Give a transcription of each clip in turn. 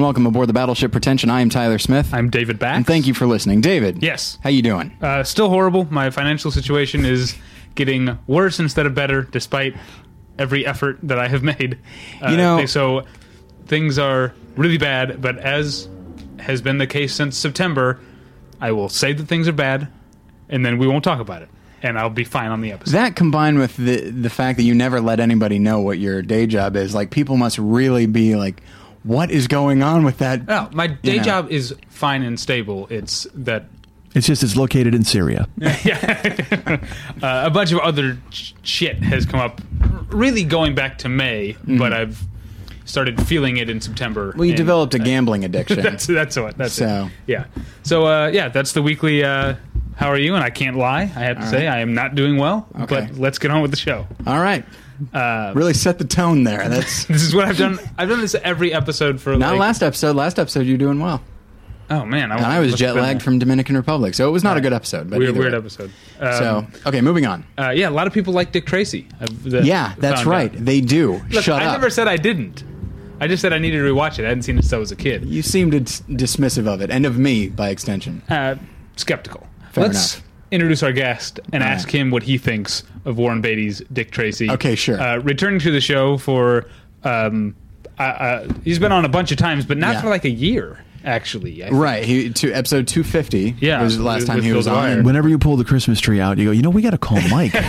and welcome aboard the battleship Pretension. I am Tyler Smith. I'm David Bax. and thank you for listening, David. Yes. How you doing? Uh, still horrible. My financial situation is getting worse instead of better, despite every effort that I have made. Uh, You know- so things are really bad. But as has been the case since September, I will say that things are bad, and then we won't talk about it, and I'll be fine on the episode. That combined with the the fact that you never let anybody know what your day job is, like people must really be like, "What is going on with that?" no, my day know. job is fine and stable. It's that It's just it's located in Syria. uh, a bunch of other sh- shit has come up, really going back to May, but I've started feeling it in September. Well, you and developed a gambling addiction. That's that's what. That's So. it. Yeah. So uh, yeah, that's the weekly. Uh, how are you? And I can't lie. I have to say right. I am not doing well. Okay. But let's get on with the show. All right, Uh, really set the tone there. That's this is what I've done. I've done this every episode for. not like, last episode. Last episode, you're doing well, Oh man, and I was jet lagged from Dominican Republic, so it was not a good episode. But weird, weird way. episode. Um, So okay, moving on. uh, yeah, a lot of people like Dick Tracy. The- Yeah, that's right. out. They do. Look, Shut I up. never said I didn't. I just said I needed to rewatch it. I hadn't seen it since I was a kid. You seemed dis- dismissive of it, and of me by extension. Uh, skeptical. Fair Let's enough. Introduce our guest and All ask right. him what he thinks of Warren Beatty's Dick Tracy. Okay, sure. Uh, returning to the show for, um, uh, uh, he's been on a bunch of times, but not Yeah. for like a year. Actually, I. Right. He to episode 250. Yeah, was the last with- time with he was Bill Dwyer. on. Whenever you pull the Christmas tree out, you go, you know, we got to call Mike. we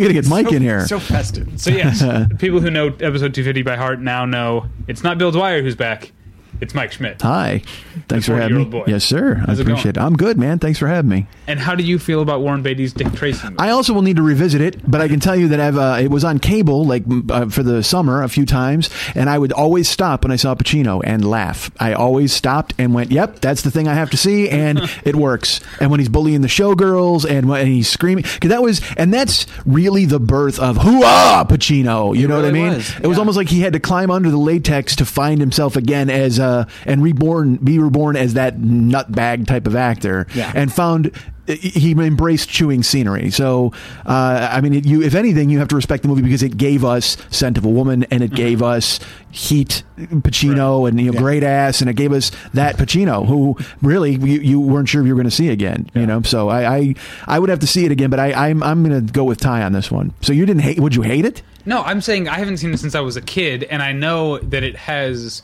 got to get Mike in here. So festive. So yes, people who know episode 250 by heart now know it's not Bill Dwyer who's back. It's Mike Schmidt. Hi. Thanks for having me. boy. Yes, sir. I How's it appreciate it. I'm good, man. Thanks for having me. And how do you feel about Warren Beatty's Dick Tracy? Movie? I also will need to revisit it, but I can tell you that I've uh, it was on cable like uh, for the summer a few times, and I would always stop when I saw Pacino and laugh. I always stopped and went, "Yep, that's the thing I have to see," and it works. And when he's bullying the showgirls and when he's screaming, because that was and that's really the birth of "Hooah, Pacino." You It know what I mean? was, It was almost like he had to climb under the latex to find himself again as uh and reborn, be reborn as that nutbag type of actor, Yeah. and found he embraced chewing scenery. So, uh, I mean, you if anything, you have to respect the movie because it gave us "Scent of a Woman" and it gave us Heat, Pacino, and you know, Yeah. great ass, and it gave us that Pacino who really you, you weren't sure if you were going to see again. You know, so I, I I would have to see it again, but I I'm I'm going to go with Ty on this one. So you didn't hate? Would you hate it? No, I'm saying I haven't seen it since I was a kid, and I know that it has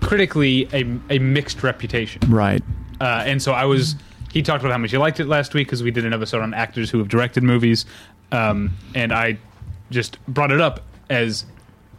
critically a, a mixed reputation. Right. Uh, and so I was. He talked about how much he liked it last week because we did an episode on actors who have directed movies, um, and I just brought it up as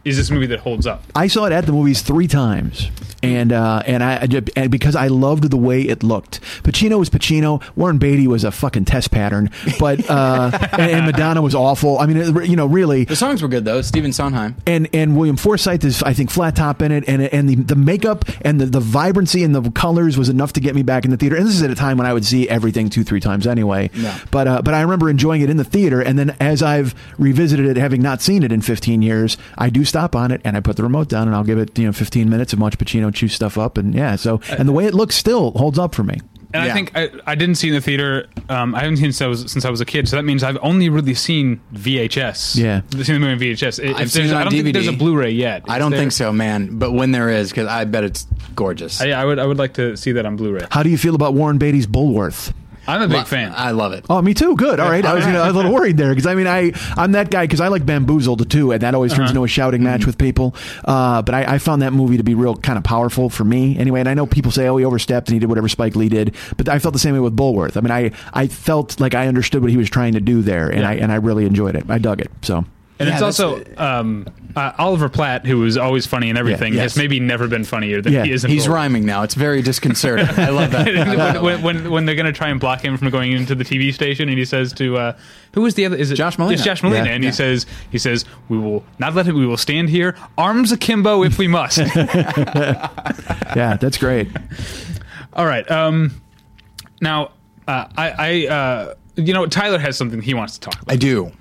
is this movie that holds up? I saw it at the movies three times, and uh, and I I and because I loved the way it looked. Pacino was Pacino. Warren Beatty was a fucking test pattern, but uh, and, and Madonna was awful. I mean, it, you know, really. The songs were good though. Stephen Sondheim. And and William Forsythe is I think flat top in it, and and the, the makeup and the, the vibrancy and the colors was enough to get me back in the theater. And this is at a time when I would see everything two three times anyway. Yeah. But uh, but I remember enjoying it in the theater, and then as I've revisited it, having not seen it in 15 years, I do stop on it and I put the remote down and I'll give it you know 15 minutes and watch Pacino chew stuff up, and yeah. So and the way it looks still holds up for me. And Yeah. I think I, I didn't see in the theater. Um, I haven't seen since I, was, since I was a kid, so that means I've only really seen VHS. Yeah. I've seen the movie on VHS. If I've seen it on I don't think there's a Blu-ray yet. I don't there? think so, man. But when there is, because I bet it's gorgeous. I, I would I would like to see that on Blu-ray. How do you feel about Warren Beatty's Bulworth? I'm a big Lo- fan. I love it. Oh, me too. Good. All right. I was, gonna, I was a little worried there because I mean, I I'm that guy because I like bamboozled too, and that always turns into a shouting match with people. Uh, but I, I found that movie to be real kind of powerful for me anyway. And I know people say, oh, he overstepped and he did whatever Spike Lee did, but I felt the same way with Bulworth. I mean, I I felt like I understood what he was trying to do there, and Yeah. I and I really enjoyed it. I dug it. So. and Yeah, it's that's- also um, uh, Oliver Platt, who was always funny and everything, yes. has maybe never been funnier than Yeah. he is. In He's rhyming now. It's very disconcerting. I love that. I love when, when, when they're going to try and block him from going into the TV station, and he says to uh, who is the other? Is it Josh Malina. It's Josh Malina, Yeah. and Yeah. he says he says we will not let him. We will stand here, arms akimbo, if we must. Yeah, that's great. All right. Um, now, uh, I, I uh, you know, Tyler has something he wants to talk about. I do.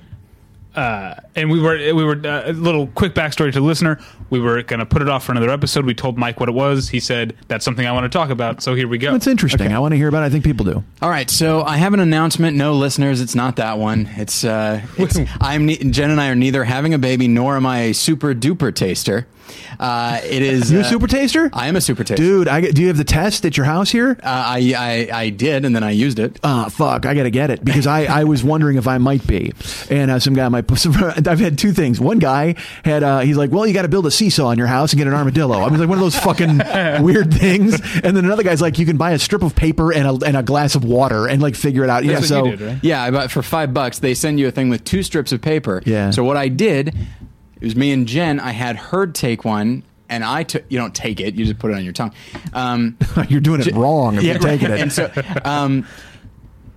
Uh, and we were we were uh, a little quick backstory to the listener. We were going to put it off for another episode. We told Mike what it was. He said that's something I want to talk about. So here we go. That's interesting. I want to hear about it. I think people do. All right, so I have an announcement. No listeners, it's not that one. It's uh, it's, I'm ne- Jen and I are neither having a baby nor am I a super duper taster. Uh, it is. You a uh, super taster? I am a super taster. Dude, I, get- do you have the test at your house here? Uh, I, I I did, and then I used it. Ah, fuck! I gotta get it because I, I was wondering if I might be, and uh, some guy might. I've had two things. One guy had uh, he's like, well, you got to build a seesaw in your house and get an armadillo. I mean, like one of those fucking weird things. And then another guy's like, you can buy a strip of paper and a, and a glass of water and like figure it out. yeah, That's so you did, right? Yeah, I bought for five bucks. They send you a thing with two strips of paper. Yeah. So what I did, it was me and Jen. I had her take one, and I took. You don't take it; you just put it on your tongue. Um, you're doing it wrong if yeah, you're taking right. it. And so, um,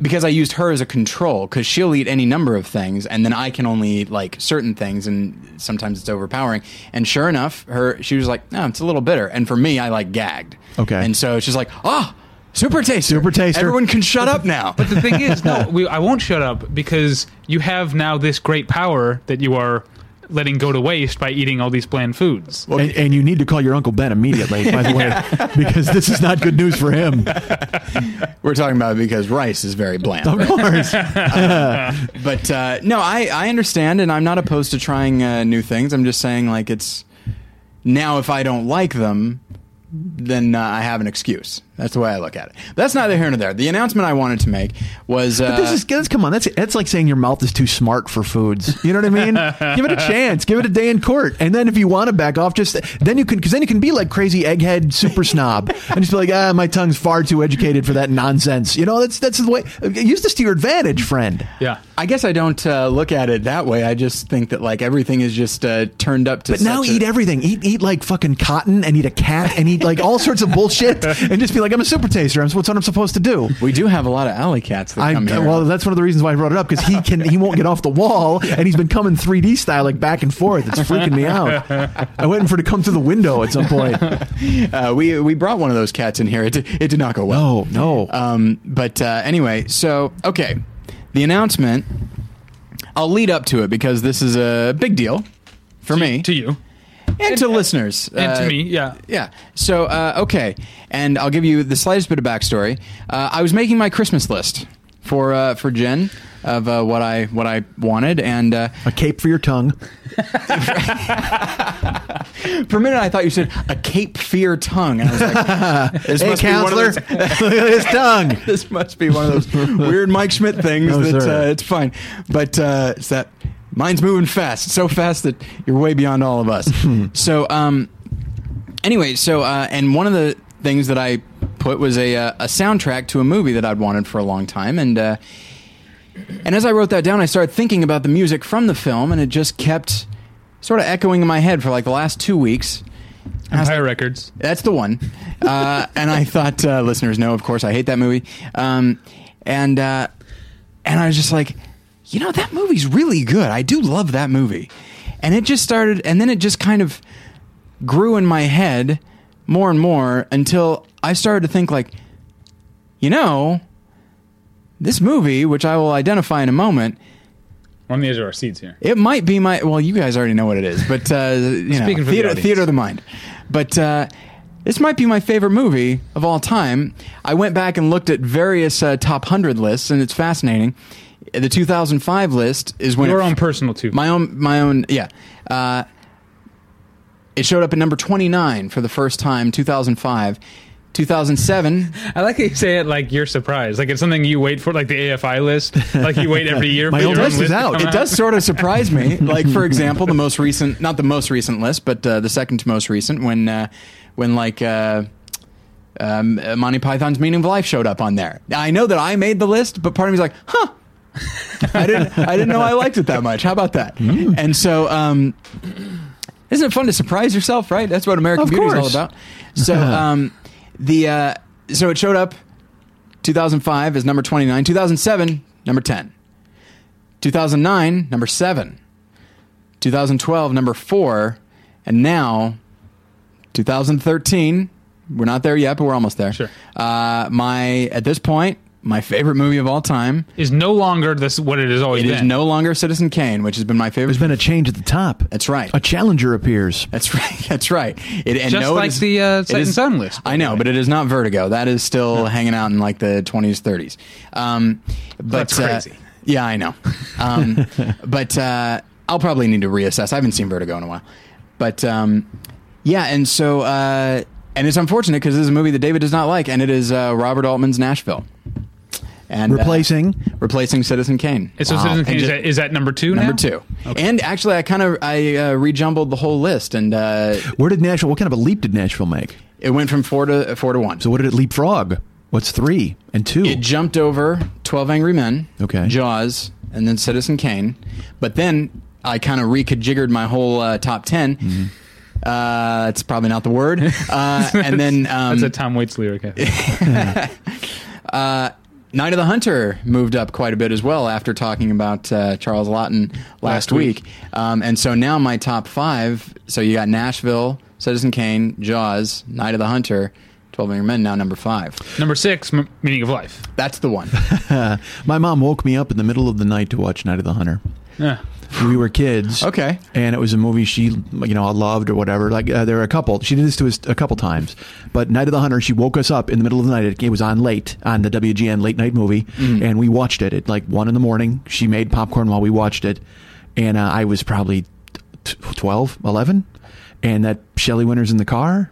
because I used her as a control, because she'll eat any number of things, and then I can only eat like certain things, and sometimes it's overpowering. And sure enough, her she was like, "No, it's a little bitter." And for me, I like gagged. Okay. And so she's like, "Oh, super taster, Super taster. Everyone can shut up now." But the thing is, no, we, I won't shut up because you have now this great power that you are letting go to waste by eating all these bland foods. and, and you need to call your uncle Ben immediately, by the way, because this is not good news for him. We're talking about it because rice is very bland. Of course. But uh, no, I, I understand, and I'm not opposed to trying uh, new things. I'm just saying, like, it's now if I don't like them, then uh, I have an excuse. That's the way I look at it. That's neither here nor there. The announcement I wanted to make was uh, But this is that's, come on. That's that's like saying your mouth is too smart for foods. You know what I mean? give it a chance. Give it a day in court, and then if you want to back off, just then you can because then you can be like crazy egghead super snob and just be like, ah, my tongue's far too educated for that nonsense. You know, that's that's the way. Use this to your advantage, friend. Yeah. I guess I don't uh, look at it that way. I just think that like everything is just uh, turned up to. But now such a- eat everything. Eat eat like fucking cotton and eat a cat and eat like all sorts of bullshit and just be like, I'm a super taster. I'm what's what I'm supposed to do. We do have a lot of alley cats that I, come here. well, that's one of the reasons why I brought it up because he can he won't get off the wall and he's been coming 3D style like back and forth. It's freaking me out. I waiting for it to come through the window at some point. uh, we we brought one of those cats in here. It did, it did not go well. No, no. Um, but uh, anyway, so okay, the announcement. I'll lead up to it because this is a big deal for me To you. And to listeners And Uh, to me, yeah. Yeah. So uh, okay, and I'll give you the slightest bit of backstory. Uh, I was making my Christmas list for uh, for Jen of uh, what I what I wanted, and uh, a cape for your tongue. for a minute I thought you said a Cape Fear tongue, and I was like, this Hey, must be one of counselor, those- look at his tongue. this must be one of those weird Mike Schmidt things No, that uh, it's fine. But uh, it's that mine's moving fast, so fast that you're way beyond all of us. so, um, anyway, so uh, and one of the things that I put was a uh, a soundtrack to a movie that I'd wanted for a long time, and uh, and as I wrote that down, I started thinking about the music from the film, and it just kept sort of echoing in my head for like the last two weeks. And I was Empire Records. that's the one. Uh, and I thought uh, listeners know, of course, I hate that movie. Um, and uh, and I was just like, you know, that movie's really good. I do love that movie. And it just started, and then it just kind of grew in my head more and more until I started to think like, you know, this movie, which I will identify in a moment, on the edge of our seats here. it might be my well. You guys already know what it is, but uh, you know, the theater, audience. theater of the mind. But uh, this might be my favorite movie of all time. I went back and looked at various uh, top hundred lists, and it's fascinating. The 2005 list is when Your it, own personal two. my own my own yeah. Uh, it showed up at number 29 for the first time, 2005. 2007, I like how you say it like you're surprised. Like it's something you wait for, like the AFI list. Like you wait every year My for own your list own is list to out. it does sort of surprise me. Like for example, the most recent, not the most recent list, but uh, the second to most recent, when uh, when like uh, um, uh, Monty Python's Meaning of Life showed up on there. Now, I know that I made the list, but part of me's like, huh. I didn't. I didn't know I liked it that much. How about that? Hmm. And so, um, isn't it fun to surprise yourself? Right. That's what American Of Beauty is all course. about. So, um, the uh, so it showed up 2005 is number 29. 2007 number 10. 2009 number 7. 2012 number 4 and now 2013 we're not there yet but we're almost there Sure. uh, my at this point my favorite movie of all time. Is no longer this what it has always it been. is no longer citizen kane which has been my favorite There's been a change at the top. that's right. A challenger appears. that's right that's right. It, and Just no, it like is- the, uh, it Sight and is- Sound list, by i know but it is not vertigo. That is still hanging out in like the 20s 30s um, but That's uh, crazy. yeah i know. Um, but uh, i'll probably need to reassess. I haven't seen vertigo in a while. But um, Yeah, and so uh, and it's unfortunate because this is a movie that David does not like, and it is uh, Robert Altman's Nashville, and uh, Replacing? replacing Citizen Kane. So Wow. Citizen Kane And is, ju- that, is that number two number now? two. And actually, I kind of I uh, rejumbled the whole list, and uh, Where did Nashville? What kind of a leap did Nashville make? it went from four to four to one. So what did it leapfrog? What's three and two? It jumped over Twelve Angry Men, Okay. Jaws, and then Citizen Kane. But then I kind of rekajiggered my whole uh, top 10 Mm-hmm. Uh, it's probably not the word. Uh, and then um, That's a Tom Waits lyric. I think. Night of the Hunter moved up quite a bit as well after talking about uh, Charles Laughton last, Last week. week. Um, and so now my top five. So you got Nashville, Citizen Kane, Jaws, Night of the Hunter, Twelve Angry Men. Now number five. number six, M- Meaning of Life. That's the one. My mom woke me up in the middle of the night to watch Night of the Hunter. Yeah. We were kids. Okay. and it was a movie she you know I loved or whatever. Like uh, there were a couple. She did this to us a couple times. But night of the hunter she woke us up in the middle of the night. It, it was on late on the wgn late night movie. And we watched it at like one in the morning. She made popcorn while we watched it. And uh, i was probably t- 12 11 and that Shelley Winters in the car.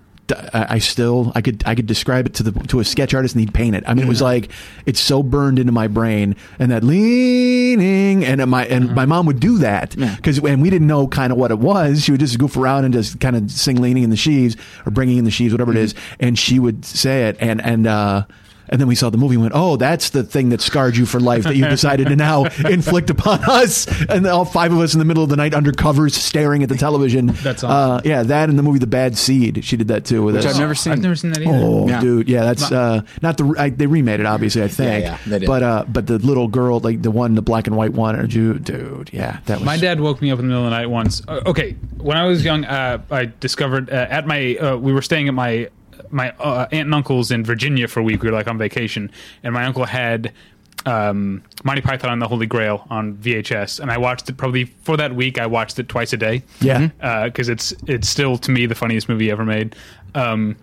I still I could I could describe it to the to a sketch artist and he'd paint it. I mean, it was like it's so burned into my brain, and that leaning and my and my mom would do that Yeah. because and we didn't know kind of what it was. She would just goof around and just kind of sing leaning in the sheaves or bringing in the sheaves, whatever it is, and she would say it and and. uh and then we saw the movie and went, oh, that's the thing that scarred you for life that you decided to now inflict upon us. And all five of us in the middle of the night under covers staring at the television. That's Uh, yeah, that and the movie The Bad Seed. She did that too with Which us. I've never seen. I've never seen that either. Oh, Yeah. dude, yeah, that's uh, not the I, they remade it, obviously. I think, yeah, they did. but uh, but the little girl, like the one, the black and white one, or dude, dude, yeah, that was My dad woke me up in the middle of the night once. Uh, okay, when I was young, uh, I discovered uh, at my uh, we were staying at my my uh, aunt and uncle's in Virginia for a week. We were like on vacation, and my uncle had um, Monty Python and the Holy Grail on VHS, and I watched it probably for that week. I watched it twice a day. Yeah. because it's it's still to me the funniest movie ever made. Um,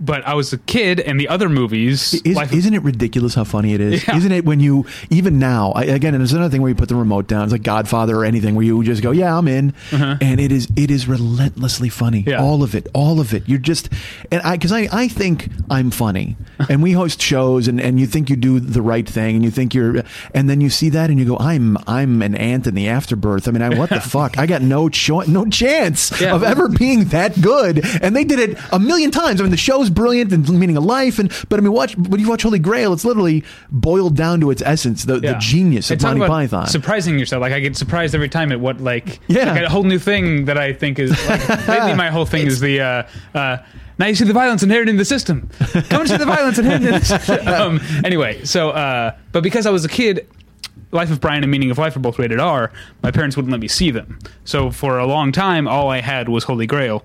but I was a kid, and the other movies, Is, of- isn't it ridiculous how funny it is? Yeah. Isn't it when you even now? I, again, and there's another thing where you put the remote down. It's like Godfather or anything where you just go, "Yeah, I'm in," and it is it is relentlessly funny. Uh-huh. Yeah. All of it, all of it. You're just and I because I I think I'm funny, and we host shows, and and you think you do the right thing, and you think you're, and then you see that, and you go, "I'm I'm an ant in the afterbirth." I mean, I, what the fuck? I got no cho- no chance Yeah. of ever being that good, and they did it a million times. I mean, the brilliant and meaning of life, and but I mean, watch when you watch Holy Grail, it's literally boiled down to its essence, the, the genius of Monty Python. Surprising yourself. Like I get surprised every time at what like Yeah. like a whole new thing that I think is like, lately my whole thing is the uh, uh, now you see the violence inherent in the system. Come and see the violence inherent in the system. Um, anyway, so uh, but because I was a kid. Life of Brian and Meaning of Life are both rated R. My parents wouldn't let me see them, so for a long time, all I had was Holy Grail.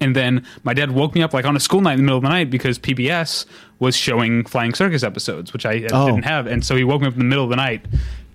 And then my dad woke me up like on a school night in the middle of the night because PBS was showing Flying Circus episodes, which I Oh. didn't have, and so he woke me up in the middle of the night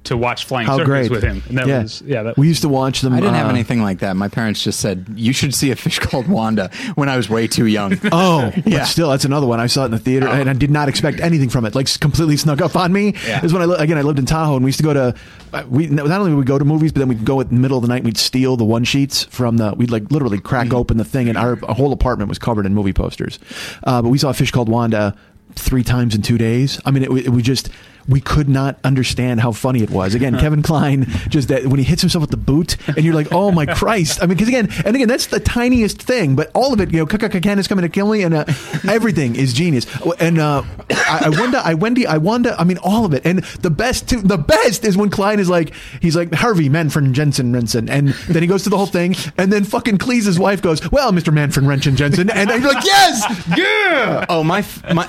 to watch Flying How Circus great with him. And that yeah. was yeah. That, we used to watch them. I didn't have uh, anything like that. My parents just said you should see a fish called Wanda when I was way too young. Oh, but Yeah. still, that's another one. I saw it in the theater, and I did not expect anything from it. Like, completely snuck up on me. Yeah. Is when I li- again I lived in Tahoe, and we used to go to. uh, We not only would we go to movies, but then we'd go at the middle of the night. and We'd steal the one sheets from the. We'd like literally crack open the thing, and our, our whole apartment was covered in movie posters. Uh, but we saw a fish called Wanda three times in two days. I mean, it, it, we just we could not understand how funny it was. Again, Kevin Kline just that when he hits himself with the boot, and you're like, oh my Christ! I mean, because again, and again, that's the tiniest thing, but all of it, you know, Kakakan is coming to kill me, and uh, everything is genius. And uh, I, I wonder, I Wendy, I wonder. I mean, all of it, and the best, too, the best is when Klein is like, he's like Harvey Manfred Jensen Rensen, and then he goes to the whole thing, and then fucking Cleese's wife goes, well, Mr. Manfred Rensen Jensen, and you're like, yes, yeah. Oh my, my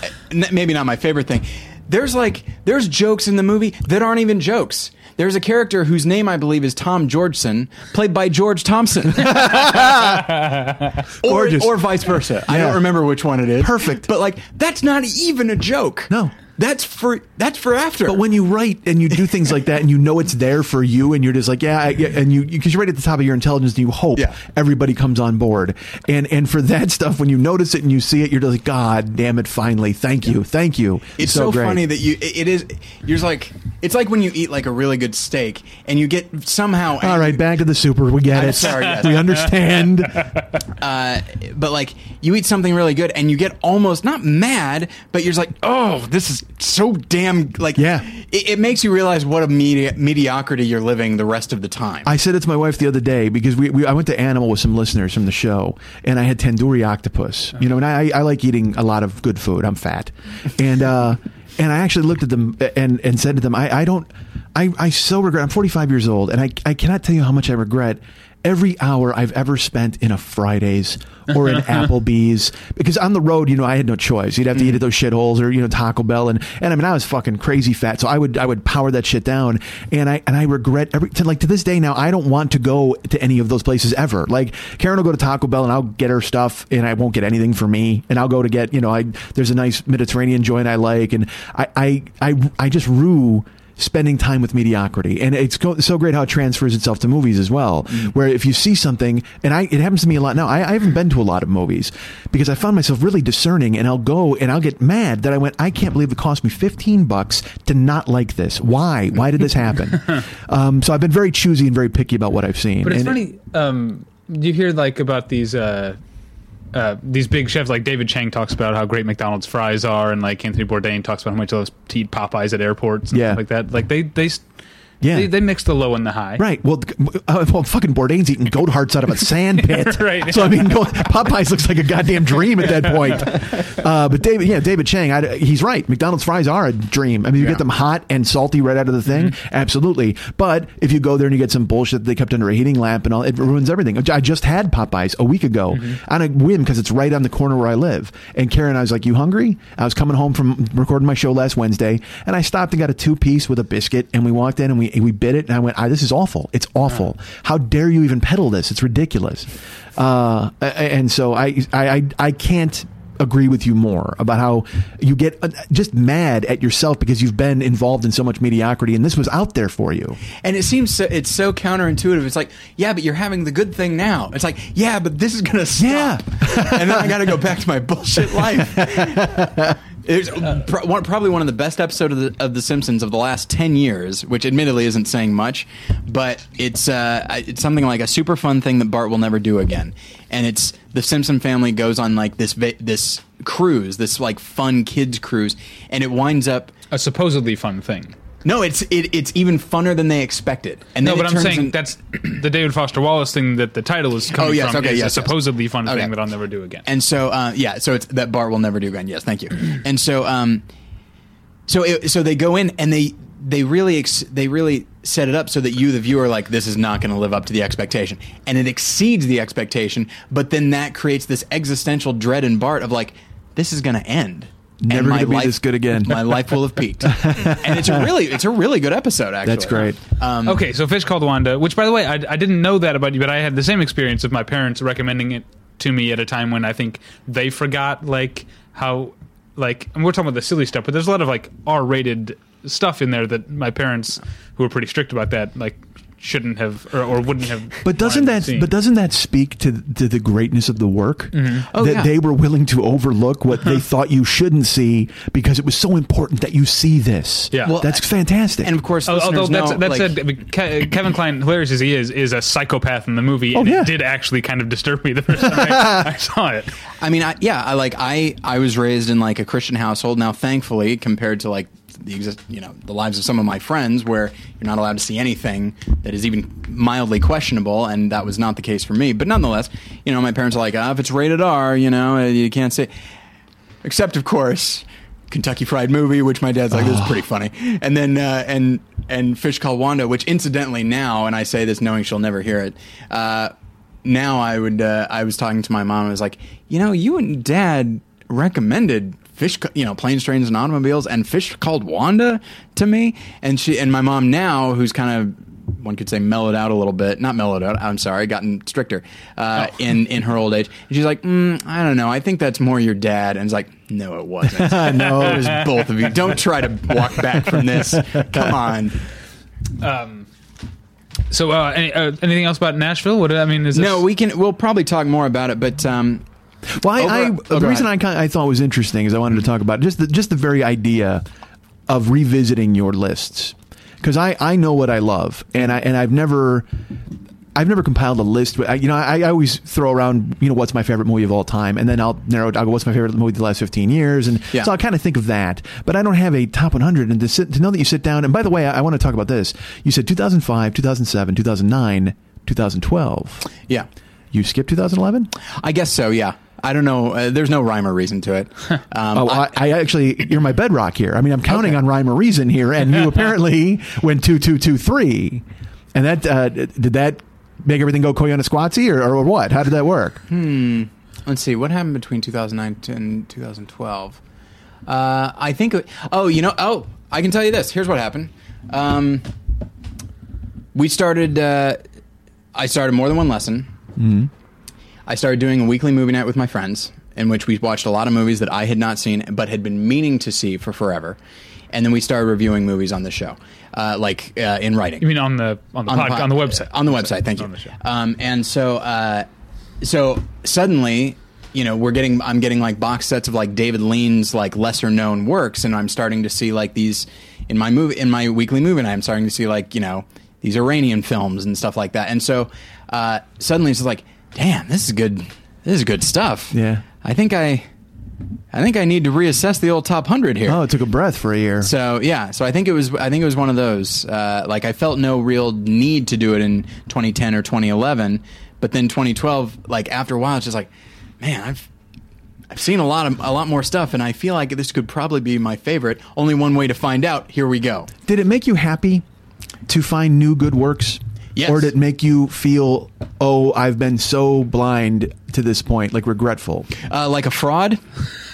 maybe not my favorite thing. There's like there's jokes in the movie that aren't even jokes. There's a character whose name I believe is Tom Georgeson, played by George Thompson, or, or vice versa. I don't remember which one it is. Perfect. but like that's not even a joke. No. That's for that's for after. But when you write and you do things like that, and you know it's there for you, and you're just like, yeah, I, yeah and you because you're right at the top of your intelligence, and you hope Yeah. everybody comes on board. And and for that stuff, when you notice it and you see it, you're just like, God damn it! Finally, thank you, thank you. it's so, great. funny that you it, it is you're like it's like when you eat like a really good steak and you get somehow All right, back to the super. We get I'm it. sorry, yes. We understand. uh, but like you eat something really good and you get almost not mad, but you're just like, oh, this is so damn like Yeah. It, it makes you realize what a medi- mediocrity you're living the rest of the time. I said it to my wife the other day because we, we I went to Animal with some listeners from the show, and I had tandoori octopus. You know, and I, I like eating a lot of good food. I'm fat, and uh, and I actually looked at them and and said to them, I, I don't, I I so regret. I'm 45 years old, and I I cannot tell you how much I regret every hour I've ever spent in a Fridays or in Applebee's because on the road, you know, I had no choice. You'd have to eat at mm-hmm. those shitholes or you know Taco Bell, and and I mean I was fucking crazy fat, so I would I would power that shit down, and I and I regret every to like to this day now I don't want to go to any of those places ever. Like Karen will go to Taco Bell and I'll get her stuff, and I won't get anything for me, and I'll go to get you know I there's a nice Mediterranean joint I like, and I I I, I just rue spending time with mediocrity. And it's go- so great how it transfers itself to movies as well where if you see something and I it happens to me a lot now I, I haven't been to a lot of movies because I found myself really discerning and I'll go and I'll get mad that I went I can't believe it cost me 15 bucks to not like this. Why? Why did this happen? Um, so I've been very choosy and very picky about what I've seen. But it's And- funny. Um, you hear like about these uh, uh, these big chefs, like David Chang talks about how great McDonald's fries are, and like Anthony Bourdain talks about how much he loves to eat Popeyes at airports and Yeah. stuff like that. Like they they Yeah. they, they mix the low and the high. Right. Well, uh, well, fucking Bourdain's eating goat hearts out of a sand pit. Right. So I mean, go, Popeyes looks like a goddamn dream at that point. Uh, but David, yeah, David Chang, I, he's right. McDonald's fries are a dream. I mean, you Yeah. get them hot and salty right out of the thing, absolutely. But if you go there and you get some bullshit that they kept under a heating lamp and all, it ruins everything. I just had Popeyes a week ago on a whim because it's right on the corner where I live. And Karen, I was like, "You hungry?" I was coming home from recording my show last Wednesday, and I stopped and got a two piece with a biscuit, and we walked in and we we bit it, and I went, I, "This is awful. It's awful. How dare you even peddle this? It's ridiculous." Uh, and so I I I, can't agree with you more about how you get uh, just mad at yourself because you've been involved in so much mediocrity and this was out there for you. And it seems so, it's so counterintuitive. It's like, yeah, but you're having the good thing now. It's like, yeah, but this is gonna stop. and then I got to go back to my bullshit life. It's one, probably one of the best episodes of the, of the Simpsons of the last ten years, which admittedly isn't saying much, but it's uh, it's something like a super fun thing that Bart will never do again. And it's the Simpson family goes on like this this cruise, this like fun kids cruise, and it winds up. A supposedly fun thing. No, it's it, it's even funner than they expected. And No, then but I'm saying in- that's the David Foster Wallace thing that the title is coming Oh, yes, from. okay, is yes, a yes. supposedly fun Okay. thing that I'll never do again. And so, uh, yeah, so it's that Bart will never do again. Yes, thank you. And so, um, so it, so they go in and they they really ex- they really set it up so that you, the viewer, are like this is not going to live up to the expectation, and it exceeds the expectation. But then that creates this existential dread in Bart of like this is going to end. And Never gonna be life- this good again. My life will have peaked, and it's a really it's a really good episode. Actually, That's great. Um, Okay, so Fish Called Wanda, which by the way, I, I didn't know that about you, but I had the same experience of my parents recommending it to me at a time when I think they forgot like how like and we're talking about the silly stuff, but there's a lot of like R-rated stuff in there that my parents, who were pretty strict about that, like shouldn't have or, or wouldn't have. But doesn't that to see. but doesn't that speak to to the greatness of the work mm-hmm. Oh, that yeah. they were willing to overlook what they uh-huh. thought you shouldn't see because it was so important that you see this. Yeah. Well, that's fantastic. and of course, Al- Although listeners that's, know, that like- said, Ke- Kevin Kline, hilarious as he is, is a psychopath in the movie, Oh, and yeah. it did actually kind of disturb me the first time I, I saw it. I mean, I, yeah, I like I I was raised in like a Christian household. Now, thankfully, compared to like the exist, you know, the lives of some of my friends, where you're not allowed to see anything that is even mildly questionable, and that was not the case for me. But nonetheless, you know, my parents are like, ah, if it's rated R, you know, uh, you can't see. Except, of course, Kentucky Fried Movie, which my dad's like, this is pretty funny, and then uh, and and Fish Called Wanda, which incidentally now, and I say this knowing she'll never hear it. Uh, now I would uh, I was talking to my mom. I was like, you know, you and Dad recommended fish, you know, planes, trains, and automobiles, and fish called Wanda to me. And she and my mom now, who's kind of one could say mellowed out a little bit. Not mellowed out. I'm sorry, gotten stricter uh, Oh. in in her old age. And she's like, mm, I don't know. I think that's more your dad. And it's like, no, it wasn't. No. it was both of you. Don't try to walk back from this. Come on. Um. So, uh, any, uh, anything else about Nashville? What did I mean is this, No, we can. We'll probably talk more about it, but um, Well, I, oh, Over- I, oh, the go reason I, I thought was interesting is I wanted to talk about just the, just the very idea of revisiting your lists because I, I know what I love and I and I've never I've never compiled a list. But I, you know, I, I always throw around you know what's my favorite movie of all time, and then I'll narrow. it. I'll go what's my favorite movie of the last fifteen years, and Yeah. so I kind of think of that. But I don't have a top one hundred. And to sit to know that you sit down. And by the way, I, I want to talk about this. You said two thousand five, two thousand seven, two thousand nine, two thousand twelve. yeah, You skipped two thousand eleven. I guess so. Yeah, I don't know. Uh, there's no rhyme or reason to it. Um, Oh, I, I actually, you're my bedrock here. I mean, I'm counting Okay. on rhyme or reason here, and you apparently went two, two, two, three, and that uh, did that make everything go Koyaanisqatsi or, or what? How did that work? Hmm. Let's see what happened between 2009 and 2012. Uh, I think. Oh, you know. Oh, I can tell you this. Here's what happened. Um, we started. Uh, I started more than one lesson. Mm-hmm. I started doing a weekly movie night with my friends, in which we watched a lot of movies that I had not seen but had been meaning to see for forever. And then we started reviewing movies on the show, uh, like uh, in writing You mean on the on the, on, pod, the pod- on the website? On the website, thank you. On the show. Um, and so, uh, so suddenly, you know, we're getting, I'm getting like box sets of like David Lean's like lesser known works, and I'm starting to see like these in my movie, in my weekly movie, and I'm starting to see like you know these Iranian films and stuff like that. And so uh, suddenly it's like, damn, this is good. This is good stuff. Yeah. I think I, I think I need to reassess the old top hundred here. Oh, it took a breath for a year. So yeah, so I think it was I think it was one of those. Uh, like I felt no real need to do it in 2010 or 2011, but then 2012, like after a while, it's just like, man, I've I've seen a lot of a lot more stuff, and I feel like this could probably be my favorite. Only one way to find out. Here we go. Did it make you happy to find new good works? Yes. Or did it make you feel, oh, I've been so blind to this point, like regretful? Uh, like a fraud.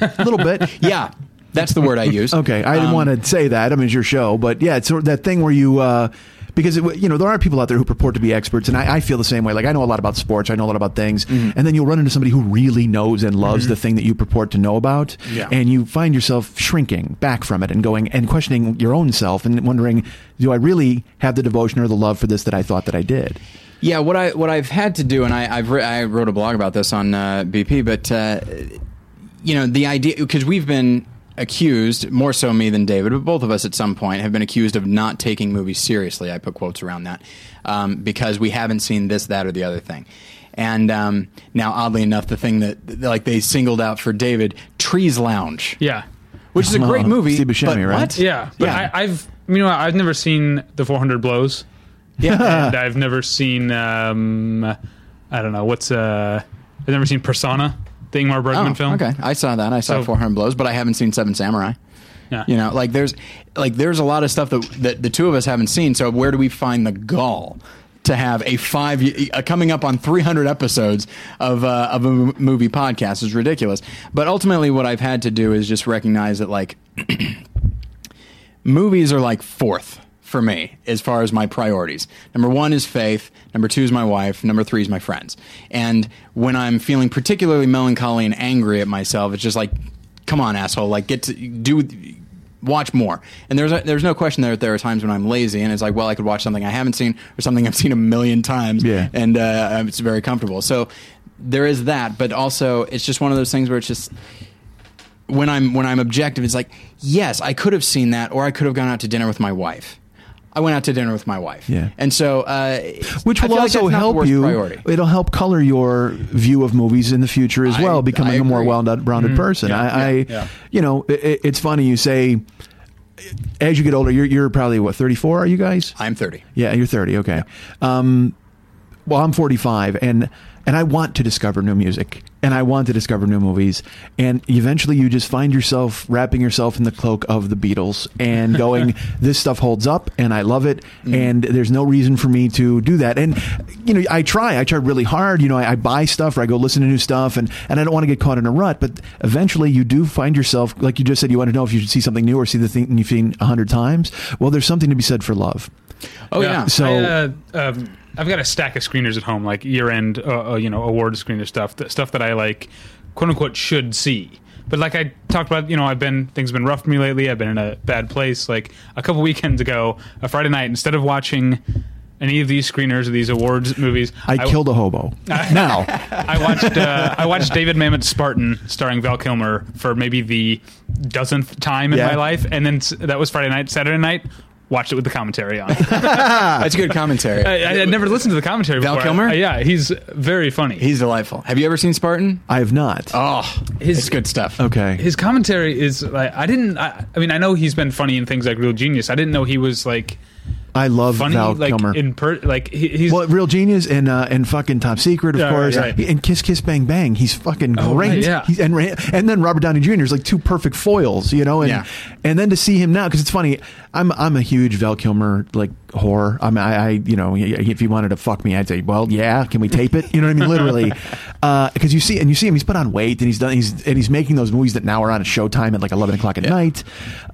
A little bit. Yeah, that's the word I use. Okay, I didn't Um, want to say that. I mean, it's your show, but yeah, it's sort of that thing where you, uh, because it, you know there are people out there who purport to be experts, and I, I feel the same way. Like I know a lot about sports, I know a lot about things, Mm-hmm. and then you'll run into somebody who really knows and loves the thing that you purport to know about, Yeah. and you find yourself shrinking back from it and going and questioning your own self and wondering, do I really have the devotion or the love for this that I thought that I did? Yeah, what I what I've had to do, and I I've re- I wrote a blog about this on uh, BP, but uh, you know the idea because we've been accused more so me than David, but both of us at some point have been accused of not taking movies seriously. I put quotes around that um, because we haven't seen this, that, or the other thing. And um, now, oddly enough, the thing that like they singled out for David, Trees Lounge, yeah, which is a great movie. Steve Buscemi, but right? what? yeah. But Yeah. I, I've you know I've never seen the 400 Blows, Yeah. and I've never seen um, I don't know what's uh I've never seen Persona, the Ingmar Bergman Oh, film. okay. I saw that. I saw So- 400 Blows, but I haven't seen Seven Samurai. Yeah. You know, like there's like there's a lot of stuff that that the two of us haven't seen. So where do we find the gall to have a five uh, coming up on 300 episodes of uh, of a movie podcast is ridiculous. But ultimately, what I've had to do is just recognize that like movies are like fourth for me as far as my priorities. Number one is faith. Number two is my wife. Number three is my friends. And when I'm feeling particularly melancholy and angry at myself, it's just like, come on, asshole! Like, get to do. Watch more, and there's a, there's no question there. There are times when I'm lazy, and it's like, well, I could watch something I haven't seen or something I've seen a million times, Yeah. and uh, it's very comfortable. So there is that, but also it's just one of those things where it's just when I'm when I'm objective, it's like yes, I could have seen that, or I could have gone out to dinner with my wife. I went out to dinner with my wife, Yeah. and so uh, Which will like also the help you. Priority. It'll help color your view of movies in the future as I- well, becoming a more well-rounded person. Yeah, I, I yeah, yeah. you know, it, it's funny you say as you get older, you're, you're probably what 34. Are you guys? I'm 30. Yeah, you're 30. Okay. Um, well, I'm 45, and and I want to discover new music, and I want to discover new movies, and eventually you just find yourself wrapping yourself in the cloak of the Beatles and going, "This stuff holds up, and I love it, mm. and there's no reason for me to do that." And you know, I try, I try really hard. You know, I, I buy stuff or I go listen to new stuff, and and I don't want to get caught in a rut. But eventually, you do find yourself, like you just said, you want to know if you should see something new or see the thing you've seen a hundred times. Well, there's something to be said for love Oh yeah. So- I, uh, um, I've got a stack of screeners at home, like year-end, uh, uh, you know, award screener stuff, th- stuff that I like, quote unquote, should see. But like I talked about, you know, I've been things have been rough for me lately. I've been in a bad place. Like a couple weekends ago, a Friday night, instead of watching any of these screeners or these awards movies, I, killed a hobo. now, I watched uh, I watched David Mamet's Spartan, starring Val Kilmer, for maybe the dozenth time in Yeah. my life, and then that was Friday night. Saturday night, watched it with the commentary on. That's good commentary. I, I had never listened to the commentary. Val before. Kilmer? Uh, yeah, he's very funny. He's delightful. Have you ever seen Spartan? I have not. Oh, His- it's good stuff. okay. His commentary is like I didn't. I, I mean, I know he's been funny in things like Real Genius. I didn't know he was like I love funny Val like Kilmer. in per like he, he's well, Real Genius and uh, and fucking Top Secret, of Yeah, course, right, right. and Kiss Kiss Bang Bang. He's fucking Oh, great. right, yeah. He's, and and then Robert Downey Jr. is like two perfect foils, you know. And Yeah. and then to see him now because it's funny. I'm I'm a huge Val Kilmer like whore. I'm I, I you know if you wanted to fuck me, I'd say, well, yeah, can we tape it? You know what I mean? Literally, because you see and you see him. He's put on weight and he's done. He's and he's making those movies that now are on at Showtime at like 11 o'clock at night.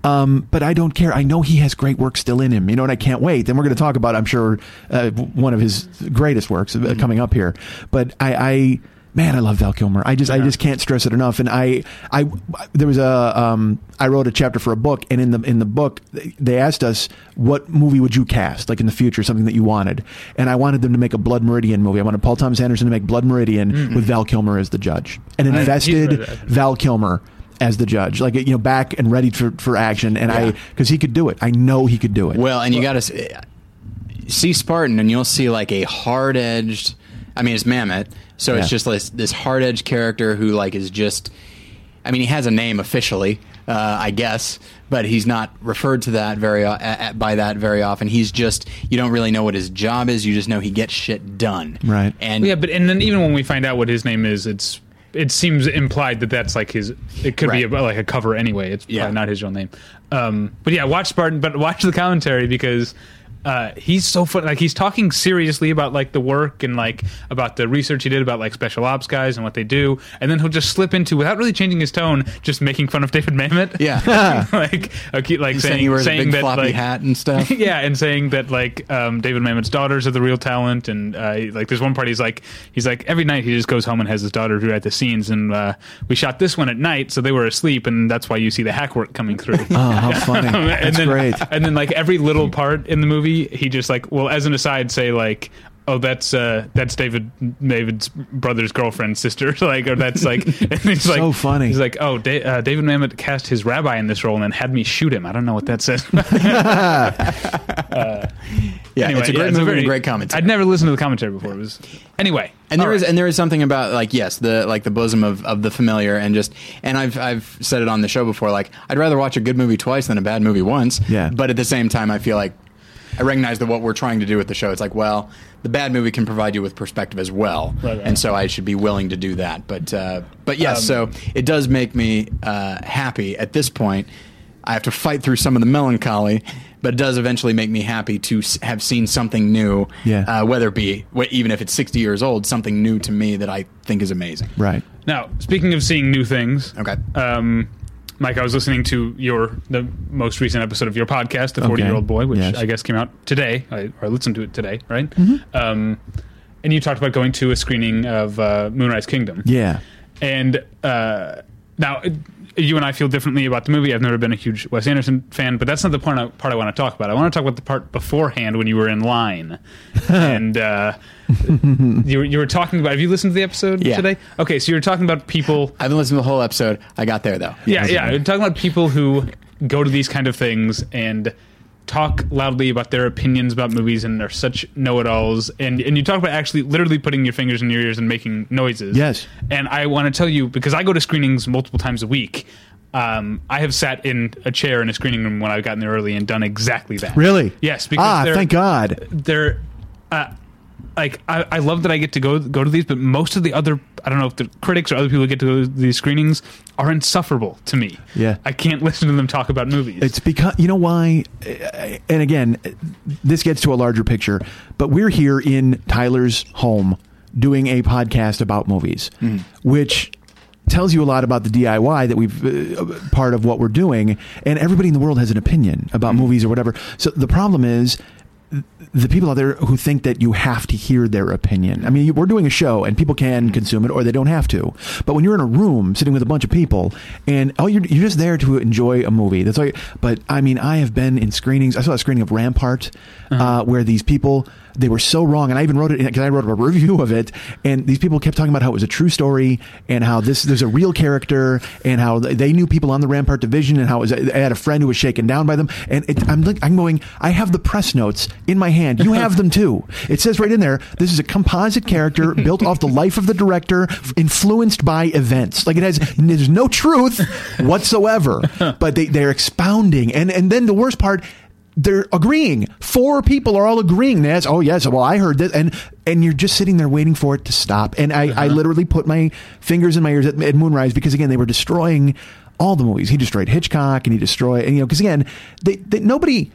Um, but I don't care. I know he has great work still in him. You know, and I can't wait. And we're going to talk about, I'm sure, uh, one of his greatest works uh, coming up here. But I. I Man, I love Val Kilmer. I just, I just can't stress it enough. And I, I, there was a, um, I wrote a chapter for a book, and in the in the book, they asked us what movie would you cast, like in the future, something that you wanted. And I wanted them to make a Blood Meridian movie. I wanted Paul Thomas Anderson to make Blood Meridian with Val Kilmer as the judge, and invested he's- Val Kilmer as the judge, like you know, back and ready for for action. And I, because he could do it. I know he could do it. Well, and you got to see Spartan, and you'll see like a hard edged. I mean, it's Mamet, so it's just this, this hard edged character who like is just. I mean, he has a name officially, uh, I guess, but he's not referred to that very o- a- a- by that very often. He's just you don't really know what his job is. You just know he gets shit done. Right. And yeah, but and then even when we find out what his name is, it's it seems implied that that's like his. It could be a, like a cover anyway. It's Yeah. probably not his real name. Um, but yeah, watch Spartan, but watch the commentary because. Uh, he's so fun. Like he's talking seriously about like the work and like about the research he did about like special ops guys and what they do, and then he'll just slip into without really changing his tone, just making fun of David Mamet. Yeah. like okay, like saying, saying he wears saying big that floppy like, hat and stuff. yeah, and saying that like um, David Mamet's daughters are the real talent, and uh, like there's one part he's like he's like every night he just goes home and has his daughter rewrite the scenes, and uh, we shot this one at night, so they were asleep, and that's why you see the hack work coming through. oh, how funny! and That's then, great. And then like every little part in the movie, he just like well, as an aside, say like. Oh, that's uh, that's David David's brother's girlfriend, sister. like, or that's like, and he's like, So funny. He's like, oh, da- uh, David Mamet cast his rabbi in this role and then had me shoot him. I don't know what that says. Yeah, Anyway, it's a great it's movie very- and a great commentary. I'd never listened to the commentary before. It was anyway, and there all is right. and there is something about like yes the like the bosom of, of the familiar and just and I've I've said it on the show before like I'd rather watch a good movie twice than a bad movie once Yeah. but at the same time I feel like I recognize that what we're trying to do with the show it's like well the bad movie can provide you with perspective as well Right, right. and so I should be willing to do that but uh, but yes Um, so it does make me uh, happy at this point I have to fight through some of the melancholy but it does eventually make me happy to have seen something new Yeah. uh, whether it be even if it's 60 years old something new to me that i think is amazing Right. now speaking of seeing new things. okay Um, Mike, I was listening to your the most recent episode of your podcast, The Forty Year Old Boy, which Yes. I guess came out today. I, or I listened to it today, right? Mm-hmm. Um, and you talked about going to a screening of uh, Moonrise Kingdom. Yeah. And uh, now it- you and I feel differently about the movie. I've never been a huge Wes Anderson fan, but that's not the part I, part I want to talk about. I want to talk about the part beforehand when you were in line, and uh, you were, you were talking about. Have you listened to the episode Yeah. today? Okay, so you were talking about people. i haven't listened to the whole episode i got there though Yeah, yeah. You're talking about people who go to these kind of things and talk loudly about their opinions about movies and are such know-it-alls and and you talk about actually literally putting your fingers in your ears and making noises Yes. and i want to tell you because i go to screenings multiple times a week um, I have sat in a chair in a screening room when I've gotten there early and done exactly that. Really? Yes, because ah, thank God. they're uh, like I, I love that I get to go go to these, but most of the other I don't know if the critics or other people who get to these screenings are insufferable to me. Yeah. I can't listen to them talk about movies. It's because you know why, Uh, and again, this gets to a larger picture. But we're here in Tyler's home doing a podcast about movies, which tells you a lot about the DIY that we've uh, part of what we're doing. And everybody in the world has an opinion about movies or whatever. So the problem is. The people out there who think that you have to hear their opinion. I mean, we're doing a show and people can consume it or they don't have to. But when you're in a room sitting with a bunch of people and oh, you're, you're just there to enjoy a movie. That's like, but I mean, I have been in screenings. I saw a screening of Rampart uh, where these people, they were so wrong. And I even wrote it because I wrote a review of it. And these people kept talking about how it was a true story and how this, there's a real character and how they knew people on the Rampart division and how it was, I had a friend who was shaken down by them. And it, I'm, I'm going, I have the press notes in my hand. You have them too. It says right in there, this is a composite character built off the life of the director, influenced by events. Like it has, there's no truth whatsoever, but they, they're expounding. And, and then the worst part, they're agreeing. Four people are all agreeing. That's oh yes. Well, I heard this, and and you're just sitting there waiting for it to stop. And I, I uh-huh. literally put my fingers in my ears at, at Moonrise because again they were destroying all the movies. He destroyed Hitchcock, and he destroyed, and you know, because again, they, they nobody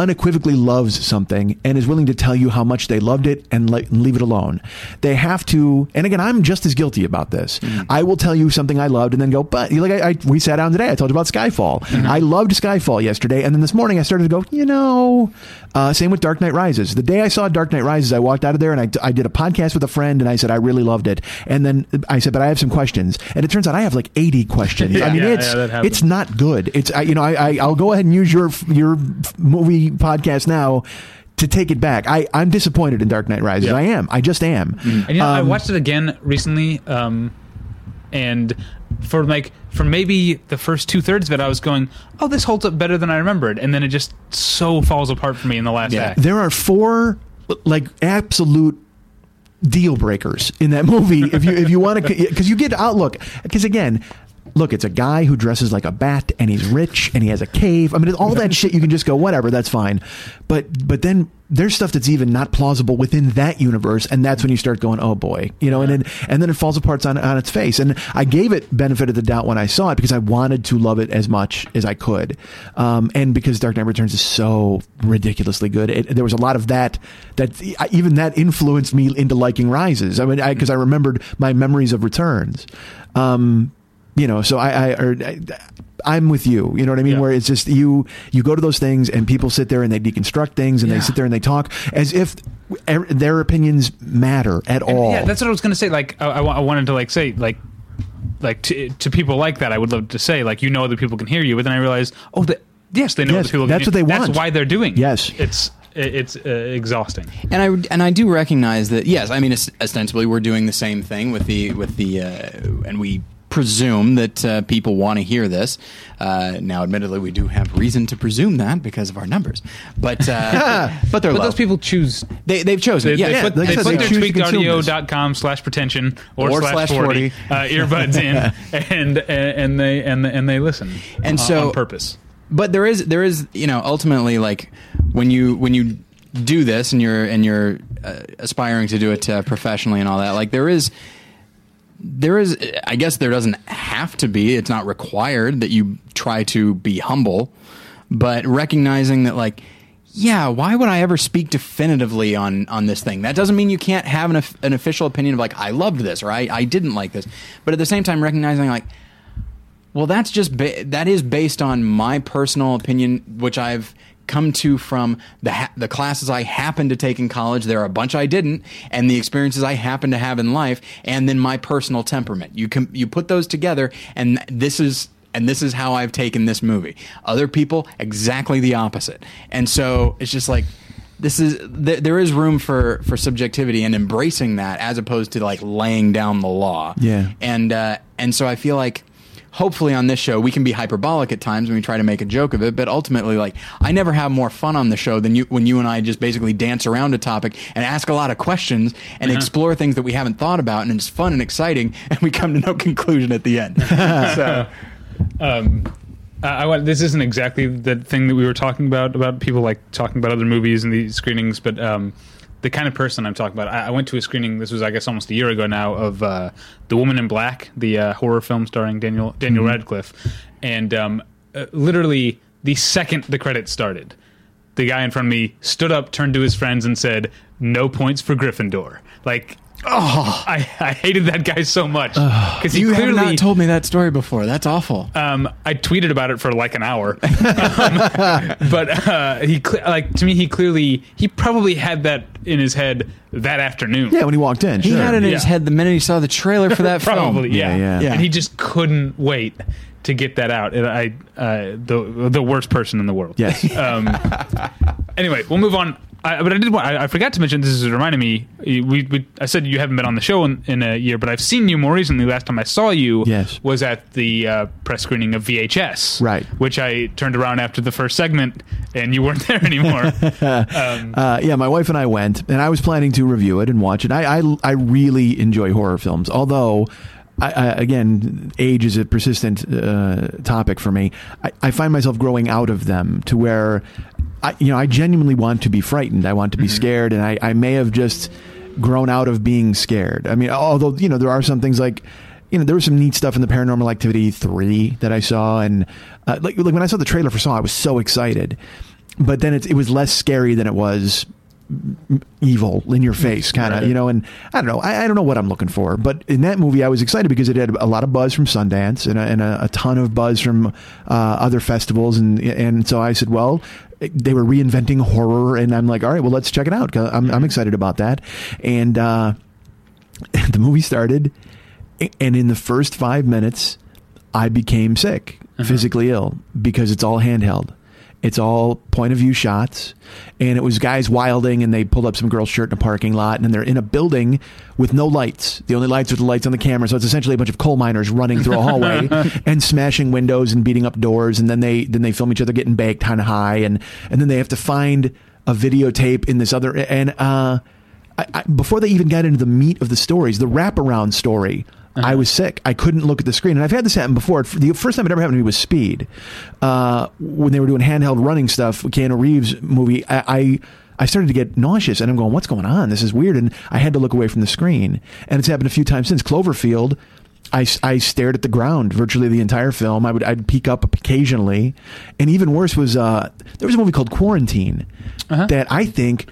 unequivocally loves something and is willing to tell you how much they loved it and le- leave it alone. They have to, and again, I'm just as guilty about this. I will tell you something I loved and then go, but like I, I we sat down today. I told you about Skyfall. I loved Skyfall yesterday, and then this morning I started to go, you know, uh, same with Dark Knight Rises. The day I saw Dark Knight Rises, I walked out of there and I, I did a podcast with a friend, and I said I really loved it. And then I said, but I have some questions, and it turns out I have like 80 questions. I mean, yeah, it's yeah, it's not good. It's I, you know I, I I'll go ahead and use your your movie podcast now to take it back. I I'm disappointed in Dark Knight Rises. Yeah. I am. I just am. And you know, I Um, watched it again recently, um, and for like for maybe the first two thirds of it, I was going, "Oh, this holds up better than I remembered," and then it just so falls apart for me in the last Yeah. act. There are four like absolute deal breakers in that movie if you if you want to because you get outlook because again look it's a guy who dresses like a bat and he's rich and he has a cave. I mean all that shit you can just go whatever that's fine. But but then there's stuff that's even not plausible within that universe and that's when you start going oh boy you know and then and then it falls apart on, on its face. And i gave it benefit of the doubt when i saw it because i wanted to love it as much as i could. Um, and because dark knight returns is so ridiculously good it, there was a lot of that that even that influenced me into liking rises. I mean because I, remembered my memories of returns. Um, you know so i i or, I I'm with you. You know what I mean? Yeah. Where it's just you you go to those things and people sit there and they deconstruct things and Yeah. they sit there and they talk as if er- their opinions matter at And, all. Yeah, that's what I was gonna say. Like, I, I wanted to like say like. Like to, to people like that, I would love to say like you know other people can hear you, but then I realized oh, that yes, they know Yes, other people. that's can what they hear. want. That's why they're doing. it. Yes. it's it's uh, exhausting. and I and I do recognize that yes, I mean ostensibly we're doing the same thing with the with the uh, and we presume that uh, people want to hear this. Uh, now, admittedly, we do have reason to presume that because of our numbers, but uh, but they're But low. those people choose. they they've chosen. They, yeah, they Yeah, put, like they said, put they their choose to consume tweakedaudio.com slash pretension or, Or slash slash 40, 40. uh, earbuds in and and they and and they listen And uh, so- on purpose. but there is there is you know ultimately like when you when you do this and you're and you're uh, aspiring to do it uh, professionally and all that like there is there is i guess there doesn't have to be it's not required that you try to be humble but recognizing that like yeah why would i ever speak definitively on on this thing? That doesn't mean you can't have an, an official opinion of like i loved this or I, I didn't like this. But at the same time recognizing like well, that's just ba- that is based on my personal opinion, which I've come to from the ha- the classes I happened to take in college. There are a bunch I didn't, and the experiences I happen to have in life, and then my personal temperament. You com- you put those together, and this is and this is how I've taken this movie. Other people exactly the opposite, and so it's just like this is th- there is room for for subjectivity and embracing that as opposed to like laying down the law. Yeah. and uh, and so I feel like hopefully on this show we can be hyperbolic at times when we try to make a joke of it but ultimately like i never have more fun on the show than you when you and i just basically dance around a topic and ask a lot of questions and explore things that we haven't thought about and it's fun and exciting and we come to no conclusion at the end. So um, I, I this isn't exactly the thing that we were talking about about people like talking about other movies and these screenings, but um, the kind of person I'm talking about. I, I went to a screening. This was I guess almost a year ago now of uh, the Woman in Black, the uh, horror film starring Daniel Daniel Radcliffe, and um, uh, literally the second the credits started. The guy in front of me stood up, turned to his friends, and said, "No points for Gryffindor." Like Oh, I, I hated that guy so much because You clearly have not told me that story before. That's awful. um, I tweeted about it for like an hour, um, but uh, he cle like to me he clearly he probably had that in his head that afternoon. Yeah, when he walked in, He sure. had it in his head the minute he saw the trailer for that film. probably yeah. Yeah, yeah. Yeah. and he just couldn't wait to get that out. And I uh, the the worst person in the world. Yes. Um, anyway, we'll move on. I, but I did want. I, I forgot to mention. This is reminding me. We, we I said you haven't been on the show in, in a year, but I've seen you more recently. Last time I saw you, Yes. was at the uh, press screening of VHS, Right. Which I turned around after the first segment, and you weren't there anymore. um, Uh, yeah, my wife and I went, and I was planning to review it and watch it. I I, I really enjoy horror films, although. I, I, again, age is a persistent uh, topic for me. I, I find myself growing out of them to where, I, you know, I genuinely want to be frightened. I want to be scared, and I, I may have just grown out of being scared. I mean, although you know, there are some things like, you know, there was some neat stuff in the Paranormal Activity three that I saw, and uh, like like when I saw the trailer for Saw, I was so excited, but then it, it was less scary than it was evil in your face kind of Right. you know and i don't know I, I don't know what i'm looking for but in that movie i was excited because it had a lot of buzz from sundance and a, and a, a ton of buzz from uh, other festivals and and so i said well they were reinventing horror and i'm like all right well let's check it out 'cause i'm, I'm excited about that. And uh, the movie started and in the first five minutes i became sick physically ill because it's all handheld it's all point of view shots. And it was guys wilding and they pulled up some girl's shirt in a parking lot and they're in a building with no lights. The only lights are the lights on the camera. So it's essentially a bunch of coal miners running through a hallway and smashing windows and beating up doors and then they then they film each other getting baked on high and and then they have to find a videotape in this other and uh I, I, before they even got into the meat of the stories, the wraparound story, I was sick. I couldn't look at the screen, and I've had this happen before. The first time it ever happened to me was Speed, uh, when they were doing handheld running stuff. Keanu Reeves movie. I, I I started to get nauseous, and I'm going, "What's going on? This is weird." And I had to look away from the screen, and it's happened a few times since Cloverfield. I, I stared at the ground virtually the entire film. I would I'd peek up occasionally, and even worse was uh, there was a movie called Quarantine that I think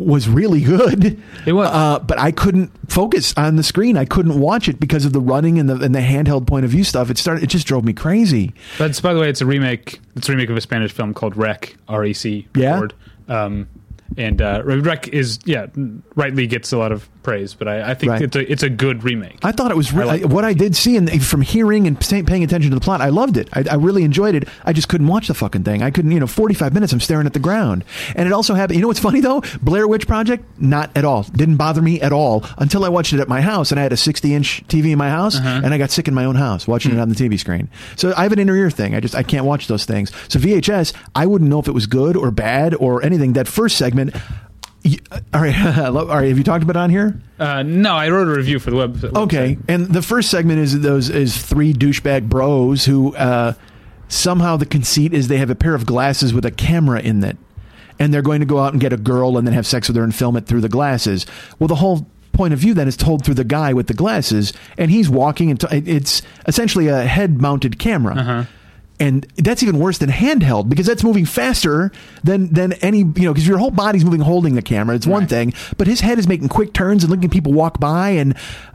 was really good. It was. uh, but I couldn't focus on the screen. I couldn't watch it because of the running and the and the handheld point of view stuff. It started. It just drove me crazy. That's by the way, it's a remake. It's a remake of a Spanish film called Rec. R E C. Yeah? Record. Um, and uh, Rec is yeah, rightly gets a lot of praise, but I, I think Right. it's a it's a good remake. I thought it was re- I like I- what I did see, and from hearing and paying attention to the plot, I loved it. I, I really enjoyed it. I just couldn't watch the fucking thing. I couldn't, you know, forty five minutes. I'm staring at the ground, and it also happened. You know what's funny though? Blair Witch Project, not at all. Didn't bother me at all until I watched it at my house, and I had a sixty inch TV in my house, uh-huh. and I got sick in my own house watching it hmm. on the TV screen. So I have an inner ear thing. I just I can't watch those things. So VHS, I wouldn't know if it was good or bad or anything. That first segment. Y- All right, all right. Have you talked about it on here? Uh, no, I wrote a review for the web. Okay, and the first segment is those is three douchebag bros who uh, somehow the conceit is they have a pair of glasses with a camera in it, and they're going to go out and get a girl and then have sex with her and film it through the glasses. Well, the whole point of view then is told through the guy with the glasses, and he's walking and t- it's essentially a head mounted camera. And that's even worse than handheld because that's moving faster than than any you know because your whole body's moving holding the camera. It's one Right. thing, but his head is making quick turns and looking at people walk by, and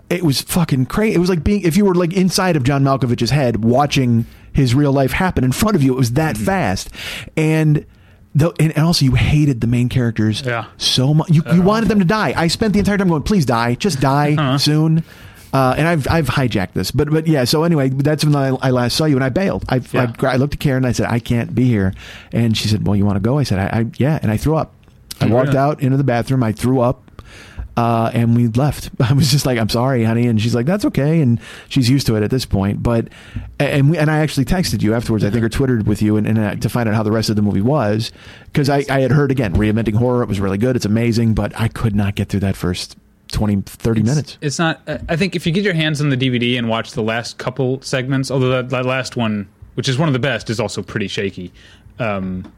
it was fucking crazy. It was like being if you were like inside of John Malkovich's head watching his real life happen in front of you. It was that mm-hmm. fast, and. The, and, and also, you hated the main characters Yeah. so much. You, you wanted them to die. I spent the entire time going, "Please die, just die uh-huh. soon." Uh, and I've I've hijacked this, but but yeah. So anyway, that's when I, I last saw you, and I bailed. I, Yeah. I, I looked at Karen and I said, "I can't be here," and she said, "Well, you want to go?" I said, I, "I yeah," and I threw up. I walked Really? out into the bathroom. I threw up. Uh, and we left. I was just like, "I'm sorry, honey," and she's like, "That's okay," and she's used to it at this point. But and we, and I actually texted you afterwards, I think, or twittered with you, and, and uh, to find out how the rest of the movie was, because I, I had heard again reinventing horror. It was really good. It's amazing, but I could not get through that first 20, 30 minutes. It's not. I think if you get your hands on the DVD and watch the last couple segments, although that, that last one, which is one of the best, is also pretty shaky. Um,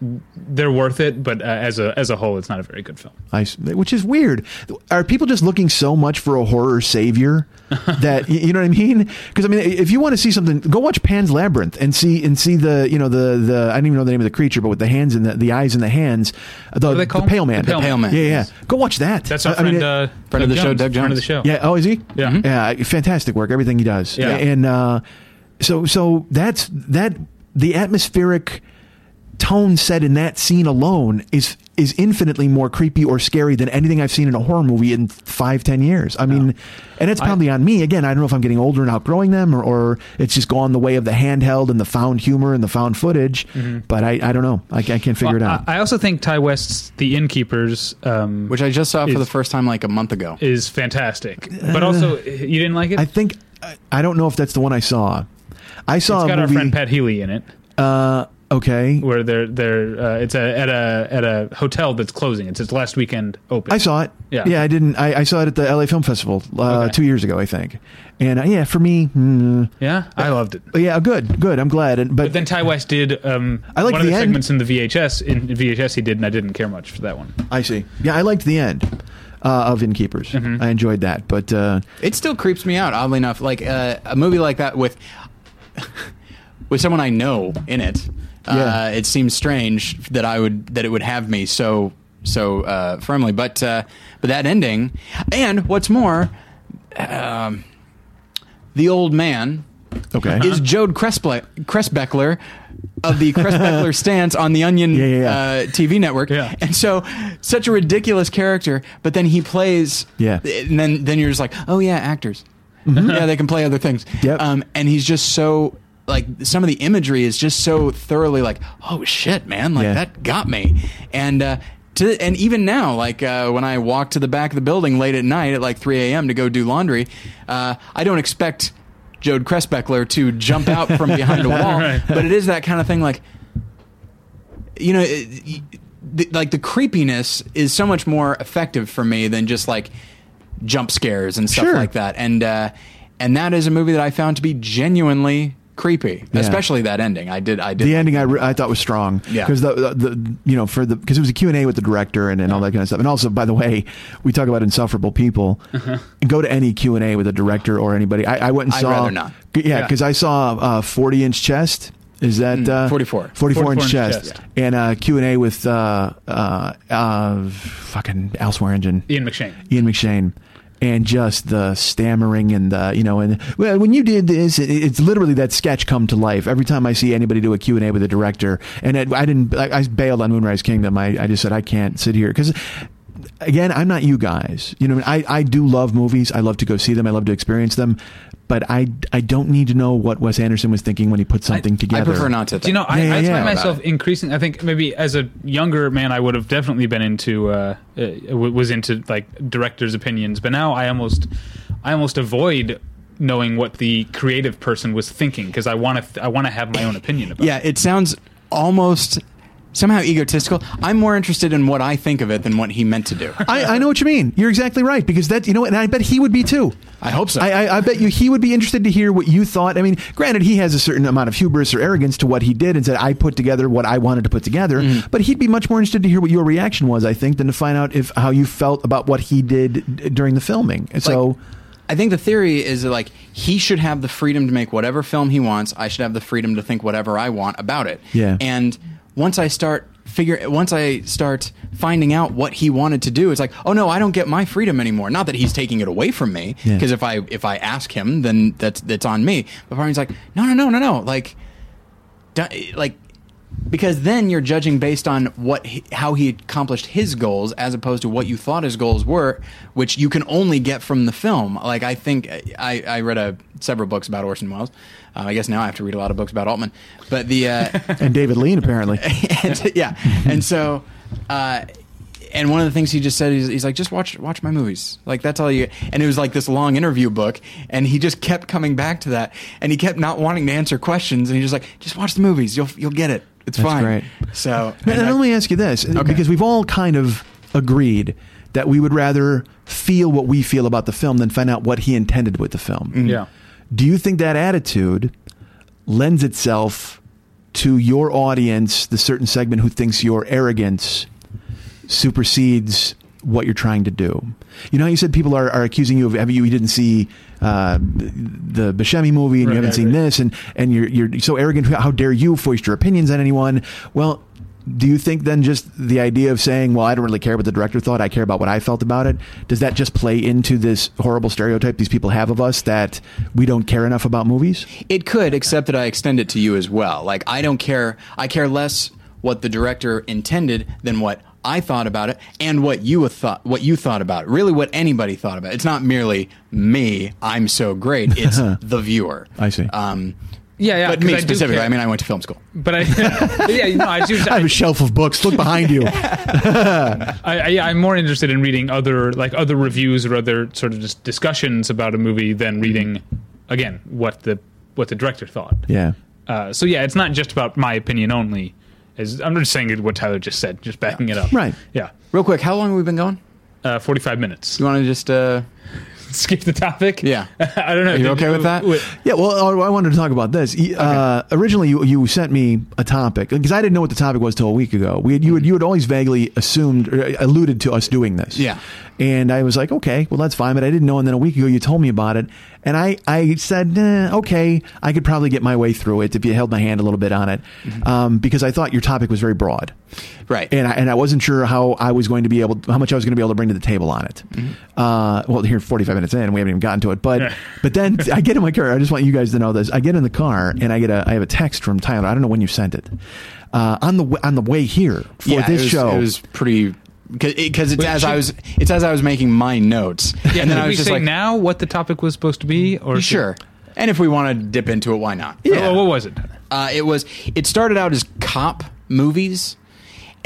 they're worth it, but uh, as a as a whole, it's not a very good film. I s which is weird. Are people just looking so much for a horror savior that you know what I mean? Because I mean, if you want to see something, go watch Pan's Labyrinth and see and see the you know the the I don't even know the name of the creature, but with the hands and the, the eyes and the hands, the, do they the pale man, The Pale Pale Man. Yeah, yeah. Go watch that. That's our I- I mean, friend, uh, Friend of Doug the show, Jones, Doug Friend of the show. Yeah. Oh, is he? Yeah. Yeah. Fantastic work. Everything he does. Yeah. And uh, so so that's that. The atmospheric tone set in that scene alone is is infinitely more creepy or scary than anything I've seen in a horror movie in five ten years. I mean, and it's probably on me again. I don't know if I'm getting older and outgrowing them, or, or it's just gone the way of the handheld and the found humor and the found footage. But I, I don't know. I, I can't figure it out. I, I also think Ti West's The Innkeepers, um, which I just saw for the first time like a month ago. is fantastic. But also, you didn't like it. I think I, I don't know if that's the one I saw. I saw it's a got our movie. friend Pat Healy in it, uh, okay. where they're they're uh, it's a at a at a hotel that's closing. It's its last weekend open. I saw it. Yeah. yeah. I didn't. I, I saw it at the LA Film Festival uh, Okay. two years ago, I think. And uh, yeah, for me, mm, yeah, I loved it. yeah, good, good. I'm glad. And but, But then Ti West did um, I like one of the the end. segments in the VHS. In VHS, he did, and I didn't care much for that one. I see. Yeah, I liked the end uh, of Innkeepers. Mm-hmm. I enjoyed that. But uh, It still creeps me out, oddly enough. Like uh, a movie like that with with someone I know in it. Yeah. Uh, it seems strange that I would that it would have me so so uh, firmly. But uh, but that ending, and what's more, um, the old man okay, is Jode Cresple- Cressbeckler of the Cressbeckler stance on the Onion Yeah, yeah, yeah. Uh, TV network. Yeah. And so, such a ridiculous character, but then he plays. Yeah. And then, then you're just like, oh, yeah, actors. Yeah, they can play other things. Yep. Um, and he's just so. Like some of the imagery is just so thoroughly like, oh shit, man! Like Yeah. that got me. And uh, to and even now, like uh, when I walk to the back of the building late at night at like 3 a.m. to go do laundry, uh, I don't expect Jode Cressbeckler to jump out from behind a wall, Right. but it is that kind of thing. Like, you know, it, the, like the creepiness is so much more effective for me than just like jump scares and stuff Sure. like that. And uh, and that is a movie that I found to be genuinely creepy, Yeah. especially that ending. I did, I did. the ending I, re- I thought was strong. Yeah. because the, the the you know for the because it was a Q and A with the director and, and all that kind of stuff. And also, by the way, we talk about insufferable people. Go to any Q and A with a director or anybody. I, I went and I'd saw. rather not. Yeah, Yeah. because I saw uh, forty inch chest. Is that uh, 44. 44 inch 44 inch chest, chest. and uh, Q and A with uh, uh, uh, fucking Al Swearingen. Ian McShane. Ian McShane, and just the stammering and the you know and well when you did this it, it's literally that sketch come to life every time I see anybody do a Q and A with a director. And it, I didn't I, I bailed on Moonrise Kingdom. I, I just said I can't sit here. Because again I'm not you guys. You know I, I do love movies. I love to go see them. I love to experience them but I I don't need to know what Wes Anderson was thinking when he put something I together I prefer not to. Do you know, I, Yeah, I yeah, find yeah. myself increasing. I think maybe as a younger man, I would have definitely been into uh, uh, was into like directors' opinions, but now I almost I almost avoid knowing what the creative person was thinking because I want to I want to have my own opinion about. Yeah, it sounds almost somehow egotistical. I'm more interested in what I think of it than what he meant to do. I, I know what you mean you're exactly right because that you know and I bet he would be too I hope so. I, I, I bet you he would be interested to hear what you thought. I mean, granted, he has a certain amount of hubris or arrogance to what he did and said, I put together what I wanted to put together. Mm-hmm. But he'd be much more interested to hear what your reaction was, I think, than to find out if how you felt about what he did during the filming. And so, Like, I think the theory is that, like he should have the freedom to make whatever film he wants. I should have the freedom to think whatever I want about it. Yeah. And once I start figure, once I start finding out what he wanted to do, it's like, oh no, I don't get my freedom anymore. Not that he's taking it away from me, Yeah. because if I if I ask him, then that's that's on me. But part of me's like, no, no, no, no, no, like, like. Because then you're judging based on what he, how he accomplished his goals, as opposed to what you thought his goals were, which you can only get from the film. Like I think I, I read a, several books about Orson Welles. Uh, I guess now I have to read a lot of books about Altman. But the uh, and David Lean apparently. and, yeah, and so, uh, and one of the things he just said is he's like, just watch watch my movies. Like that's all you. And it was like this long interview book, and he just kept coming back to that, and he kept not wanting to answer questions, and he's just like, just watch the movies. You'll you'll get it. It's That's fine. great. So And, and I- let me ask you this, because we've all kind of agreed that we would rather feel what we feel about the film than find out what he intended with the film. Mm-hmm. Yeah. Do you think that attitude lends itself to your audience, the certain segment who thinks your arrogance supersedes what you're trying to do. You know, how you said people are, are accusing you of have you, you didn't see uh, the Buscemi movie and Right, you haven't right, seen right. this, and and you're you're so arrogant. How dare you foist your opinions on anyone? Well. Do you think then just the idea of saying, "Well, I don't really care what the director thought; I care about what I felt about it"? Does that just play into this horrible stereotype these people have of us that we don't care enough about movies? It could, except that I extend it to you as well. Like I don't care. I care less what the director intended than what I thought about it and what you thought. What you thought about it. Really, what anybody thought about it. It's not merely me. I'm so great. It's the viewer. I see. Um, Yeah, yeah. But me I specifically. I mean, I went to film school. but I, yeah, no, I, do, I have a shelf of books. Look behind you. I, I, yeah, I'm more interested in reading other like other reviews or other sort of just discussions about a movie than reading again what the what the director thought. yeah. Uh, so yeah, it's not just about my opinion only. As I'm just saying what Tyler just said, just backing it up. Right. Yeah. Real quick, how long have we been going? Uh, 45 minutes. You want to just? Uh, Skip the topic. Yeah. I don't know. Are you Did okay with that? wait, Yeah, well, I wanted to talk about this. Uh, originally, you, you sent me a topic because I didn't know what the topic was till a week ago. We had, you had you had always vaguely assumed, or alluded to us doing this. Yeah. And I was like, okay, well, that's fine, but I didn't know. And then a week ago, you told me about it, and I I said, eh, okay, I could probably get my way through it if you held my hand a little bit on it, um, because I thought your topic was very broad. right. And I, and I wasn't sure how I was going to be able, how much I was going to be able to bring to the table on it. Uh, well, here, 45 minutes in, we haven't even gotten to it. But, but then I get in my car. I just want you guys to know this. I get in the car and I get a, I have a text from Tyler. I don't know when you sent it. Uh, on the on the way here for yeah, this it was, show, It was pretty because it's Wait, as should- I was it's as I was making my notes, Yeah, and then I was just like, now what the topic was supposed to be, or sure. And if we want to dip into it, why not? Yeah. what was it? Uh, it was. It started out as cop movies,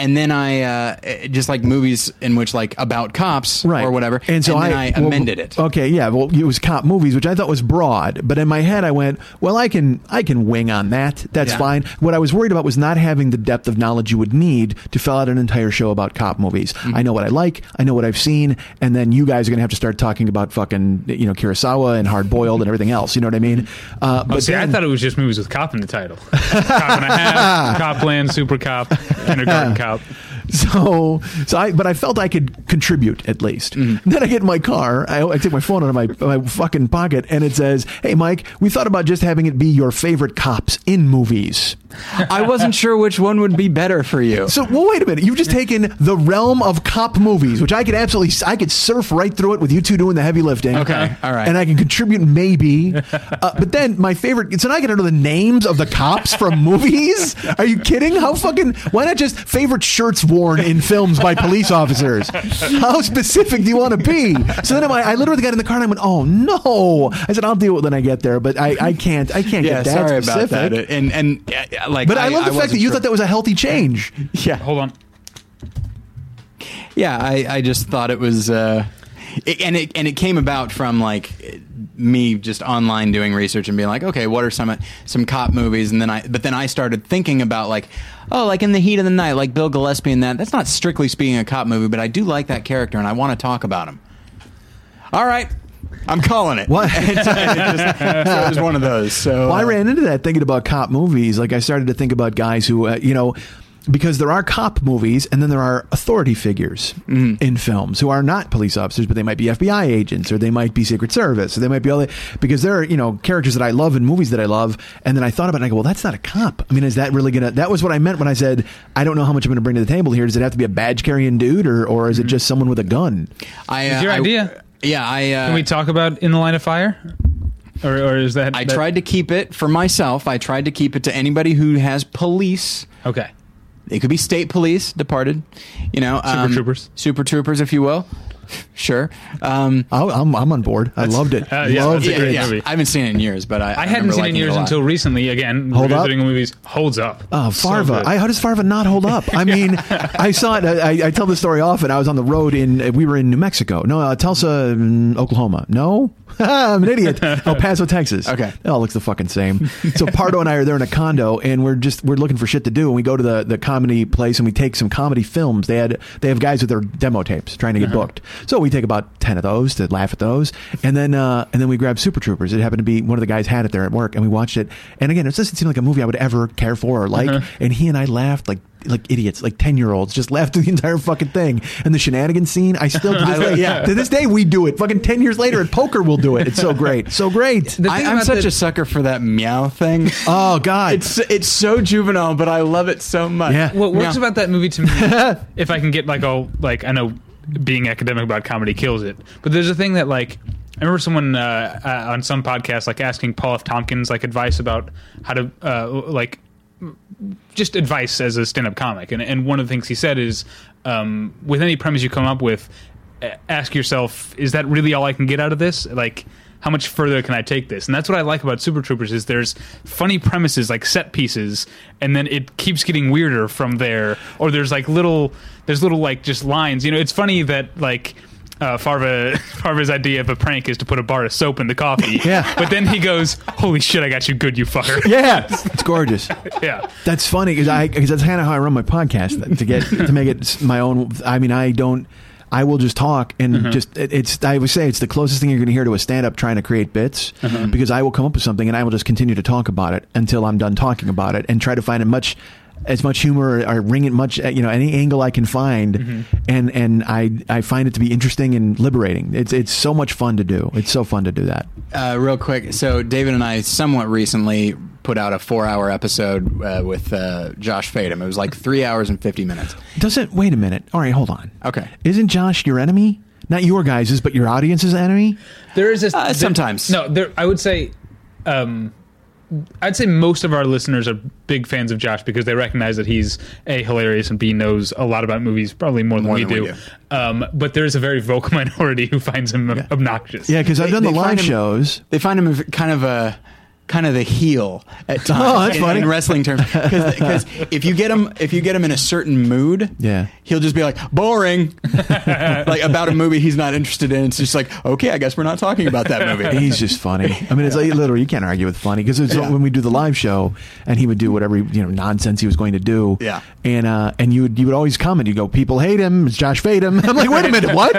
and then I uh, just like movies in which like about cops right or whatever. And so then I, I, well, amended it. Okay, yeah. Well, it was cop movies, which I thought was broad, but in my head I went, well, I can I can wing on that. That's Yeah. fine. What I was worried about was not having the depth of knowledge you would need to fill out an entire show about cop movies. Mm-hmm. I know what I like, I know what I've seen, and then you guys are gonna have to start talking about fucking you know Kurosawa and Hard Boiled and everything else. You know what I mean? Uh, Oh, but see, I thought it was just movies with cop in the title. cop and a half, Copland, Super Cop, Kindergarten Cop. So, so I, but I felt I could contribute at least. Mm-hmm. Then I get in my car, I, I take my phone out of my, my fucking pocket, and it says, "Hey, Mike, we thought about just having it be your favorite cops in movies." I wasn't sure which one would be better for you. So, well, wait a minute. You've just taken the realm of cop movies, which I could absolutely, I could surf right through it with you two doing the heavy lifting. Okay, all right. And I can contribute maybe. Uh, but then my favorite, so now I got to know the names of the cops from movies? Are you kidding? How fucking, why not just favorite shirts worn in films by police officers? How specific do you want to be? So then I, I literally got in the car and I went, oh no. I said, I'll deal with it when I get there, but I, I can't, I can't yeah, get that sorry specific. about that. And and like, But I, love the fact that you sure. thought that was a healthy change. Yeah, Hold on. yeah. I, I just thought it was, uh, it, and it and it came about from like me just online doing research and being like, okay, what are some some cop movies? And then I, but then I started thinking about like, oh, like in the heat of the night, like Bill Gillespie and that. That's not strictly speaking a cop movie, but I do like that character and I want to talk about him. All right. I'm calling it. What? It, just, so it was one of those. So Well, I uh, ran into that thinking about cop movies. Like I started to think about guys who, uh, you know, because there are cop movies and then there are authority figures Mm-hmm. in films who are not police officers, but they might be FBI agents or they might be Secret Service or they might be all the, because there are, you know, characters that I love in movies that I love. And then I thought about it and I go, well, that's not a cop. I mean, is that really going to, that was what I meant when I said, I don't know how much I'm going to bring to the table here. Does it have to be a badge carrying dude or, or Mm-hmm. is it just someone with a gun? I, It's uh, your I- idea. Yeah, I. Uh, Can we talk about In the Line of Fire? Or, or is that. I that- tried to keep it for myself. I tried to keep it to anybody who has police. Okay. It could be state police, departed, you know, um, troopers. super troopers, if you will. Sure. Um, I'll, I'm, I'm on board. I loved it. Uh, yeah, loved that's a it. great movie. I haven't seen it in years, but I, I hadn't seen it in years a lot. until recently. Again, Hold up? movies holds up. Oh, Farva. good. I, how does Farva not hold up? I mean, I saw it. I, I tell this story often. I was on the road in, we were in New Mexico. No, uh, Tulsa, mm, Oklahoma. No? I'm an idiot. El Paso, Texas. Okay. It all looks the fucking same. So Pardo and I are there in a condo and we're just, we're looking for shit to do. And we go to the, the comedy place and we take some comedy films. They had, they have guys with their demo tapes trying to get booked. So we take about ten of those to laugh at those, and then uh, and then we grab Super Troopers. It happened to be one of the guys had it there at work, and we watched it. And again, it doesn't seem like a movie I would ever care for or like. Uh-huh. And he and I laughed like like idiots, like ten year olds, just laughed through the entire fucking thing. And the shenanigan scene, I still to this day, Yeah. to this day we do it. Fucking ten years later at poker, we'll do it. It's so great, so great. I, I'm such the- a sucker for that meow thing. Oh God, it's it's so juvenile, but I love it so much. Yeah. What works Yeah. about that movie to me, if I can get like all like I know being academic about comedy kills it, but there's a thing that like I remember someone uh, uh, on some podcast like asking Paul F. Tompkins like advice about how to uh, like just advice as a stand-up comic, and and one of the things he said is um, with any premise you come up with, ask yourself, is that really all I can get out of this? Like. How much further can I take this? And that's what I like about Super Troopers is there's funny premises like set pieces, and then it keeps getting weirder from there. Or there's like little there's little like just lines. You know, it's funny that like uh, Farva Farva's idea of a prank is to put a bar of soap in the coffee. Yeah. But then he goes, "Holy shit, I got you good, you fucker." yeah, it's gorgeous. yeah. That's funny because I because that's kind of how I run my podcast to get to make it my own. I mean, I don't. I will just talk and Mm-hmm. just it, it's. I would say it's the closest thing you're going to hear to a stand up trying to create bits Mm-hmm. because I will come up with something and I will just continue to talk about it until I'm done talking about it and try to find a much as much humor or ring it much you know any angle I can find Mm-hmm. and and I I find it to be interesting and liberating. It's it's so much fun to do. It's so fun to do that. Uh, real quick, so David and I somewhat recently put out a four-hour episode uh, with uh, Josh Fadem. It was like three hours and fifty minutes. Doesn't wait a minute. All right, hold on. Okay. Isn't Josh your enemy? Not your guys's, but your audience's enemy? There is this Uh, there- sometimes. No, there. I would say, um, I'd say most of our listeners are big fans of Josh because they recognize that he's a hilarious and b knows a lot about movies, probably more than, More we, than we do. do. Um, but there is a very vocal minority who finds him obnoxious. Yeah, because I've They- done the they live find him- shows. They find him kind of a kind of the heel at times. Oh, that's in, funny. in wrestling terms. Because if you get him if you get him in a certain mood, Yeah. he'll just be like boring, like about a movie he's not interested in. It's just like okay, I guess we're not talking about that movie. He's just funny. I mean, it's like literally you can't argue with funny because Yeah. when we do the live show and he would do whatever you know nonsense he was going to do. Yeah. and uh, and you would you would always comment. You go, people hate him. It's Josh Fadem. I'm like, wait a minute, what?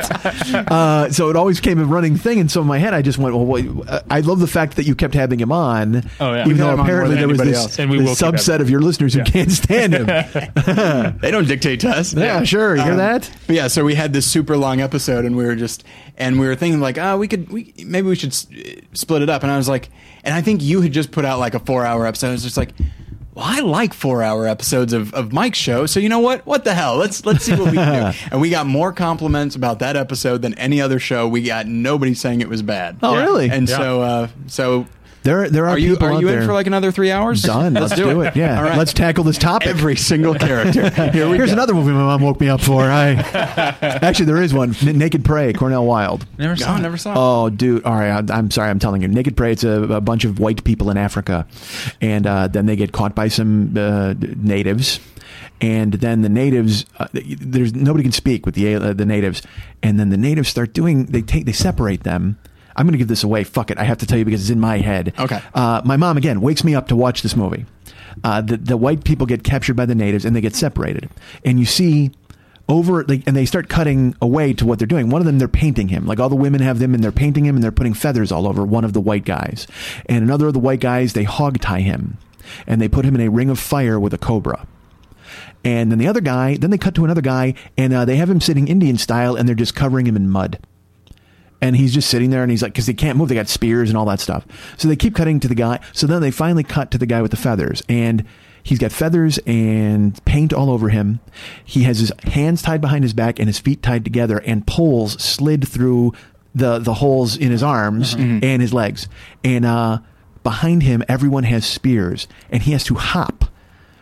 uh, so it always came a running thing, and so in my head I just went, well, wait, uh, I love the fact that you kept having him on. Oh, yeah. even though had him on more apparently there was this, else. And we this will keep having subset him. of your listeners who can't stand him. They don't dictate to us. Yeah, sure. You hear Um, that? But yeah, so we had this super long episode, and we were just, and we were thinking like, ah, we could, we maybe we should s- split it up. And I was like, and I think you had just put out like a four-hour episode. I was just like, well, I like four-hour episodes of, of Mike's show, so you know what? What the hell? Let's let's see what we can do. And we got more compliments about that episode than any other show. We got nobody saying it was bad. Oh, really? And Yeah. so, uh, so There, there are, are you people are out you there. in for like another three hours? Done. Let's, do, it. Yeah. All right. Let's tackle this topic. Every single character. Here we Here's go. another movie my mom woke me up for. I actually there is one. N- Naked Prey. Cornel Wilde. Never saw. It. never saw. it. Oh, dude. All right. I, I'm sorry. I'm telling you. Naked Prey. It's a, a bunch of white people in Africa, and uh, then they get caught by some uh, natives, and then the natives. Uh, there's nobody can speak with the uh, the natives, and then the natives start doing. They take. They separate them. I'm going to give this away. Fuck it. I have to tell you because it's in my head. Okay. Uh, my mom again wakes me up to watch this movie. Uh, the the white people get captured by the natives and they get separated, and you see over like, and they start cutting away to what they're doing. One of them they're painting him. Like all the women have them and they're painting him and they're putting feathers all over one of the white guys. And another of the white guys they hog tie him and they put him in a ring of fire with a cobra. And then the other guy, then they cut to another guy and uh, they have him sitting Indian style and they're just covering him in mud and he's just sitting there and he's like because they can't move they got spears and all that stuff so they keep cutting to the guy. So then they finally cut to the guy with the feathers. And he's got feathers and paint all over him. He has his hands tied behind his back and his feet tied together and poles slid through the the holes in his arms and his legs. And uh behind him everyone has spears and he has to hop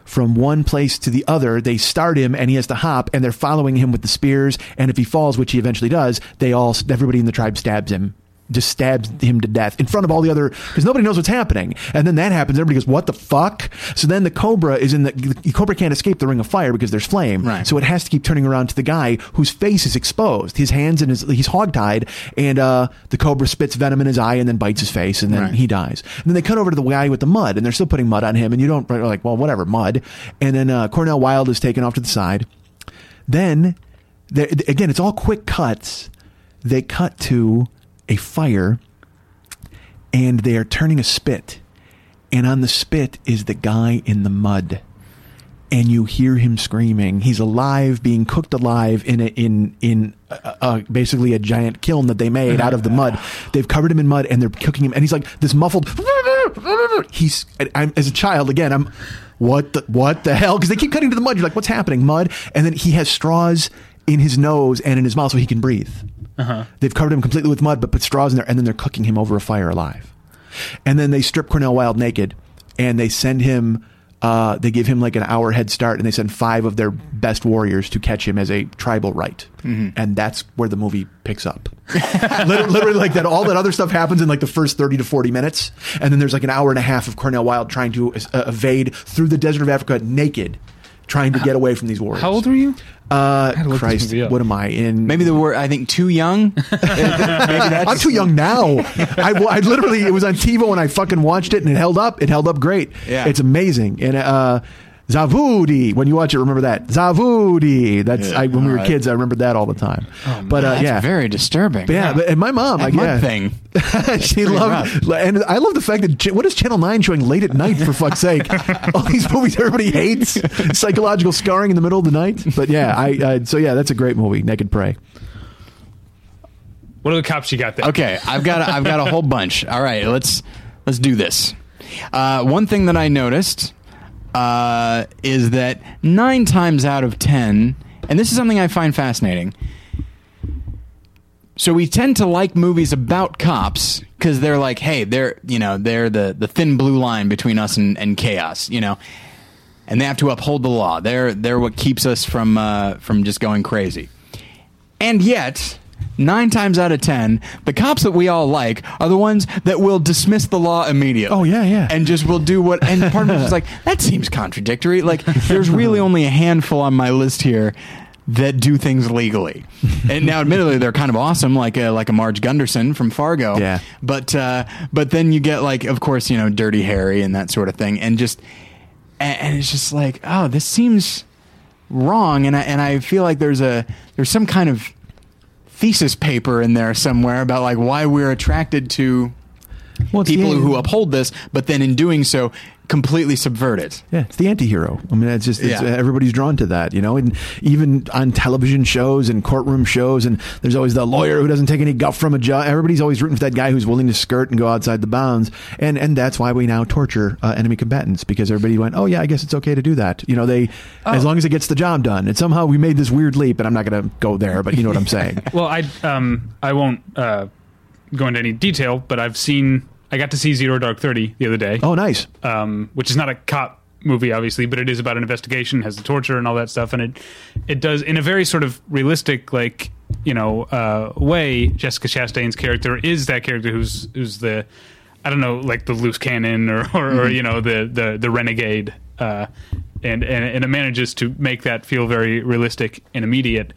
from one place to the other. They start him and he has to hop and they're following him with the spears. And if he falls, which he eventually does, they all, everybody in the tribe stabs him. Just stabs him to death in front of all the other because nobody knows what's happening. And then that happens. Everybody goes, "What the fuck?" So then the cobra is in the, the cobra can't escape the ring of fire because there's flame. Right. So it has to keep turning around to the guy whose face is exposed. His hands and his he's hogtied, and uh, the cobra spits venom in his eye and then bites his face, and then Right. he dies. And then they cut over to the guy with the mud, and they're still putting mud on him, and you don't you're like, well, whatever, mud. And then uh, Cornel Wilde is taken off to the side. Then, there, again, it's all quick cuts they cut to a fire and they are turning a spit. And on the spit is the guy in the mud. And you hear him screaming. He's alive, being cooked alive in a, in in a, a, basically a giant kiln that they made out of the mud. They've covered him in mud and they're cooking him. And he's like this muffled. He's I'm as a child again. I'm what the what the hell? Because they keep cutting to the mud. You're like, what's happening? Mud. And then he has straws in his nose and in his mouth so he can breathe. They've covered him completely with mud, but put straws in there, and then they're cooking him over a fire alive. And then they strip Cornel Wilde naked, and they send him. Uh, they give him like an hour head start, and they send five of their best warriors to catch him as a tribal rite, and that's where the movie picks up. literally, literally like that. All that other stuff happens in like the first thirty to forty minutes, and then there's like an hour and a half of Cornel Wilde trying to uh, evade through the desert of Africa naked, trying to get away from these warriors. How old were you? Uh, to look this Christ, what am I in? Maybe the word I think too young. Maybe that's I'm too young now. I, I literally, it was on TiVo and I fucking watched it and it held up. It held up great. Yeah. It's amazing. And, uh, Zavudi. When you watch it, remember that Zavudi. That's Yeah. I, when we were All right. kids. I remember that all the time. but uh, That's yeah, very disturbing. But yeah. But, and my mom, That like, mud yeah, thing. she pretty loved, and I love the fact that what is Channel Nine showing late at night for fuck's sake? All these movies everybody hates, psychological scarring in the middle of the night. But yeah, I uh, so yeah, that's a great movie, Naked Prey. What are the cops you got there? Okay, I've got a, I've got a whole bunch. All right, let's let's do this. Uh, one thing that I noticed uh, is that nine times out of ten, and this is something I find fascinating. So we tend to like movies about cops because they're like, hey, they're you know they're the the thin blue line between us and, and chaos, you know, and they have to uphold the law. They're they're what keeps us from uh, from just going crazy. And yet, nine times out of ten, the cops that we all like are the ones that will dismiss the law immediately. Oh, yeah, yeah. And just will do what. And part of me is like, that seems contradictory. Like, there's really only a handful on my list here that do things legally. And now, admittedly, they're kind of awesome, like a, like a Marge Gunderson from Fargo. Yeah. But uh, but then you get like, of course, you know, Dirty Harry and that sort of thing, and just and, and it's just like, oh, this seems wrong and I, and I feel like there's a there's some kind of thesis paper in there somewhere about like why we're attracted to Well, people who uphold this but then in doing so completely subvert it. Yeah, it's the anti-hero. I mean, it's just it's, Yeah. everybody's drawn to that, you know. And even on television shows and courtroom shows, and there's always the lawyer who doesn't take any guff from a judge. Everybody's always rooting for that guy who's willing to skirt and go outside the bounds. And and that's why we now torture uh, enemy combatants because everybody went, oh yeah, I guess it's okay to do that. You know, they as long as it gets the job done. And somehow we made this weird leap, and I'm not going to go there, but you know what I'm saying. Well, I um I won't uh, go into any detail, but I've seen I got to see Zero Dark Thirty the other day, oh, nice. um, which is not a cop movie, obviously, but it is about an investigation, has the torture and all that stuff, and it it does in a very sort of realistic, like you know, uh, way. Jessica Chastain's character is that character who's who's the I don't know, like the loose cannon or or, or you know the the the renegade. Uh, and, and and it manages to make that feel very realistic and immediate.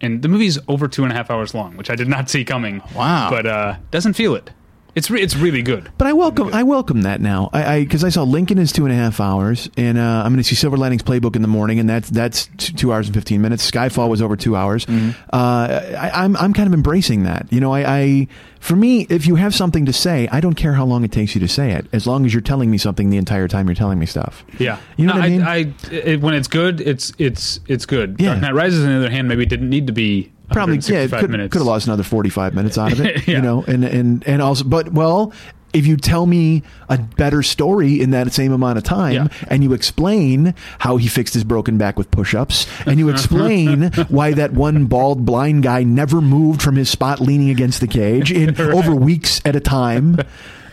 And the movie's over two and a half hours long, which I did not see coming. Wow. But uh, doesn't feel it. It's re- it's really good. But I welcome I welcome that now. I because I, saw Lincoln is two and a half hours, and uh, I'm going to see Silver Linings Playbook in the morning, and that's that's two hours and fifteen minutes. Skyfall was over two hours. Uh, I, I'm I'm kind of embracing that. You know, I, I for me, if you have something to say, I don't care how long it takes you to say it, as long as you're telling me something the entire time you're telling me stuff. Yeah, You know No, what I mean? I, it, when it's good, it's it's it's good. Yeah. Dark Knight Rises, on the other hand, maybe didn't need to be Probably, yeah, could minutes. could have lost another 45 minutes out of it, Yeah. you know, and and and also, but well. If you tell me a better story in that same amount of time, Yeah. and you explain how he fixed his broken back with push-ups, and you explain why that one bald blind guy never moved from his spot leaning against the cage in over weeks at a time.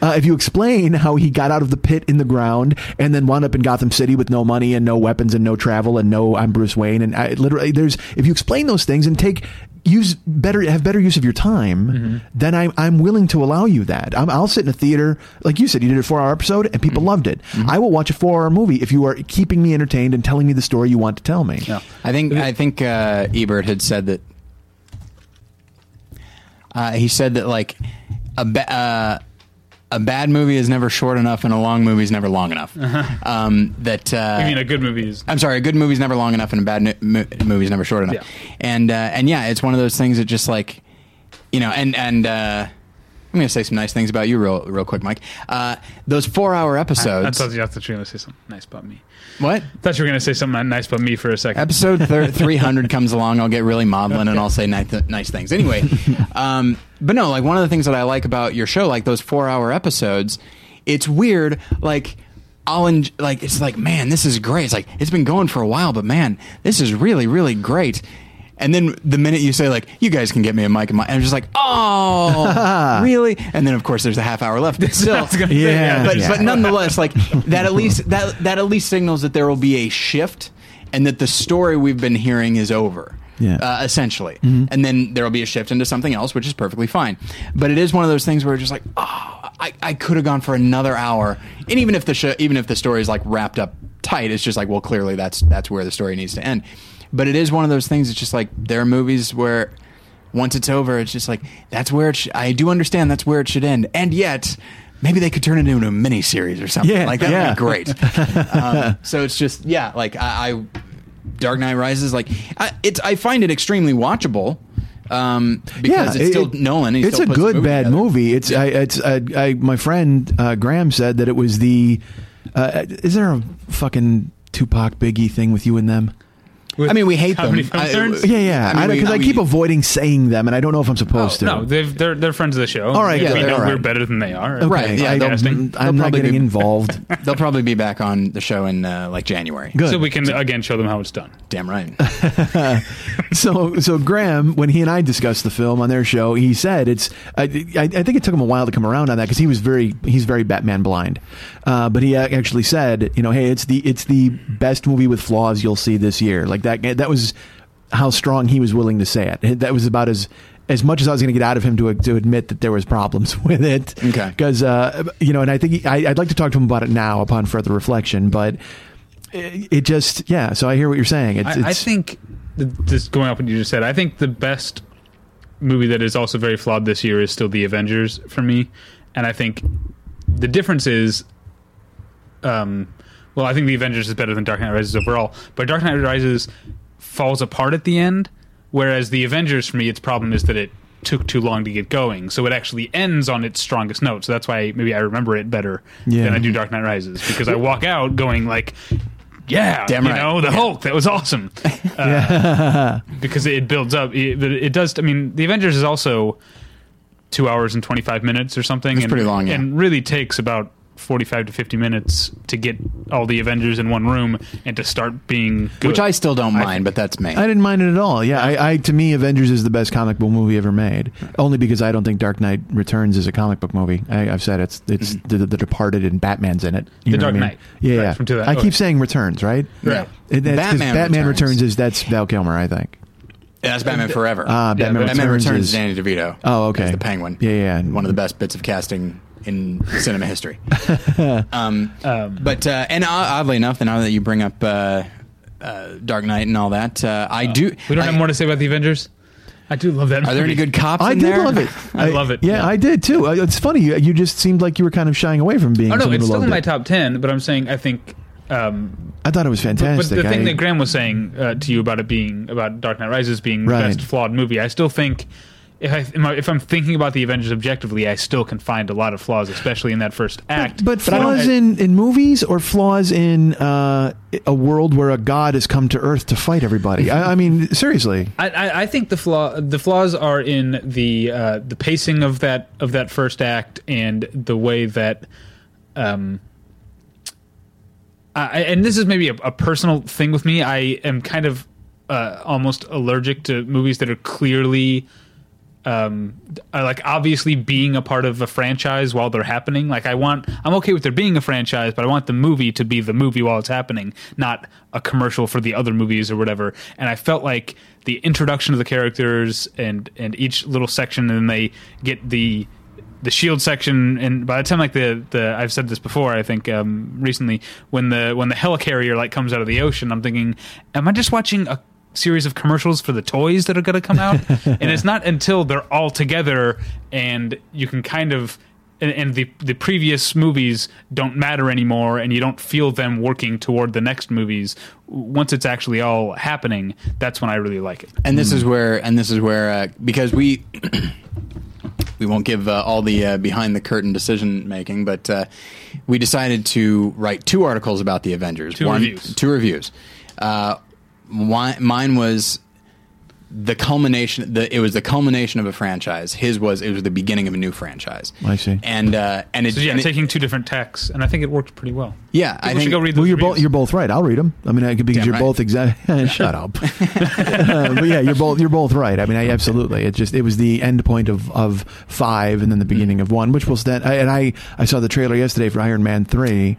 Uh, if you explain how he got out of the pit in the ground and then wound up in Gotham City with no money and no weapons and no travel and no I'm Bruce Wayne and I, literally there's if you explain those things and take use better have better use of your time, then I'm I'm willing to allow you that. I'm, I'll sit in a theater like you said you did a four hour episode and people loved it. I will watch a four hour movie if you are keeping me entertained and telling me the story you want to tell me. Yeah. I think I think uh, Ebert had said that. Uh, he said that like a ba- uh, a bad movie is never short enough, and a long movie is never long enough. Um, that uh, I mean, a good movie is I'm sorry, a good movie's never long enough, and a bad no- mo- movie's never short enough. Yeah. And uh, and yeah, it's one of those things that just like you know, and and uh, I'm going to say some nice things about you real real quick, Mike. Uh, those four hour I, I episodes. thought you were going to say something nice about me. what? I thought you were going to say something nice about me for a second. Episode thir- 300 comes along, I'll get really maudlin and I'll say nice, nice things. Anyway, um, but no, like one of the things that I like about your show, like those four hour episodes, it's weird. Like, I'll en- like it's like, man, this is great. It's like it's been going for a while, but man, this is really, really great. And then the minute you say like, you guys can get me a mic, and my- I'm just like, oh, really? And then of course there's a half hour left. But still, I was gonna say, Yeah. but yeah. but nonetheless, like that at least that that at least signals that there will be a shift and that the story we've been hearing is over. Yeah. Uh, essentially, and then there will be a shift into something else, which is perfectly fine. But it is one of those things where it's just like, oh, I, I could have gone for another hour, and even if the sh- even if the story is like wrapped up tight, it's just like, well, clearly that's that's where the story needs to end. But it is one of those things. It's just like there are movies where once it's over, it's just like that's where it. Sh- I do understand that's where it should end, and yet maybe they could turn it into a mini series or something. Yeah, like that yeah. would be great. um, so it's just yeah, like I, I Dark Knight Rises, like I, it's I find it extremely watchable. Um, because it's still it- Nolan. He It's still a good movie bad together. movie. It's I, it's I, I, my friend uh, Graham said that it was the. Uh, is there a fucking Tupac Biggie thing with you and them? With I mean, we hate them. I- nerds? Yeah, yeah. I mean, we- Because I, we- keep avoiding saying them, and I don't know if I'm supposed to. Oh, no, they've, they're they're friends of the show. All right, we know they're we're better than they are. Okay, Right, yeah, I, they'll- I'm they'll not probably getting be- involved. They'll probably be back on the show in uh, like January. Good. So we can again show them how it's done. Damn right. so so Graham, when he and I discussed the film on their show, he said it's. I, I, I think it took him a while to come around on that because he was very he's very Batman blind, uh, but he actually said, you know, hey, it's the it's the best movie with flaws you'll see this year. Like that that was how strong he was willing to say it. That was about as. As much as I was going to get out of him to to admit that there was problems with it, Okay. Because uh, you know, and I think he, I, I'd like to talk to him about it now upon further reflection. But it, it just, yeah. So I hear what you're saying. It's, I, it's I think just going off what you just said, I think the best movie that is also very flawed this year is still The Avengers for me, and I think the difference is, um, well, I think The Avengers is better than Dark Knight Rises overall, but Dark Knight Rises falls apart at the end, whereas The Avengers for me, its problem is that it took too long to get going, so it actually ends on its strongest note. So that's why maybe I remember it better Yeah. than I do Dark Knight Rises because I walk out going like. Yeah, Damn you right. know the Hulk. That was awesome. Uh, because it builds up. It, it does. I mean, the Avengers is also two hours and twenty five minutes or something. It's pretty long, yeah. and really takes about forty five to fifty minutes to get all the Avengers in one room and to start being good. Which I still don't I mind, but that's me. I didn't mind it at all. Yeah, I, I to me, Avengers is the best comic book movie ever made. Only because I don't think Dark Knight Returns is a comic book movie. I, I've said it's it's the, the Departed and Batman's in it. You Mm-hmm. The know what Dark I mean? Knight. Yeah, Right, yeah. from 2000. I okay. keep saying Returns, right? Yeah. It, that's 'cause Batman Batman Returns. Returns. is that's Val Kilmer, I think. That's Batman Forever. Ah, Yeah, Batman, Batman Returns, Returns is is Danny DeVito. Oh, okay. As the Penguin. Yeah, yeah. One of the best bits of casting in cinema history. um, Um, but uh, and uh, oddly enough, now that you bring up uh, uh, Dark Knight and all that, uh, I do. we don't I- have more to say about the Avengers. I do love that. Are there any good cops I in did there? love it. I love it. Yeah, Yeah. I did too. Uh, It's funny. You, you just seemed like you were kind of shying away from being. Oh no, someone it's who still loved in my it. top ten. But I'm saying I think. Um, I thought it was but, but fantastic. the thing I- that Graham was saying uh, to you about it being about Dark Knight Rises being Right. the best flawed movie, I still think. If, I, if I'm thinking about the Avengers objectively, I still can find a lot of flaws, especially in that first act. But, I don't- flaws in, in movies or flaws in uh, a world where a god has come to Earth to fight everybody? I, I mean, seriously. I, I, I think the flaw the flaws are in the uh, the pacing of that of that first act and the way that um I, and this is maybe a, a personal thing with me. I am kind of uh, almost allergic to movies that are clearly um I like obviously being a part of a franchise while they're happening like i want i'm okay with there being a franchise but i want the movie to be the movie while it's happening not a commercial for the other movies or whatever and i felt like the introduction of the characters and and each little section and then they get the the shield section and by the time like the the I've said this before I think um recently when the when the helicarrier like comes out of the ocean I'm thinking am I just watching a series of commercials for the toys that are going to come out? And it's not until they're all together and you can kind of and, and the the previous movies don't matter anymore and you don't feel them working toward the next movies once it's actually all happening that's when I really like it. And this is where and this is where uh, because we we won't give uh, all the uh, behind the curtain decision making, but uh, we decided to write two articles about the Avengers. Two reviews. Two reviews. Uh, one, mine was the culmination. The, it was the culmination of a franchise. His was it was the beginning of a new franchise. I see. And uh, and it's So yeah, and it- taking two different texts, and I think it worked pretty well. yeah, People I should think go read. Well, you're both you're both right. I'll read them. I mean, I because Damn you're right. both exactly. Shut up. but yeah, you're both you're both right. I mean, I absolutely. It just it was the end point of of five and then the beginning of one, which will stand. I, and I I saw the trailer yesterday for Iron Man three.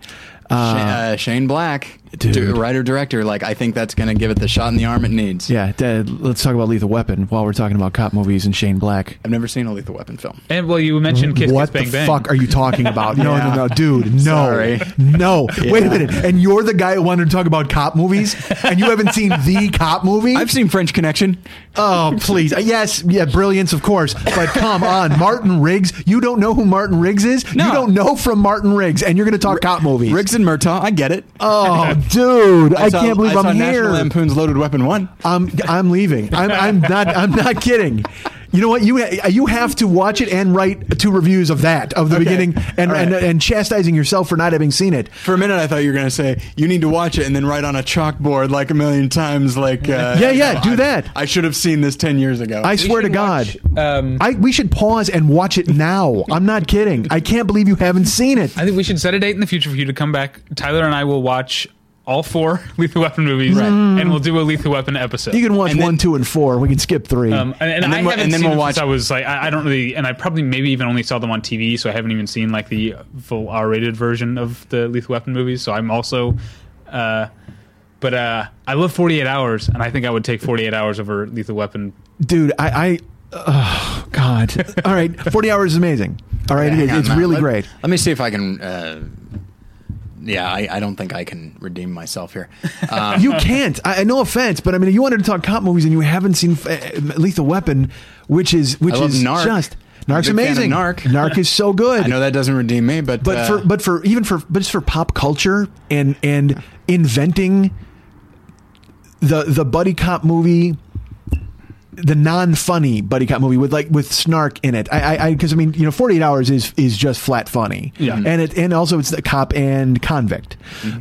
Sha- Uh, uh, Shane Black, Dude. d- writer director. Like I think that's going to give it the shot in the arm it needs. yeah, Dad, let's talk about Lethal Weapon while we're talking about cop movies and Shane Black. I've never seen a Lethal Weapon film. And well, you mentioned mm-hmm. Kiss what Kiss Bang the Bang. fuck are you talking about? No, Yeah. no, no, dude, no, Sorry. no. Wait a minute. And you're the guy who wanted to talk about cop movies, and you haven't seen the cop movie? I've seen French Connection. Oh, please. Yes, yeah, brilliance, of course. But come on, Martin Riggs. You don't know who Martin Riggs is? No. You don't know from Martin Riggs, and you're going to talk cop movies. Riggs and Murtaugh. I get it. Oh, dude. I, saw- can't believe I am saw here. National Lampoon's Loaded Weapon One. I'm I'm leaving. I'm I'm not I'm not kidding. You know what? You you have to watch it and write two reviews of that of the Okay. beginning and, All right. and and chastising yourself for not having seen it. For a minute, I thought you were going to say you need to watch it and then write on a chalkboard like a million times. Like uh, Yeah, yeah, do I- that. I should have seen this ten years ago. I We swear to should God. watch, um, I we should pause and watch it now. I'm not kidding. I can't believe you haven't seen it. I think we should set a date in the future for you to come back. Tyler and I will watch all four Lethal Weapon movies, and we'll do a Lethal Weapon episode. You can watch And then- one, two, and four. We can skip three. Um, and, and, And then I we'll- haven't and then seen we'll watch- I was like, I, I don't really, and I probably maybe even only saw them on TV, so I haven't even seen like the full R-rated version of the Lethal Weapon movies. So I'm also, uh, but uh, I love 48 Hours, and I think I would take 48 Hours over Lethal Weapon. dude i i oh god all right 40 hours is amazing all right it Hang is on, it's really Let- great Let me see if I can. Uh, yeah, I, I don't think I can redeem myself here. Um, you can't I, no offense but i mean you wanted to talk cop movies and you haven't seen uh, lethal weapon which is which is Narc. just narc's big fan of amazing Narc. narc is so good I know that doesn't redeem me, but but uh, for but for even for but just for pop culture and and inventing the the buddy cop movie the non-funny buddy cop movie with like with snark in it. I I because I, mean you know 48 hours is is just flat funny. Yeah. and it and also it's the cop and convict,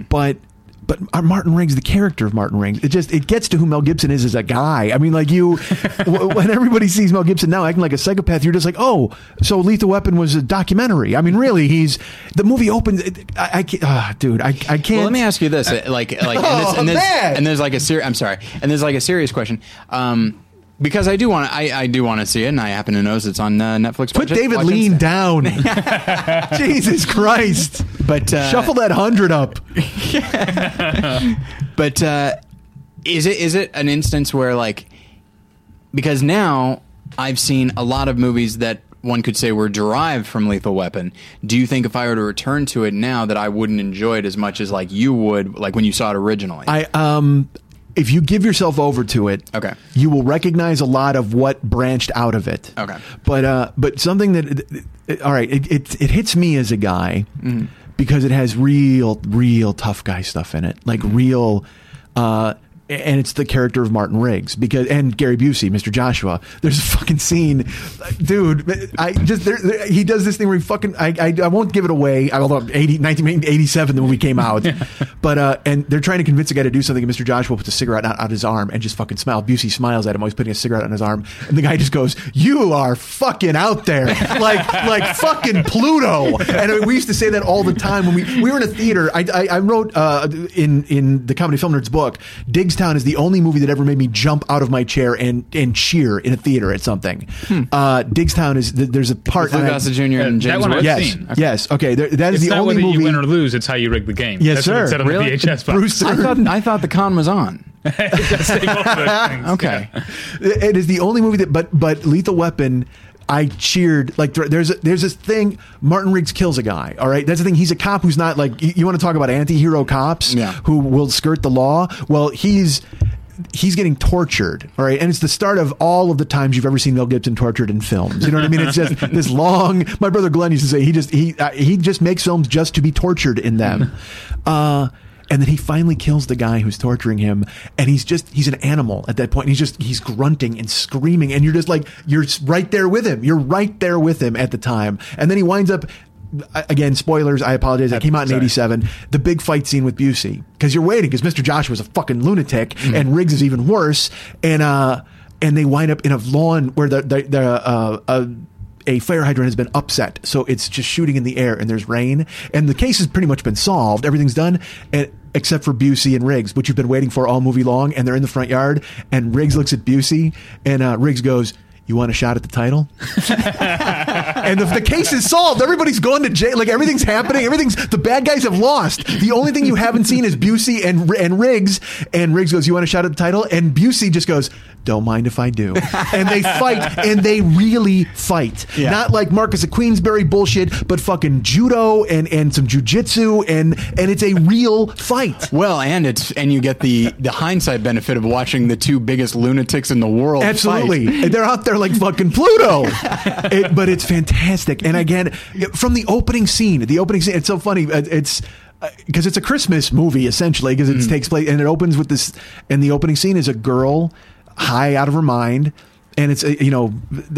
but. But Martin Riggs, the character of Martin Riggs, it just it gets to who Mel Gibson is as a guy. I mean, like you, w- when everybody sees Mel Gibson now acting like a psychopath, you're just like, oh, so Lethal Weapon was a documentary. I mean, really, he's the movie opens. I, I can't, ah, dude, I, I can't. Well, let me ask you this: like, like, and, this, Oh, and, there's, and there's like a serious. I'm sorry, and there's like a serious question. Um, because I do want to, I, I do want to see it, and I happen to know it's on uh, Netflix. Put David watch Lean it. down. Jesus Christ. But uh, Shuffle that hundred up. But uh, is it is it an instance where like because now I've seen a lot of movies that one could say were derived from Lethal Weapon. Do you think if I were to return to it now that I wouldn't enjoy it as much as like you would like when you saw it originally? I um if you give yourself over to it, Okay. you will recognize a lot of what branched out of it. Okay. But uh but something that it, all right, it, it it hits me as a guy Mm-hmm. because it has real real tough guy stuff in it. Like Mm-hmm. real uh and it's the character of Martin Riggs because and Gary Busey, Mr. Joshua. There's a fucking scene, dude. I just there, there- he does this thing where he fucking I, I I won't give it away. Although 80, 1987 the movie came out, but uh and they're trying to convince a guy to do something. And Mr. Joshua puts a cigarette out, out his arm and just fucking smiles. Busey smiles at him he's putting a cigarette on his arm, and the guy just goes, "You are fucking out there, like like fucking Pluto." And we used to say that all the time when we we were in a theater. I I, I wrote uh, in in the comedy film nerds book, Diggstown is the only movie that ever made me jump out of my chair and and cheer in a theater at something. Uh, Diggstown is th- there's a part. Lou and I- Gossett Jr. and that James one I've Yes, seen. yes, okay. There, that is It's the not only whether movie. you win or lose; it's how you rig the game. Yes, That's what sir. said on Really? the VHS box. Bruce I thought I thought the con was on. It does say both of those things. Okay. it is the only movie that but but lethal weapon I cheered like there's a, there's this thing Martin Riggs kills a guy all right? That's the thing he's a cop who's not like you, you want to talk about anti-hero cops Yeah. who will skirt the law? Well he's he's getting tortured all right? And it's the start of all of the times you've ever seen Mel Gibson tortured in films you know what I mean? It's just this long my brother Glenn used to say he just he uh, he just makes films just to be tortured in them. Uh and then he finally kills the guy who's torturing him, and he's just he's an animal at that point. He's just he's grunting and screaming, and you're just like you're right there with him. You're right there with him at the time, and then he winds up. Again, spoilers. I apologize. It came out in Sorry. '87. The big fight scene with Busey because you're waiting because Mr. Joshua's a fucking lunatic and Riggs is even worse. And uh, and they wind up in a lawn where the the, the uh, uh, a fire hydrant has been upset, so it's just shooting in the air, and there's rain, and the case has pretty much been solved. Everything's done, and except for Busey and Riggs, which you've been waiting for all movie long, and they're in the front yard, and Riggs looks at Busey, and uh, Riggs goes. You want a shot at the title? and the, the case is solved. Everybody's gone to jail. Like everything's happening. Everything's the bad guys have lost. The only thing you haven't seen is Busey and and Riggs. And Riggs goes, "You want a shot at the title?" And Busey just goes, "Don't mind if I do." And they fight, and they really fight. Yeah. Not like Marquess of Queensberry bullshit, but fucking judo and and some jujitsu, and and it's a real fight. Well, and it's and you get the the hindsight benefit of watching the two biggest lunatics in the world. Absolutely. fight. They're out there like fucking Pluto. It- but it's fantastic. And again, from the opening scene, the opening scene, it's so funny. Uh, It's because it's a Christmas movie essentially because it takes place and it opens with this. And the opening scene is a girl high out of her mind. And it's a, you know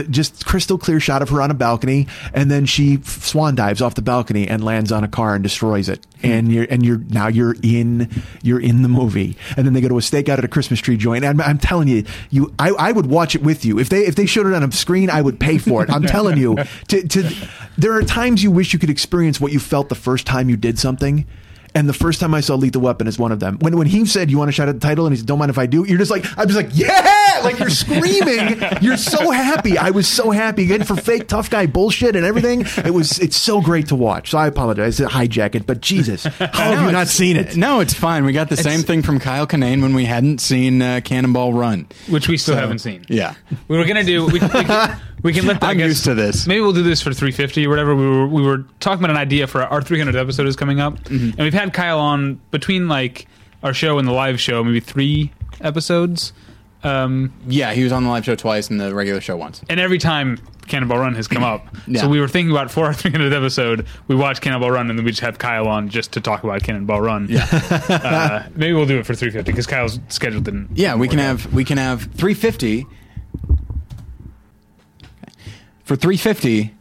just crystal clear shot of her on a balcony, and then she swan dives off the balcony and lands on a car and destroys it. Hmm. And you're and you're now you're in you're in the movie. And then they go to a stakeout at a Christmas tree joint. I'm, I'm telling you, you I, I would watch it with you if they if they showed it on a screen. I would pay for it. I'm telling you. To, to there are times you wish you could experience what you felt the first time you did something. And the first time I saw Lethal Weapon is one of them. When when he said, "You want a shot at the title?" and he said, "Don't mind if I do," you're just like, I'm just like, yeah, like you're screaming. you're so happy. I was so happy again for fake tough guy bullshit and everything. It was it's so great to watch. So I apologize to hijack it, but Jesus, how have No, you not seen it? No, it's fine. We got the same thing from Kyle Kinane when we hadn't seen uh, Cannonball Run. which we still So, haven't seen. Yeah. We were gonna do. We, we, can, we can let. I I'm guess- used to this. Maybe we'll do this for 350 or whatever. We were we were talking about an idea for our 300 episode is coming up, Mm-hmm. and we've had Kyle on between like our show and the live show, maybe three episodes. Um, Yeah, he was on the live show twice and the regular show once. and every time Cannonball Run has come up, Yeah. so we were thinking about for our 300th episode, we watch Cannonball Run, and then we just have Kyle on just to talk about Cannonball Run. Yeah, uh, maybe we'll do it for 350 because Kyle's schedule didn't. Yeah, we can out. have we can have 350 for 350.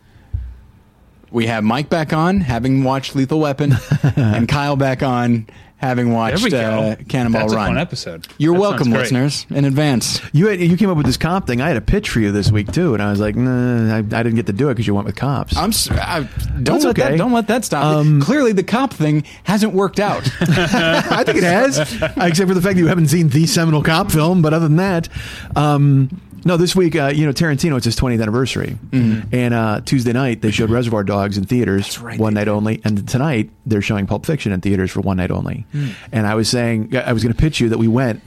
We have Mike back on, having watched Lethal Weapon, and Kyle back on, having watched uh, Cannonball That's Run. a fun episode. You're That welcome, listeners, in advance. You had, you came up with this cop thing. I had a pitch for you this week too, and I was like, nah, I, I didn't get to do it because you went with cops. I'm s- I, don't That's let okay. that don't let that stop. Um, Clearly, the cop thing hasn't worked out. I think it has, except for the fact that you haven't seen the seminal cop film. But other than that, um, no. This week, uh, you know, Tarantino. It's his 20th anniversary, and uh, Tuesday night they showed Reservoir Dogs in theaters, right, one night only, and tonight they're showing Pulp Fiction in theaters for one night only. And I was saying, I was going to pitch you that we went.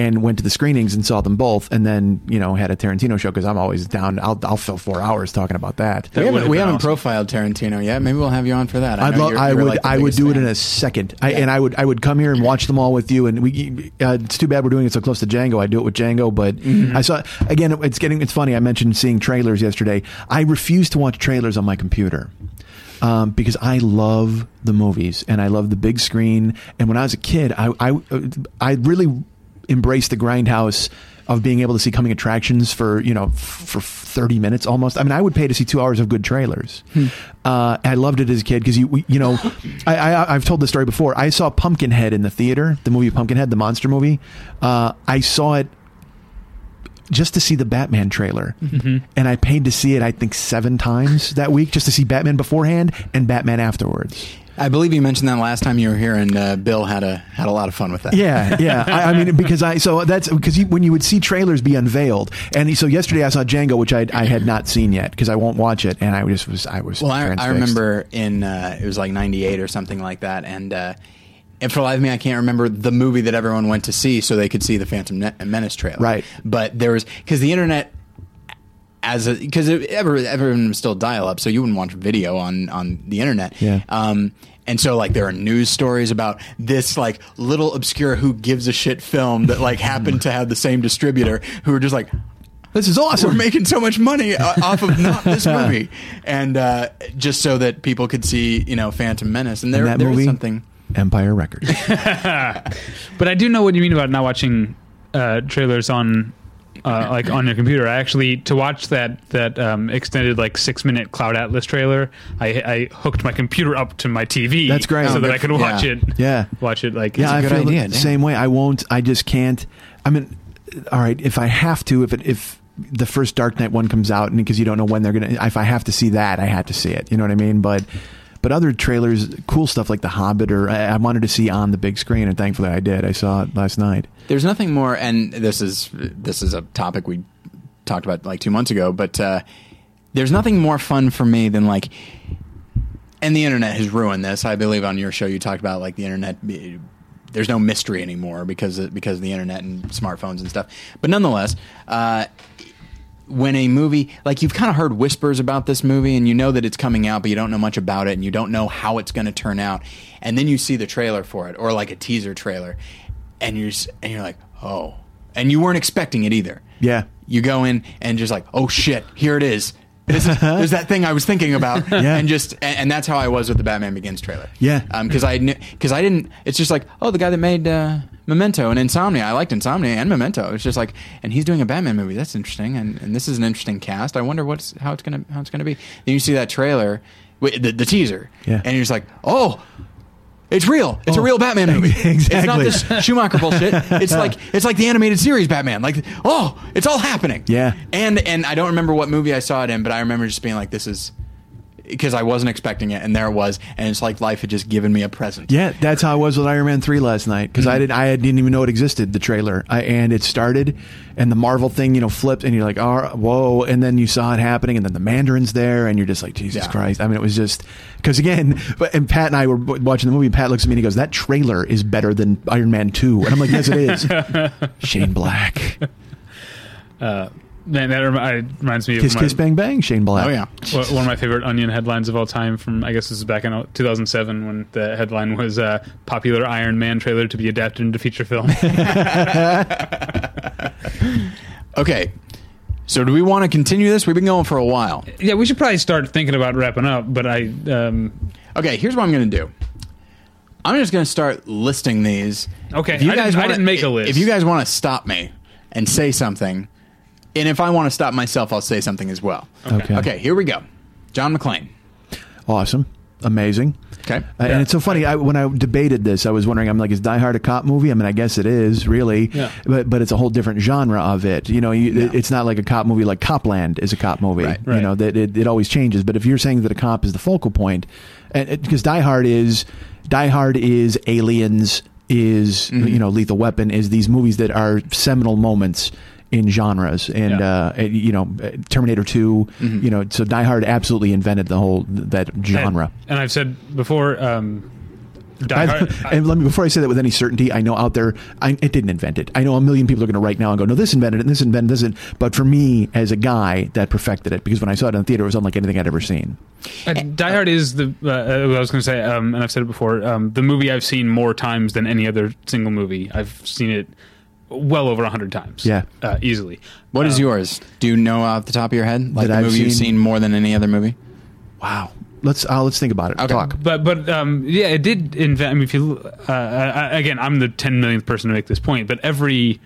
And went to the screenings and saw them both, and then you know had a Tarantino show because I'm always down. I'll I'll fill four hours talking about that. we would've haven't, we haven't awesome. profiled Tarantino yet. Maybe we'll have you on for that. I'd know love. you're- I you're would. like I would biggest do it in a second. I, and I would. I would come here and watch them all with you. And we. Uh, it's too bad we're doing it so close to Django. I do it with Django, but Mm-hmm. I saw again. It's getting. It's funny. I mentioned seeing trailers yesterday. I refuse to watch trailers on my computer. Um, because I love the movies and I love the big screen. And when I was a kid, I I, uh, I really embraced the grindhouse of being able to see coming attractions for you know f- for 30 minutes almost. I mean i would pay to see two hours of good trailers. Uh, i loved it as a kid because you we- you know I, I i've told this story before. I saw pumpkinhead in the theater the movie pumpkinhead the monster movie. Uh, i saw it just to see the Batman trailer. And I paid to see it, I think, seven times that week just to see Batman beforehand and Batman afterwards. I believe you mentioned that last time you were here, and uh, Bill had a had a lot of fun with that. Yeah, yeah. I, I mean, because I so that's because when you would see trailers be unveiled, and so yesterday I saw Django, which I I had not seen yet because I won't watch it, and I just was I was Well, I, I remember in uh, it was like '98 or something like that, and uh, and for life of me, I can't remember the movie that everyone went to see so they could see the Phantom Menace trailer. Right. but there was because the internet. As a because ever everyone was still dial up, so you wouldn't watch video on on the internet. Yeah. Um, and so like there are news stories about this like little obscure who gives a shit film that like happened to have the same distributor who were just like this is awesome. we're making so much money uh, off of not this movie, and uh, just so that people could see, you know, Phantom Menace, and there, that there is movie- something. Empire Records. But I do know what you mean about not watching uh, trailers on. Uh, like on your computer, I actually to watch that that um, extended like six minute Cloud Atlas trailer. I, I hooked my computer up to my TV. That's great. so Oh, that good I could watch yeah. it. Yeah. watch it like Yeah, I a good feel idea, the damn. same way. I won't. I just can't. I mean, all right. If I have to, if it, if the first Dark Knight one comes out, and because you don't know when they're gonna, if I have to see that, I had to see it. You know what I mean? But but other trailers, cool stuff like The Hobbit, or I, I wanted to see on the big screen, and thankfully I did. I saw it last night. There's nothing more, and this is this is a topic we talked about like two months ago. But uh, there's nothing more fun for me than like, and the internet has ruined this. I believe on your show you talked about like the internet. There's no mystery anymore because of, because of the internet and smartphones and stuff. But nonetheless, uh, when a movie like you've kind of heard whispers about this movie and you know that it's coming out but you don't know much about it and you don't know how it's going to turn out and then you see the trailer for it or like a teaser trailer and you're and you're like oh and you weren't expecting it either Yeah. you go in and just like oh shit here it is this is there's that thing I was thinking about Yeah. and just and, and that's how I was with the Batman Begins trailer Yeah. because I knew because I didn't it's just like oh the guy that made uh, Memento and Insomnia I liked Insomnia and Memento it's just like and he's doing a Batman movie that's interesting and, and this is an interesting cast I wonder what's how it's gonna how it's gonna be then you see that trailer the, the teaser Yeah. and you're just like oh it's real. It's a Oh, real Batman movie. Exactly. It's not this Schumacher bullshit. It's like it's like the animated series Batman. Like, oh, it's all happening. Yeah. And and I don't remember what movie I saw it in, but I remember just being like, this is because I wasn't expecting it, and there it was, and it's like life had just given me a present. Yeah, that's how I was with Iron Man three last night because I mm-hmm. didn't I didn't even know it existed. The trailer I, and it started, and the Marvel thing you know flipped, and you're like, oh, whoa, and then you saw it happening, and then the Mandarin's there, and you're just like, Jesus Yeah. Christ! I mean, it was just because again, but and Pat and I were watching the movie. and Pat looks at me and he goes, "That trailer is better than Iron Man 2. and I'm like, "Yes, it is." Shane Black, Man, that remi- I- reminds me of kiss my, kiss bang bang. Shane Black. Oh yeah. one one of my favorite Onion headlines of all time. From I guess this is back in 2007 when the headline was uh, "Popular Iron Man trailer to be adapted into feature film." Okay. So do we want to continue this? We've been going for a while. yeah, we should probably start thinking about wrapping up. But I, um, Okay, here's what I'm going to do. I'm just going to start listing these. Okay, If you I didn't- wanna- didn't make a list. If you guys want to stop me and say something, and if I want to stop myself, I'll say something as well. Okay. Okay, here we go. John McClane. Awesome, amazing. Okay. Uh, And it's so funny. I, when I debated this, I was wondering. I'm like, is Die Hard a cop movie? I mean, I guess it is, really. Yeah. But but it's a whole different genre of it. You know, you, it- it's not like a cop movie like Copland is a cop movie. Right, You know that it, it always changes. But if you're saying that a cop is the focal point, and because Die Hard is Die Hard is Aliens is Mm-hmm. you know Lethal Weapon is these movies that are seminal moments in genres and Yeah. uh you know Terminator 2 Mm-hmm. you know so Die Hard absolutely invented the whole that genre And, and I've said before, um, Die I- and let me before I say that with any certainty, I know out there, I, it didn't invent it. I know a million people are going to write now and go, "No, this invented it, and this invented this." Invented. But for me, as a guy, that perfected it because when I saw it in the theater, it was unlike anything I'd ever seen. Uh, Die Hard is the uh, uh, I was going to say, um, and I've said it before. Um, the movie I've seen more times than any other single movie. I've seen it well over a hundred times. Yeah. uh, easily. What is Um, yours? Do you know off the top of your head? Like That the I've movie you've seen- seen more than any other movie? Wow. Let's uh, let's think about it. Okay. Talk. But but um, yeah, it did invent. I mean, if you uh, I, again, I'm the ten millionth person to make this point, but every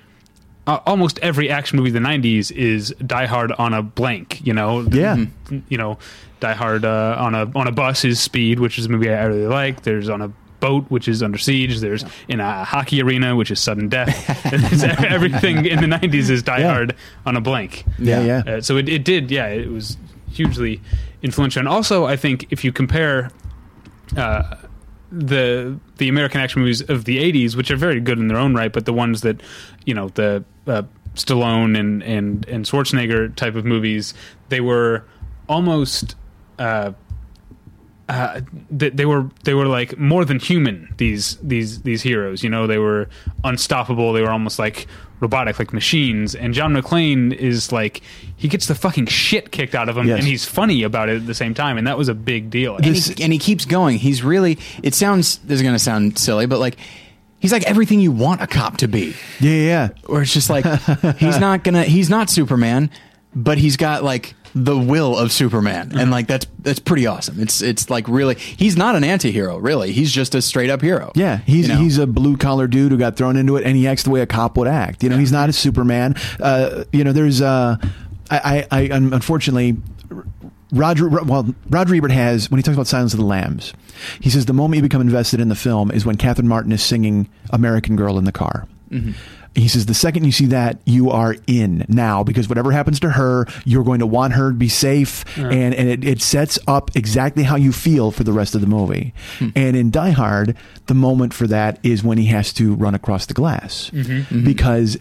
uh, almost every action movie of the '90s is Die Hard on a blank. You know, Yeah. you know, Die Hard uh, on a on a bus is Speed, which is a movie I really like. There's on a boat, which is Under Siege. There's in a hockey arena, which is Sudden Death. Everything in the '90s is Die Yeah. Hard on a blank. Yeah, yeah. Uh, so it, it did, yeah, it was hugely influential. And also, I think if you compare uh, the the American action movies of the '80s, which are very good in their own right, but the ones that you know the uh, Stallone and and and Schwarzenegger type of movies, they were almost. Uh, uh, they, they were they were like more than human. These these these heroes, you know, they were unstoppable. They were almost like robotic, like machines. And John McClane is like he gets the fucking shit kicked out of him, Yes. and he's funny about it at the same time. And that was a big deal. And he, and he keeps going. He's really. It sounds. This is going to sound silly, but like, he's like everything you want a cop to be. Yeah, yeah, yeah. Or it's just like he's not gonna. He's not Superman, but he's got like the will of Superman, Mm-hmm. and like that's that's pretty awesome. It's it's like really he's not an anti-hero, really. He's just a straight up hero. Yeah, he's You know? he's a blue collar dude who got thrown into it, and he acts the way a cop would act. You know, he's not a Superman. Uh, you know, there's uh, I, I, I unfortunately. Roger, well, Roger Ebert has when he talks about Silence of the Lambs, he says the moment you become invested in the film is when Catherine Martin is singing "American Girl" in the car. He says the second you see that, you are in now because whatever happens to her, you're going to want her to be safe, and and it, it sets up exactly how you feel for the rest of the movie. Hmm. And in Die Hard, the moment for that is when he has to run across the glass. Mm-hmm. Mm-hmm. Because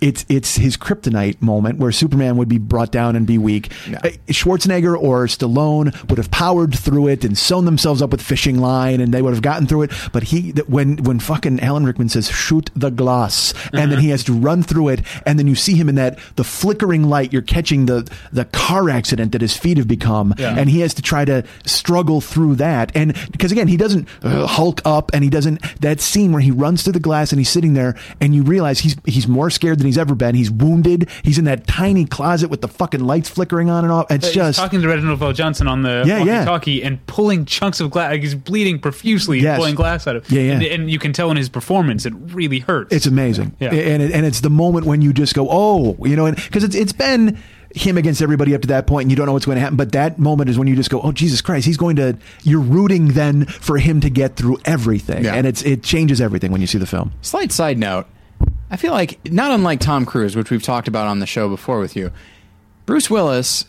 it's it's his kryptonite moment where Superman would be brought down and be weak. Uh, Schwarzenegger or Stallone would have powered through it and sewn themselves up with fishing line, and they would have gotten through it. But he, when when fucking Alan Rickman says "shoot the glass," and then he has to run through it, and then you see him in that the flickering light. You're catching the the car accident that his feet have become, Yeah. and he has to try to struggle through that. And because again, he doesn't uh, hulk up, and he doesn't that scene where he runs through the glass and he's sitting there, and you realize he's he's more scared than he's ever been. He's wounded. He's in that tiny closet with the fucking lights flickering on and off. It's He's just talking to Reginald VelJohnson on the Yeah, yeah. walkie-talkie and pulling chunks of glass. Like he's bleeding profusely, Yes. pulling glass out of. Yeah, yeah. And, and you can tell in his performance, it really hurts. It's amazing, Yeah. and it, and it's the moment when you just go, oh, you know, because it's it's been him against everybody up to that point, and you don't know what's going to happen. But that moment is when you just go, oh, Jesus Christ, he's going to. You're rooting then for him to get through everything, Yeah. and it's it changes everything when you see the film. Slight side note. I feel like not unlike Tom Cruise, which we've talked about on the show before with you. Bruce Willis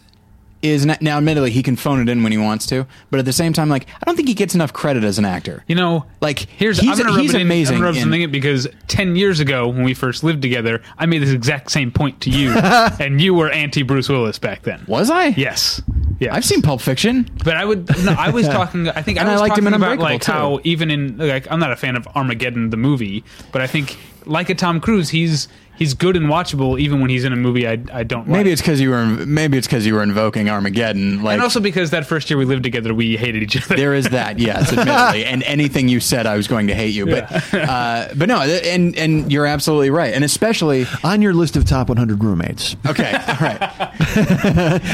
is n- now admittedly he can phone it in when he wants to, but at the same time, like I don't think he gets enough credit as an actor. You know, Like, here's he's- I'm gonna rub he's it in, amazing I'm gonna rub in- something in because ten years ago when we first lived together, I made this exact same point to you, and you were anti Bruce Willis back then. Was I? Yes. Yeah. I've seen Pulp Fiction. But I would. No, I was talking. I think I I was liked him talking in about like too. how even in like I'm not a fan of Armageddon the movie, but I think like a Tom Cruise, he's he's good and watchable even when he's in a movie I I don't like. Maybe it's because you were maybe it's because you were invoking Armageddon. Like and also because that first year we lived together, we hated each other. there is that, yes, admittedly. and anything you said, I was going to hate you. But uh, but no, and and you're absolutely right, and especially On your list of top 100 roommates, okay, all right,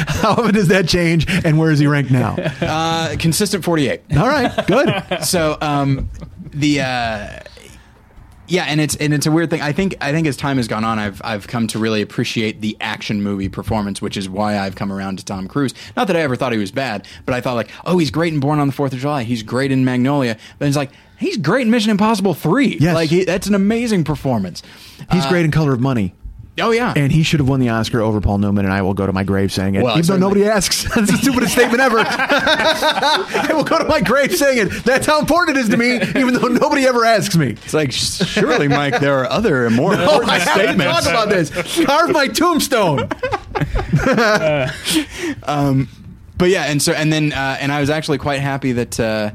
how often does that change, and where is he ranked now? uh, consistent forty eight. All right, good. so um the uh yeah and it's and it's a weird thing. I think i think as time has gone on i've i've come to really appreciate the action movie performance which is why i've come around to tom cruise. Not that i ever thought he was bad but i thought like oh he's great in born on the fourth of july. He's great in magnolia. But it's like he's great in mission impossible 3 Yes. like he, that's an amazing performance. He's Uh, great in Color of Money. Oh yeah And he should have won the Oscar over Paul Newman, and I will go to my grave saying it. Well, even though nobody asks. That's the stupidest statement ever. I will go to my grave saying it. That's how important it is to me, even though nobody ever asks me. it's like surely mike there are other more Oh, important I have to statements talk about this. Carve my tombstone. but yeah, and so and then uh, and I was actually quite happy that uh,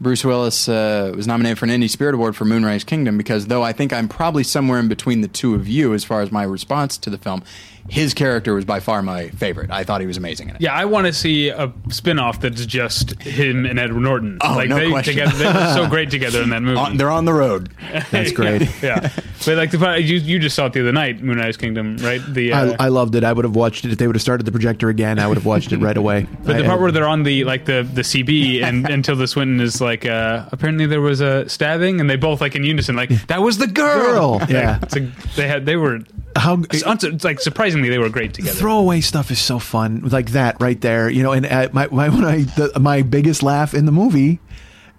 Bruce Willis uh, was nominated for an Indie Spirit Award for Moonrise Kingdom because though I think I'm probably somewhere in between the two of you as far as my response to the film, his character was by far my favorite. I thought he was amazing in it. Yeah, I want to see a spin-off that's just him and Edward Norton. Oh, like no they question. together, they were so great together in that movie. On, they're on the road. That's great. yeah, but like the part you you just saw it the other night, Moonrise Kingdom, right? The uh, I, I loved it. I would have watched it if they would have started the projector again. I would have watched it right away. But the I- part where they're on the like the the CB and Tilda Swinton is like uh apparently there was a stabbing and they both like in unison like that was the girl. Girl, yeah. Like, they had they were how it's like surprisingly they were great together. throwaway stuff is so fun, like that right there. You know, and uh, my my when I the, my biggest laugh in the movie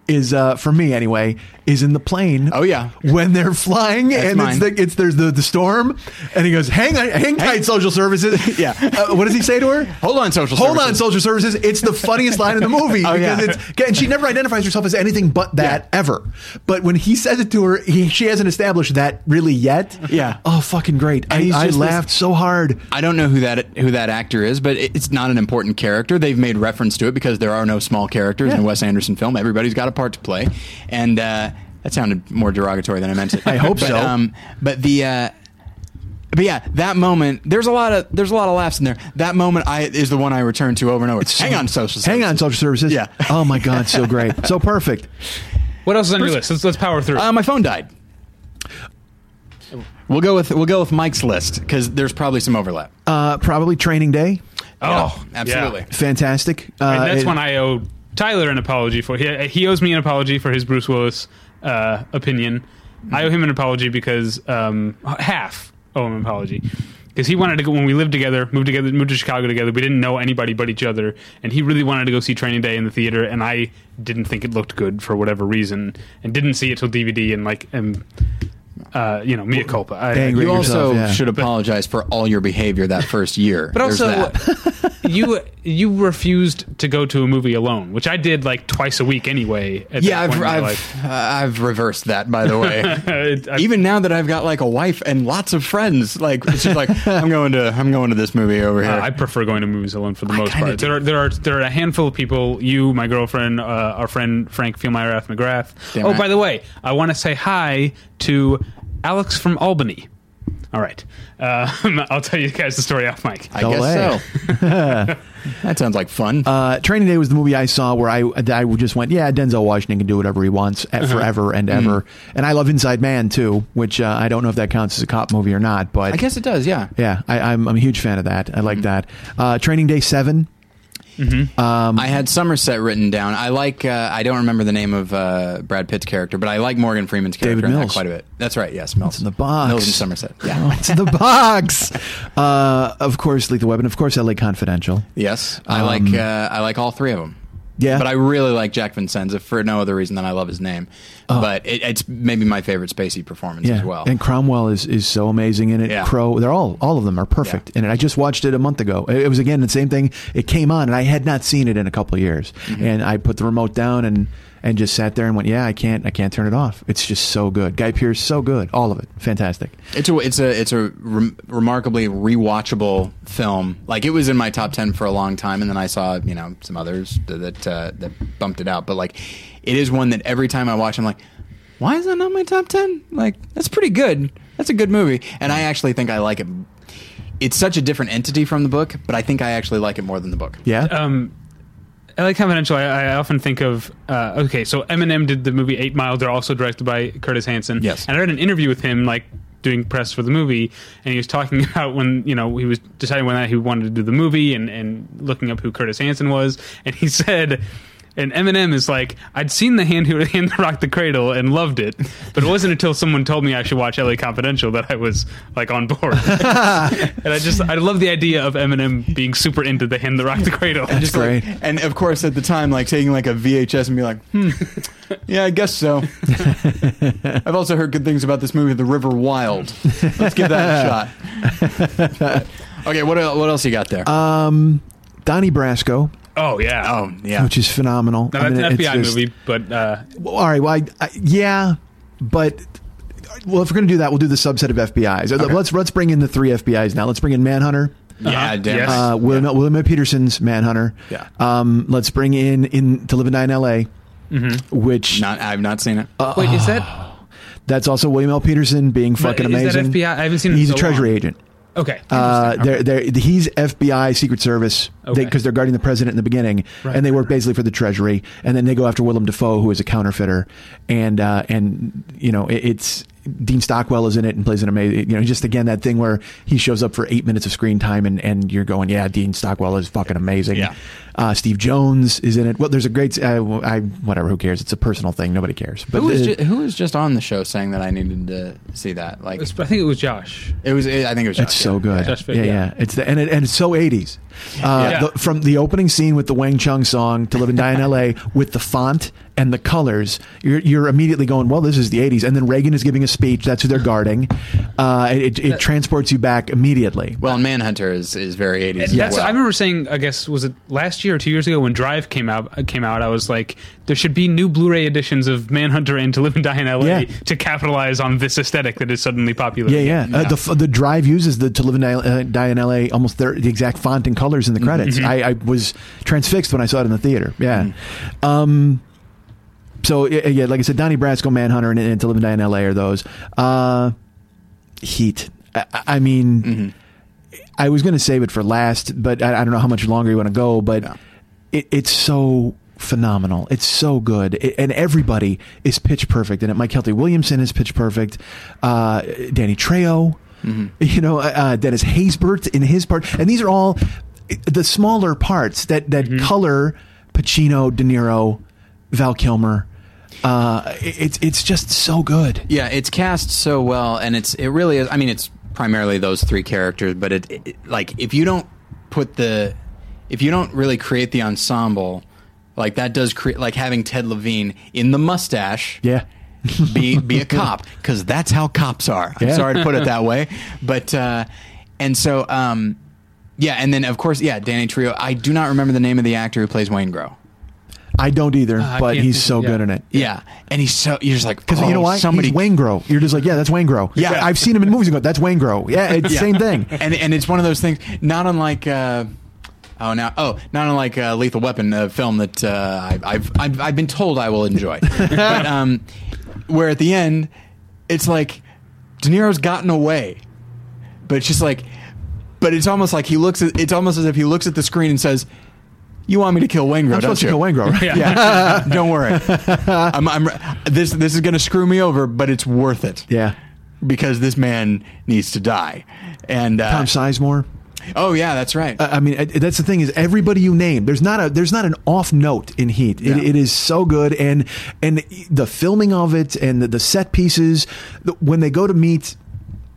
is uh, for me anyway is in the plane. Oh, yeah. when they're flying That's and mine. it's the, it's there's the, the storm and he goes hang on, hang tight social services. Yeah. uh, what does he say to her? Hold on, social. Services. Hold on, social services. It's the funniest line in the movie Oh, because yeah. it's and she never identifies herself as anything but that Yeah. ever. But when he says it to her, he, she hasn't established that really yet. Yeah. Oh, fucking great! I, I just this- laughed so hard. I don't know who that who that actor is, but it- it's not an important character. They've made reference to it because there are no small characters in a Wes Anderson film. Everybody's got a part to play, and uh, that sounded more derogatory than I meant it. I hope but, so. Um, but the. Uh, but yeah, that moment. There's a lot of there's a lot of laughs in there. That moment I is the one I return to over and over. hang on, social. Hang on, social services. Yeah. Oh my God, so great, so perfect. What else is on your list? Let's let's power through. Uh, my phone died. We'll go with we'll go with Mike's list because there's probably some overlap. Uh, probably Training Day. Oh, absolutely. yeah. fantastic. Uh, And that's it- when I owe Tyler an apology for. He, he owes me an apology for his Bruce Willis uh, opinion. I owe him an apology because um, half owe him an apology because he wanted to go when we lived together, moved together, moved to Chicago together. We didn't know anybody but each other, and he really wanted to go see Training Day in the theater, and I didn't think it looked good for whatever reason, and didn't see it till DVD, and like, and uh, you know, mea culpa. I, Angry You Rate also yourself, yeah. should apologize for all your behavior that first year. But There's also, that. you you refused to go to a movie alone, which I did like twice a week anyway. At yeah, I've point in my I've, uh, I've reversed that. By the way, It- even now that I've got like a wife and lots of friends, like it's just like I'm going to I'm going to this movie over here. Uh, I prefer going to movies alone for the I most kinda part. There are, there are there are a handful of people. You, my girlfriend, uh, our friend Frank Fielmeyer McGrath. Damn oh, right. by the way, I want to say hi to Alex from Albany. All right, uh, I'll tell you guys the story off mic. I guess so. that sounds like fun. Uh, Training Day was the movie I saw where I I just went, yeah, Denzel Washington can do whatever he wants Uh-huh. at forever and Mm. ever. And I love Inside Man too, which uh, I don't know if that counts as a cop movie or not, but I guess it does. Yeah. yeah, I, I'm I'm a huge fan of that. I like that. Uh, Training Day Seven. Um, I had Somerset written down. I like. Uh, I don't remember the name of uh, Brad Pitt's character, but I like Morgan Freeman's character David Mills. quite a bit. That's right. Yes, Mills in the box. Mills and Somerset. Yeah. It's in the box. Uh, of course, Lethal Weapon. Of course, L.A. Confidential. yes, I Um, like. Uh, I like all three of them. Yeah. But I really like Jack Vincennes for no other reason than I love his name. But it, it's maybe my favorite Spacey performance Oh. Yeah, as well. and Cromwell is, is so amazing in it. Yeah. Crow, they're all all of them are perfect in it. I just watched it a month ago. It was again the same thing. It came on, and I had not seen it in a couple of years. Mm-hmm. And I put the remote down and and just sat there and went, yeah, I can't I can't turn it off. It's just so good. Guy Pearce, so good. All of it, fantastic. It's a it's a it's a rem- remarkably rewatchable film. Like it was in my top ten for a long time, and then I saw you know some others that that, uh, that bumped it out. But like, it is one that every time I watch, I'm like, why is that not my top ten? Like that's pretty good. That's a good movie, and I actually think I like it. It's such a different entity from the book, but I think I actually like it more than the book. Yeah, um, LA Confidential, I, I often think of. Uh, okay, so Eminem did the movie Eight Mile. They're also directed by Curtis Hanson. Yes. and I read an interview with him, like doing press for the movie, and he was talking about when you know he was deciding whether he wanted to do the movie and and looking up who Curtis Hanson was, and he said. And Eminem is like, I'd seen the hand who hand that rocked the cradle and loved it, but it wasn't until someone told me I should watch LA Confidential that I was like on board. and I just, I love the idea of Eminem being super into the hand that rocked the cradle. That's Just like- great. and of course, at the time, like taking like a VHS and be like, hmm, yeah, I guess so. I've also heard good things about this movie, The River Wild. Let's give that a shot. okay, what el- what else you got there? um, Donnie Brasco, Oh yeah. oh yeah, which is phenomenal. Now, I that's an it's FBI just- movie, but uh, Well, all right. Well, I, I, yeah, but well, if we're gonna do that, we'll do the subset of FBI's. Let's let's bring in the three FBI's now. Let's bring in Manhunter. yeah, Uh-huh. damn Yes. right. Uh, William, William Petersen's Manhunter. Yeah. Um, let's bring in in To Live and Die in L.A., Mm-hmm. which Not, I've not seen it. wait, is that that's also William L. Petersen being fucking is that amazing. FBI? I haven't seen it in He's so a treasury long. agent. Okay? Uh, they're, they're, he's FBI Secret Service because Okay. they, are guarding the president in the beginning, Right, and they work basically for the Treasury, and then they go after Willem Dafoe, who is a counterfeiter, and uh, and you know it, it's Dean Stockwell is in it and plays an amazing, you know, just again that thing where he shows up for eight minutes of screen time, and and you're going, yeah, Dean Stockwell is fucking amazing. Yeah. Uh, Steve Jones is in it. Well, there's a great, uh, I whatever, who cares? It's a personal thing. Nobody cares. But who was uh, ju- who was just on the show saying that I needed to see that? Like I think it was Josh. it was. I think it was. Josh, it's Josh, so yeah. good. Josh yeah, yeah. yeah. It's the, and it, and it's so eighties. Uh, Yeah. the, from the opening scene with the Wang Chung song "To Live and Die in L.A." with the font and the colors, you're you're immediately going, "Well, this is the '80s." And then Reagan is giving a speech. That's who they're guarding. Uh, it it transports you back immediately. Well, Manhunter is is very eighties. Yeah, as so well. I remember saying, I guess was it last year or two years ago when Drive came out? uh, Came out, I was like, there should be new Blu-ray editions of Manhunter and To Live and Die in L.A. Yeah. to capitalize on this aesthetic that is suddenly popular. Yeah, yeah. Uh, the the drive uses the "To Live and Die, uh, Die in L.A." almost their, the exact font and colors in the credits. I, I was transfixed when I saw it in the theater. Yeah. Um. So yeah, like I said, Donnie Brasco, Manhunter, and, and "To Live and Die in L.A." are those. Uh, Heat. I, I mean, I was going to save it for last, but I, I don't know how much longer you want to go. But Yeah. it, it's so phenomenal. It's so good, It- and everybody is pitch perfect in it. Mykelti Williamson is pitch perfect. Uh, Danny Trejo, you know, uh, uh, Dennis Haysbert in his part, and these are all. the smaller parts that that Mm-hmm. color Pacino, De Niro, Val Kilmer. Uh, it's it's just so good. Yeah, it's cast so well, and it's it really is. I mean, it's primarily those three characters, but it, it like if you don't put the if you don't really create the ensemble, like that does create like having Ted Levine in the mustache. Yeah. be be a cop because that's how cops are. I'm Yeah. sorry to put it that way, but uh, and so um, yeah, and then of course yeah, Danny Trejo. I do not remember the name of the actor who plays Waingro. I don't either, I but he's think- so yeah. good in it. Yeah, and he's so you're just like Because oh, you know why? Somebody He's Waingro. You're just like, yeah, that's Waingro. Yeah. I've seen him in movies and go, that's Waingro. Yeah, it's the Yeah. same thing. and and it's one of those things. Not unlike uh, oh now oh not unlike uh, Lethal Weapon, a film that uh, I've, I've I've I've been told I will enjoy. but um, where at the end, it's like De Niro's gotten away, but it's just like, but it's almost like he looks at it's almost as if he looks at the screen and says. You want me to kill Waingro, I'm don't supposed to you? kill Waingro, right? Yeah. don't worry. I'm, I'm, this this is going to screw me over, but it's worth it Yeah. because this man needs to die. And uh, Tom Sizemore. Oh yeah, that's right. I mean, that's the thing is everybody you name. There's not a there's not an off note in Heat. It, Yeah. it is so good, and and the filming of it and the, the set pieces the, when they go to meet.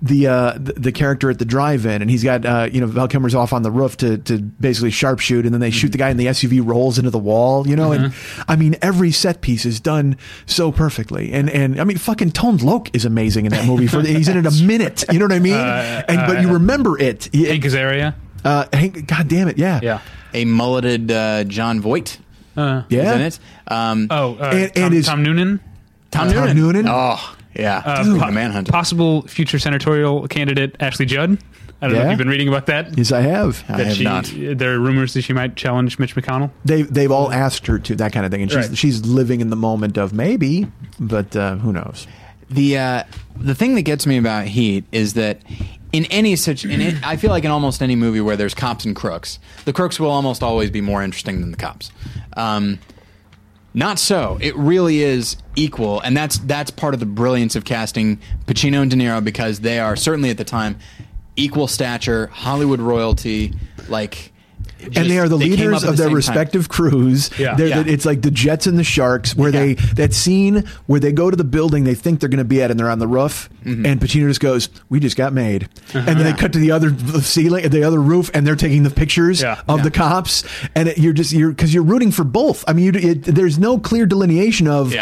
The, uh, the the character at the drive-in, and he's got uh, you know Val Kilmer's off on the roof to to basically sharpshoot, and then they shoot the guy, and the SUV rolls into the wall, you know. And I mean, every set piece is done so perfectly, and and I mean, fucking Tone Loc is amazing in that movie. For he's in it a minute, you know what I mean? and but you remember it. Yeah, Hank Azaria. uh, Hank, God damn it, yeah, Yeah. a mulleted uh, Jon Voight Uh, yeah. is in it. Um, Oh, uh, And- Tom, and his- Tom Noonan. Tom, Tom Noonan. Noonan? Oh yeah, Uh, Dude, po- the Manhunter. Possible future senatorial candidate Ashley Judd. I don't know Yeah? if you've been reading about that. Yes, I have. I that have she, not. There are rumors that she might challenge Mitch McConnell. They they've all asked her to that kind of thing, and she's Right. she's living in the moment of maybe, but uh, who knows? The uh, the thing that gets me about Heat is that in any such, in it, I feel like in almost any movie where there's cops and crooks, the crooks will almost always be more interesting than the cops. Um, not so. It really is equal, and that's that's part of the brilliance of casting Pacino and De Niro because they are certainly at the time equal stature, Hollywood royalty, like. And they are the came leaders of the their same time. respective crews. Yeah. Yeah. The, it's like the Jets and the Sharks, where Yeah. they that scene where they go to the building they think they're going to be at, and they're on the roof, Mm-hmm. and Pacino just goes, "We just got made," Uh-huh. and then they cut to the other ceiling, the other roof, and they're taking the pictures Yeah. of Yeah. the cops, and it, you're just you're because you're rooting for both. I mean, you, it, there's no clear delineation of.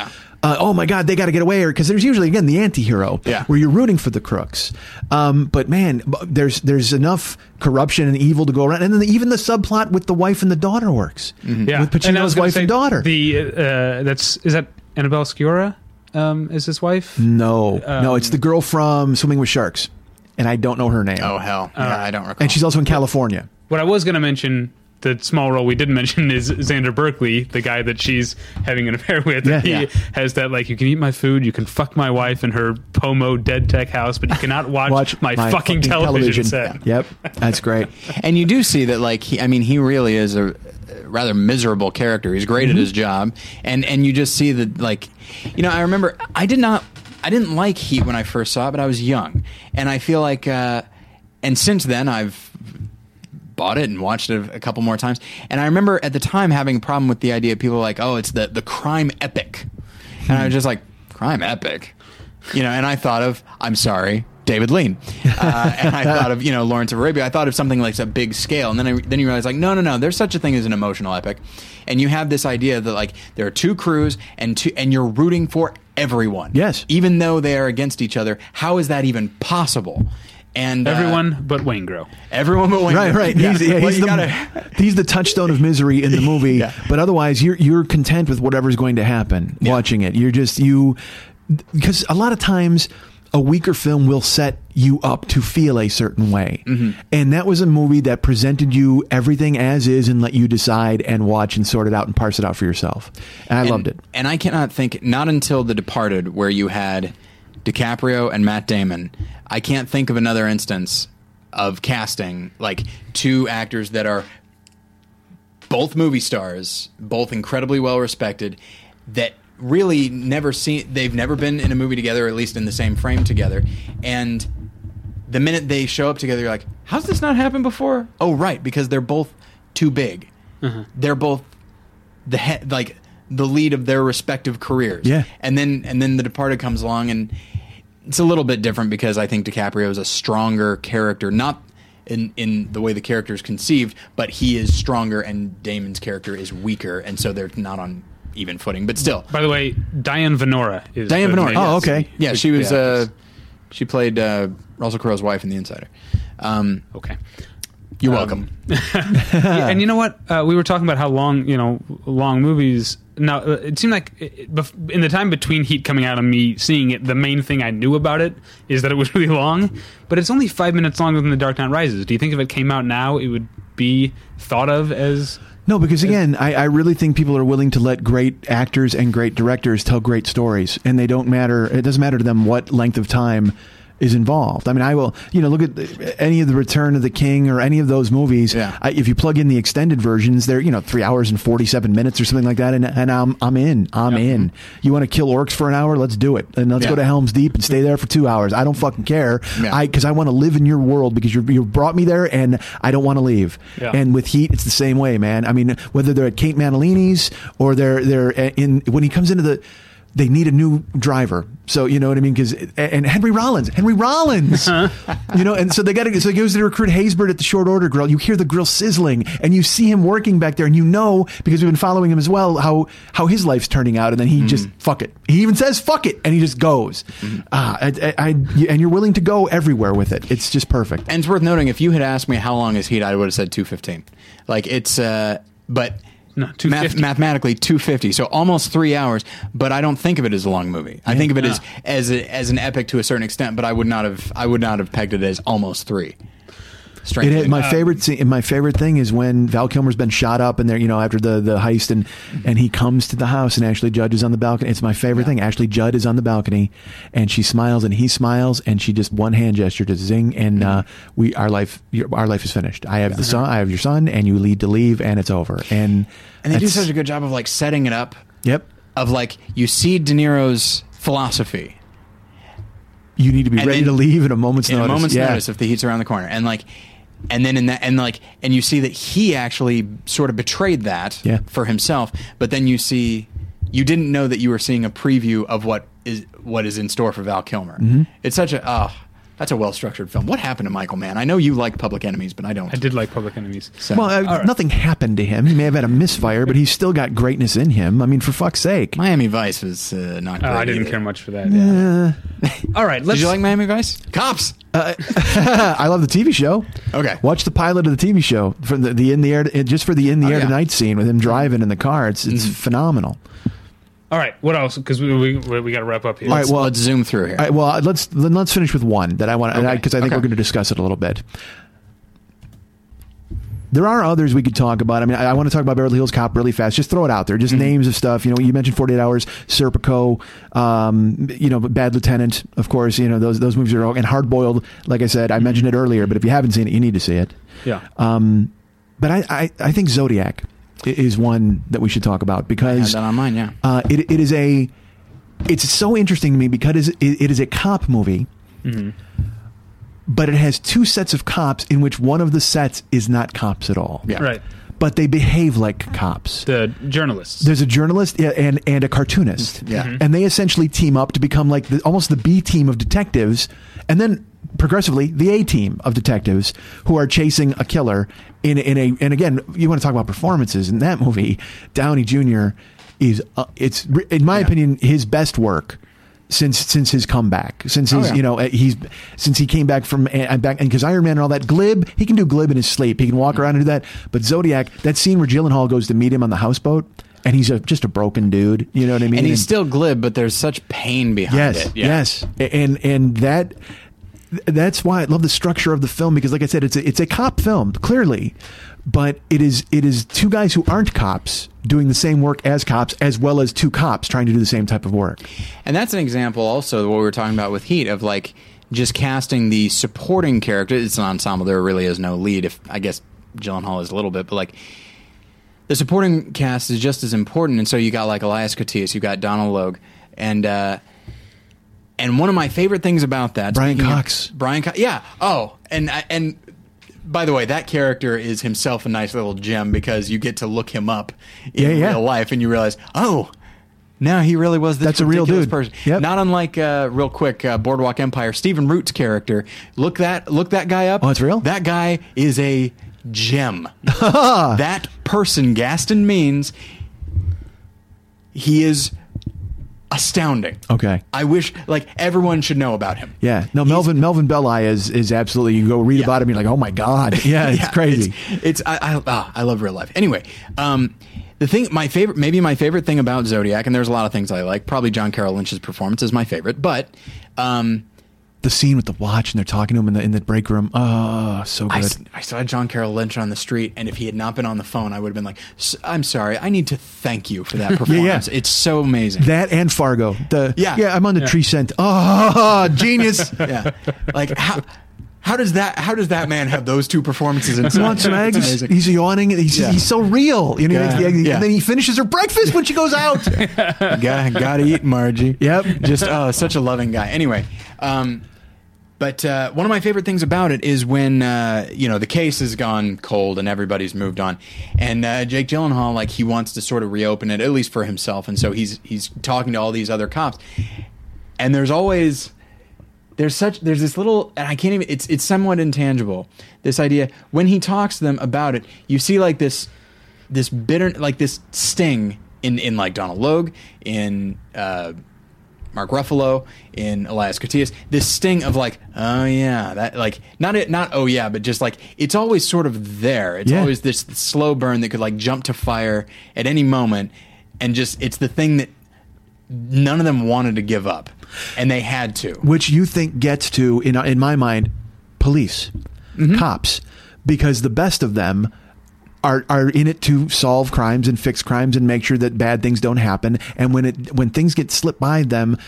Yeah. Uh, oh my God, they got to get away, or because there's usually again the anti-hero, Yeah. where you're rooting for the crooks. Um, but man, there's there's enough corruption and evil to go around, and then even the subplot with the wife and the daughter works. Yeah, with And I was Pacino's gonna wife say and daughter. The uh, that's is that Annabella Sciorra? Um, is his wife? no, no, Um, it's the girl from Swimming with Sharks, and I don't know her name. Oh hell, yeah, I don't recall. and she's also in Kalifornia. What I was going to mention, the small role we didn't mention is Xander Berkeley, the guy that she's having an affair with. Yeah. he Yeah. has that like, you can eat my food, you can fuck my wife in her Pomo dead tech house, but you cannot watch, Watch my, fucking, television, set. Yep, that's great. and you do see that like he, I mean he really is a rather miserable character. He's great Mm-hmm. at his job, and and you just see that like you know I remember I did not I didn't like Heat when I first saw it, but I was young, and I feel like uh, and since then I've bought it and watched it a couple more times, and I remember at the time having a problem with the idea of people like oh it's the the crime epic, and I was just like crime epic, you know, and I thought of I'm sorry. David Lean, uh, and I thought of you know Lawrence of Arabia. I thought of something like a big scale, and then I, then you realize like no no no, there's such a thing as an emotional epic, and you have this idea that like there are two crews and two and you're rooting for everyone. Yes. even though they are against each other. How is that even possible? And uh, Everyone but Waingro. everyone but Wayne. Right, right. Yeah. He's, yeah, Well, he's, you the, gotta- he's the touchstone of misery in the movie. Yeah. But otherwise, you're you're content with whatever's going to happen watching it. You're just you because a lot of times a weaker film will set you up to feel a certain way, Mm-hmm. and that was a movie that presented you everything as is and let you decide and watch and sort it out and parse it out for yourself. And I and, loved it. And I cannot think, not until The Departed, where you had DiCaprio and Matt Damon, I can't think of another instance of casting like two actors that are both movie stars, both incredibly well respected, that really never seen, they've never been in a movie together, or at least in the same frame together. And the minute they show up together, you're like, how's this not happened before? Oh, right, because they're both too big. Uh-huh. They're both the head, like the lead of their respective careers. Yeah. and then and then The Departed comes along, and it's a little bit different because I think DiCaprio is a stronger character, not. In, in the way the character is conceived, but he is stronger and Damon's character is weaker, and so they're not on even footing. But still, By the way, Diane Venora is Diane the Venora. main- Oh, okay. Yeah, she was. Yeah. Uh, she played uh, Russell Crowe's wife in The Insider. Um, Okay. you're Um, welcome. Yeah, and you know what? Uh, we were talking about how long, you know, long movies. Now, uh, it seemed like in the time between Heat coming out and me seeing it, the main thing I knew about it is that it was really long. But it's only five minutes longer than The Dark Knight Rises. Do you think if it came out now, it would be thought of as? No, because again, I, I really think people are willing to let great actors and great directors tell great stories, and they don't matter. It doesn't matter to them what length of time is involved. I mean, I will, you know, look at the- any of the Return of the King or any of those movies. Yeah. I, if you plug in the extended versions, they're you know three hours and forty seven minutes or something like that, and, and I'm I'm in. I'm Yeah. in. You want to kill orcs for an hour? Let's do it, and let's Yeah. go to Helm's Deep and stay there for two hours. I don't fucking care. Yeah. I because I want to live in your world because you you brought me there, and I don't want to leave. And with Heat, it's the same way, man. I mean, whether they're at Kate Mantilini's or they're they're eh, in when he comes into the. They need a new driver, so you know what I mean. Because and Henry Rollins, Henry Rollins, you know, and so they got to. So he goes to recruit Haysbert at the short order grill. You hear the grill sizzling, and you see him working back there, and you know because we've been following him as well how how his life's turning out, and then he just fuck it. He even says fuck it, and he just goes. Ah, I, I, I, and you're willing to go everywhere with it. It's just perfect. And it's worth noting if you had asked me how long is Heat, I would have said 215. Like it's, uh, but No, 250. mathematically 250, so almost three hours. But I don't think of it as a long movie. I think of it as as a, as an epic to a certain extent. But I would not have I would not have pegged it as almost three. It my favorite scene, my favorite thing is when Val Kilmer's been shot up and there, you know, after the, the heist and, and he comes to the house and Ashley Judd is on the balcony. It's my favorite thing. Ashley Judd is on the balcony and she smiles and he smiles and she just one hand gesture to zing and, uh, we, our life, your, our life is finished. I have the son, I have your son and you lead to leave and it's over. And, and they do such a good job of like setting it up. Yep. Of like you see De Niro's philosophy You need to be And ready then- to leave at a moment's in notice. a moment's yeah. notice if the heat's around the corner and like and then in that and like and you see that he actually sort of betrayed that Yeah. for himself but then you see you didn't know that you were seeing a preview of what is what is in store for Val Kilmer Mm-hmm. it's such a oh that's a well structured film what happened to Michael Mann I know you like Public Enemies but I don't I did like Public Enemies. So- Well, uh, All right. nothing happened to him. He may have had a misfire, but he's still got greatness in him. I mean, for fuck's sake. Miami Vice was uh, not Oh, great I didn't either. care much for that. Yeah. All right, let's. did you like Miami Vice cops I love the TV show. Okay. Watch the pilot of the TV show for the, the in the air just for the in the Oh, air yeah. Tonight scene with him driving in the car. It's it's phenomenal. All right, what else? Because we we, we got to wrap up here. All right, well- let's zoom through here All right, well, let's then let's finish with one that I want Okay. because I think Okay. we're going to discuss it a little bit. There are others we could talk about. I mean, I, I want to talk about Beverly Hills Cop really fast. Just throw it out there. Mm-hmm. Just names of stuff. You know, you mentioned Forty Eight Hours, Serpico, um, you know, Bad Lieutenant. Of course, you know those those movies are all, and Hard Boiled. Like I said, I mentioned it earlier, but if you haven't seen it, you need to see it. yeah. Um, but I, I, I think Zodiac i- is one that we should talk about I had because that on mine yeah uh, it, it is a it's so interesting to me because it, it is a cop movie but it has two sets of cops in which one of the sets is not cops at all yeah Right. but they behave like cops The journalists. there's a journalist and and a cartoonist Yeah. Mhm. and they essentially team up to become like the, almost the B team of detectives and then progressively the A team of detectives who are chasing a killer in in a and again you want to talk about performances in that movie Downey Jr. is uh, it's in my Yeah. opinion his best work since since his comeback since Oh, his yeah. you know uh, he's since he came back from uh, back and because Iron Man and all that glib he can do glib in his sleep he can walk around and do that but Zodiac that scene where Gyllenhaal goes to meet him on the houseboat and he's a, just a broken dude you know what I mean and he's still glib but there's such pain behind yes it yeah. yes and and that that's why I love the structure of the film because like I said it's a, it's a cop film clearly but it is it is two guys who aren't cops doing the same work as cops as well as two cops trying to do the same type of work And that's an example also of what we were talking about with Heat of like just casting the supporting character. It's an ensemble. There really is no lead. If I guess Gyllenhaal is a little bit, but like the supporting cast is just as important. And so you got like Elias Koteas, you got Donal Logue, and uh, and one of my favorite things about that Brian speaking of- Cox. Brian Cox, yeah. Oh, and and by the way, that character is himself a nice little gem because you get to look him up in Yeah, yeah. real life and you realize, oh, no, he really was this That's a real dude. person. Yep. Not unlike uh, real quick uh, Boardwalk Empire, Stephen Root's character. Look that look that guy up. Oh, it's real? That guy is a gem. that person, Gaston Means, he is astounding. Okay. I wish like everyone should know about him. Yeah, no, He's- Melvin Melvin Belli is is absolutely. You go read Yeah. about him, you're like, oh my god, yeah, it's crazy. It's, it's I I, ah, I love real life. Anyway, um, the thing, my favorite, maybe my favorite thing about Zodiac, and there's a lot of things I like. Probably John Carroll Lynch's performance is my favorite, but um, the scene with the watch and they're talking to him in the in the break room. Oh, so I, good. s- I saw John Carroll Lynch on the street, and if he had not been on the phone, I would have been like, "S- "I'm sorry, I need to thank you for that performance. It's so amazing." that and Fargo. The Yeah. yeah, I'm on the tree scent. Oh, ah, genius. yeah, like how. How does that? How does that man have those two performances in You want some eggs? He's yawning. He's, Yeah. he's so real. You know, Yeah. and Yeah. then he finishes her breakfast when she goes out. Got, gotta eat, Margie. Yep. Just oh, such a loving guy. Anyway, um, but uh, one of my favorite things about it is when uh, you know the case has gone cold and everybody's moved on, and uh, Jake Gyllenhaal like he wants to sort of reopen it at least for himself, and so he's he's talking to all these other cops, and there's always there's such there's this little and I can't even it's it's somewhat intangible this idea. When he talks to them about it you see like this this bitter like this sting in in like Donal Logue in uh, Mark Ruffalo in Elias Koteas this sting of like oh yeah that like not it not oh yeah but just like it's always sort of there. It's Yeah. always this slow burn that could like jump to fire at any moment and just it's the thing that none of them wanted to give up and they had to. Which you think gets to in in my mind police cops because the best of them are are in it to solve crimes and fix crimes and make sure that bad things don't happen. And when it when things get slipped by them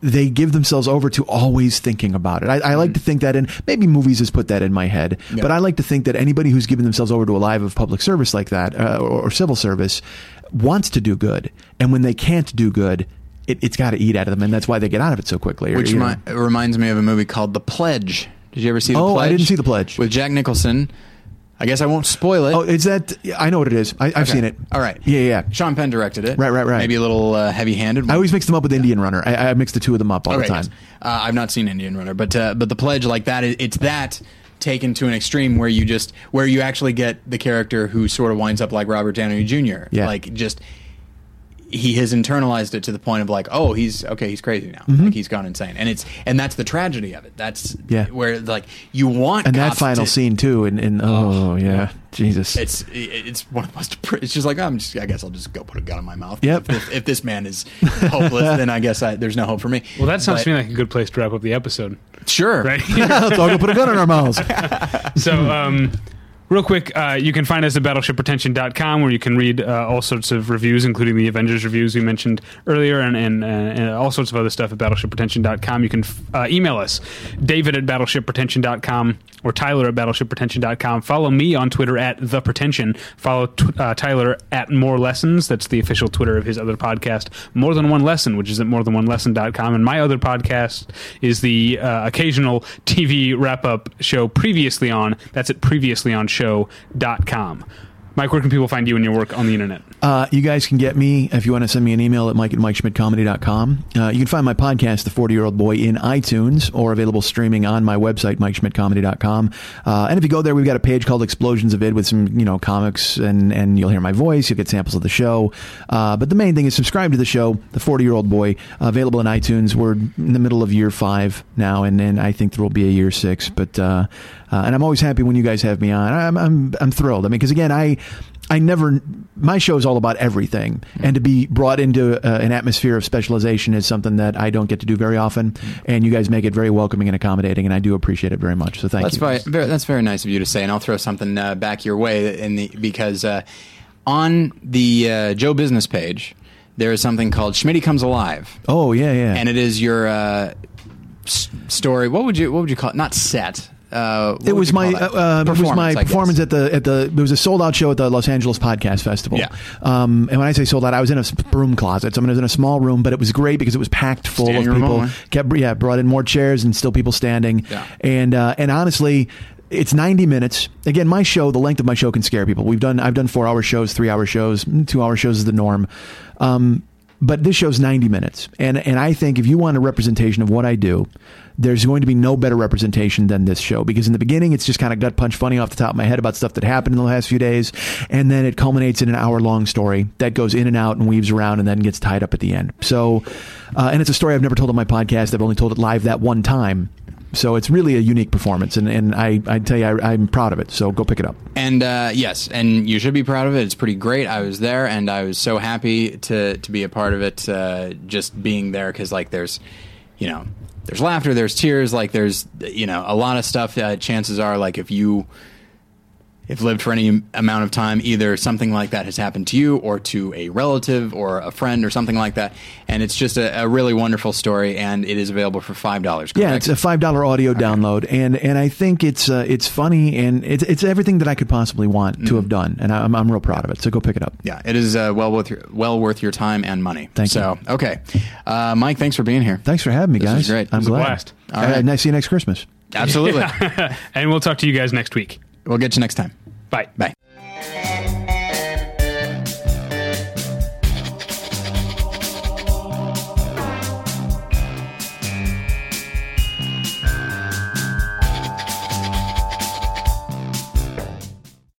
they give themselves over to always thinking about it. I, I like to think that, and maybe movies has put that in my head, Yeah. but I like to think that anybody who's given themselves over to a life of public service like that uh, or, or civil service wants to do good, and when they can't do good, it, it's got to eat out of them, and that's why they get out of it so quickly. Which know. remi- reminds me of a movie called The Pledge. Did you ever see The Oh, I Pledge? didn't see The Pledge. With Jack Nicholson. I guess I won't spoil it. Oh, is that? I know what it is. I, I've Okay. seen it. All right. Yeah, yeah. Sean Penn directed it. Right, right, right. Maybe a little uh, heavy-handed. I always mix them up with Indian Runner. I, I mix the two of them up all Okay, the time. yes. Uh, I've not seen Indian Runner, but uh, but The Pledge like that, It's that taken to an extreme where you just where you actually get the character who sort of winds up like Robert Downey Jr. Yeah. Like just he has internalized it to the point of like, oh, he's okay, he's crazy now, Mm-hmm. like he's gone insane, and it's and that's the tragedy of it. That's Yeah. where like you want And that final to- scene too. And, and oh, yeah, Jesus. It's it's one of the most. It's just like I'm just. I guess I'll just go put a gun in my mouth. Yep. If, if this man is hopeless, then I guess I, there's no hope for me. Well, that sounds But- to me like a good place to wrap up the episode, sure. right? Let's all go put a gun in our mouths. so, um, real quick, uh, you can find us at battleshippretension.com where you can read uh, all sorts of reviews, including the Avengers reviews we mentioned earlier, and, and, uh, and all sorts of other stuff at battleshippretension.com. You can uh, email us, David at battleshippretension.com or Tyler at battleshippretension.com. Follow me on Twitter at The Pretension. Follow tw- uh, Tyler at More Lessons. That's the official Twitter of his other podcast, More Than One Lesson, which is at morethanonelesson.com. And my other podcast is the uh, occasional TV wrap up show previously on. That's at previouslyonshow.com. Mike, where can people find you and your work on the internet? Uh, you guys can get me if you want to send me an email at mike at MikeSchmidtComedy.com. Uh, you can find my podcast, The 40 Year Old Boy, in iTunes or available streaming on my website, MikeSchmidtComedy.com. Uh, and if you go there, we've got a page called Explosions of Id with some, you know, comics and, and you'll hear my voice. You'll get samples of the show. Uh, but the main thing is subscribe to the show, The 40 Year Old Boy, uh, available in iTunes. We're in the middle of year five now, and then I think there will be a year six. But, uh, and I'm always happy when you guys have me on. I'm, I'm, I'm thrilled. I mean, because again, I, I never, my show is all about everything. And to be brought into uh, an atmosphere of specialization is something that I don't get to do very often. And you guys make it very welcoming and accommodating, and I do appreciate it very much. So thank That's you. very, very that's very nice of you to say, and I'll throw something uh, back your way in the because uh, on the uh, Joe Business page there is something called Schmitty Comes Alive, Oh, yeah, yeah. and it is your uh, story. What would you what would you call it? Not set. Uh, it was my uh, uh, it was my performance at the at the it was a sold out show at the Los Angeles Podcast Festival. Yeah. Um, and when I say sold out, I was in a broom closet. So I, mean, I was in a small room, but it was great because it was packed full Standing of room people. only. Kept yeah brought in more chairs and still people standing. Yeah. And uh, and honestly. it's 90 minutes. Again, my show, the length of my show can scare people. We've done I've done 4-hour shows, 3-hour shows, 2-hour shows is the norm. Um, but this show's 90 minutes. And and I think if you want a representation of what I do, there's going to be no better representation than this show because in the beginning it's just kind of gut punch funny off the top of my head about stuff that happened in the last few days and then it culminates in an hour long story that goes in and out and weaves around and then gets tied up at the end so uh, and it's a story i've never told on my podcast i've only told it live that one time so it's really a unique performance and, and I, I tell you I, i'm proud of it so go pick it up And uh, yes, and you should be proud of it. It's pretty great. I was there, and I was so happy to to be a part of it. Uh, just being there because like there's, you know, there's laughter, there's tears, like there's you know a lot of stuff. Uh, chances are like if you if lived for any amount of time, either something like that has happened to you or to a relative or a friend or something like that. And it's just a, a really wonderful story, and it is available for five dollars. Yeah, it's a five dollar audio download, and and I think it's uh, it's funny and it's it's everything that I could possibly want to have done, and I'm I'm real proud of it. So go pick it up. Yeah, it is uh, well worth your, well worth your time and money. Thank so, okay, uh, Mike, thanks for being here. Thanks for having me, This guys. was great. I'm It was a glad. blast. All right. Uh, see you next Christmas. Absolutely. and we'll talk to you guys next week. We'll get you next time. Bye. Bye.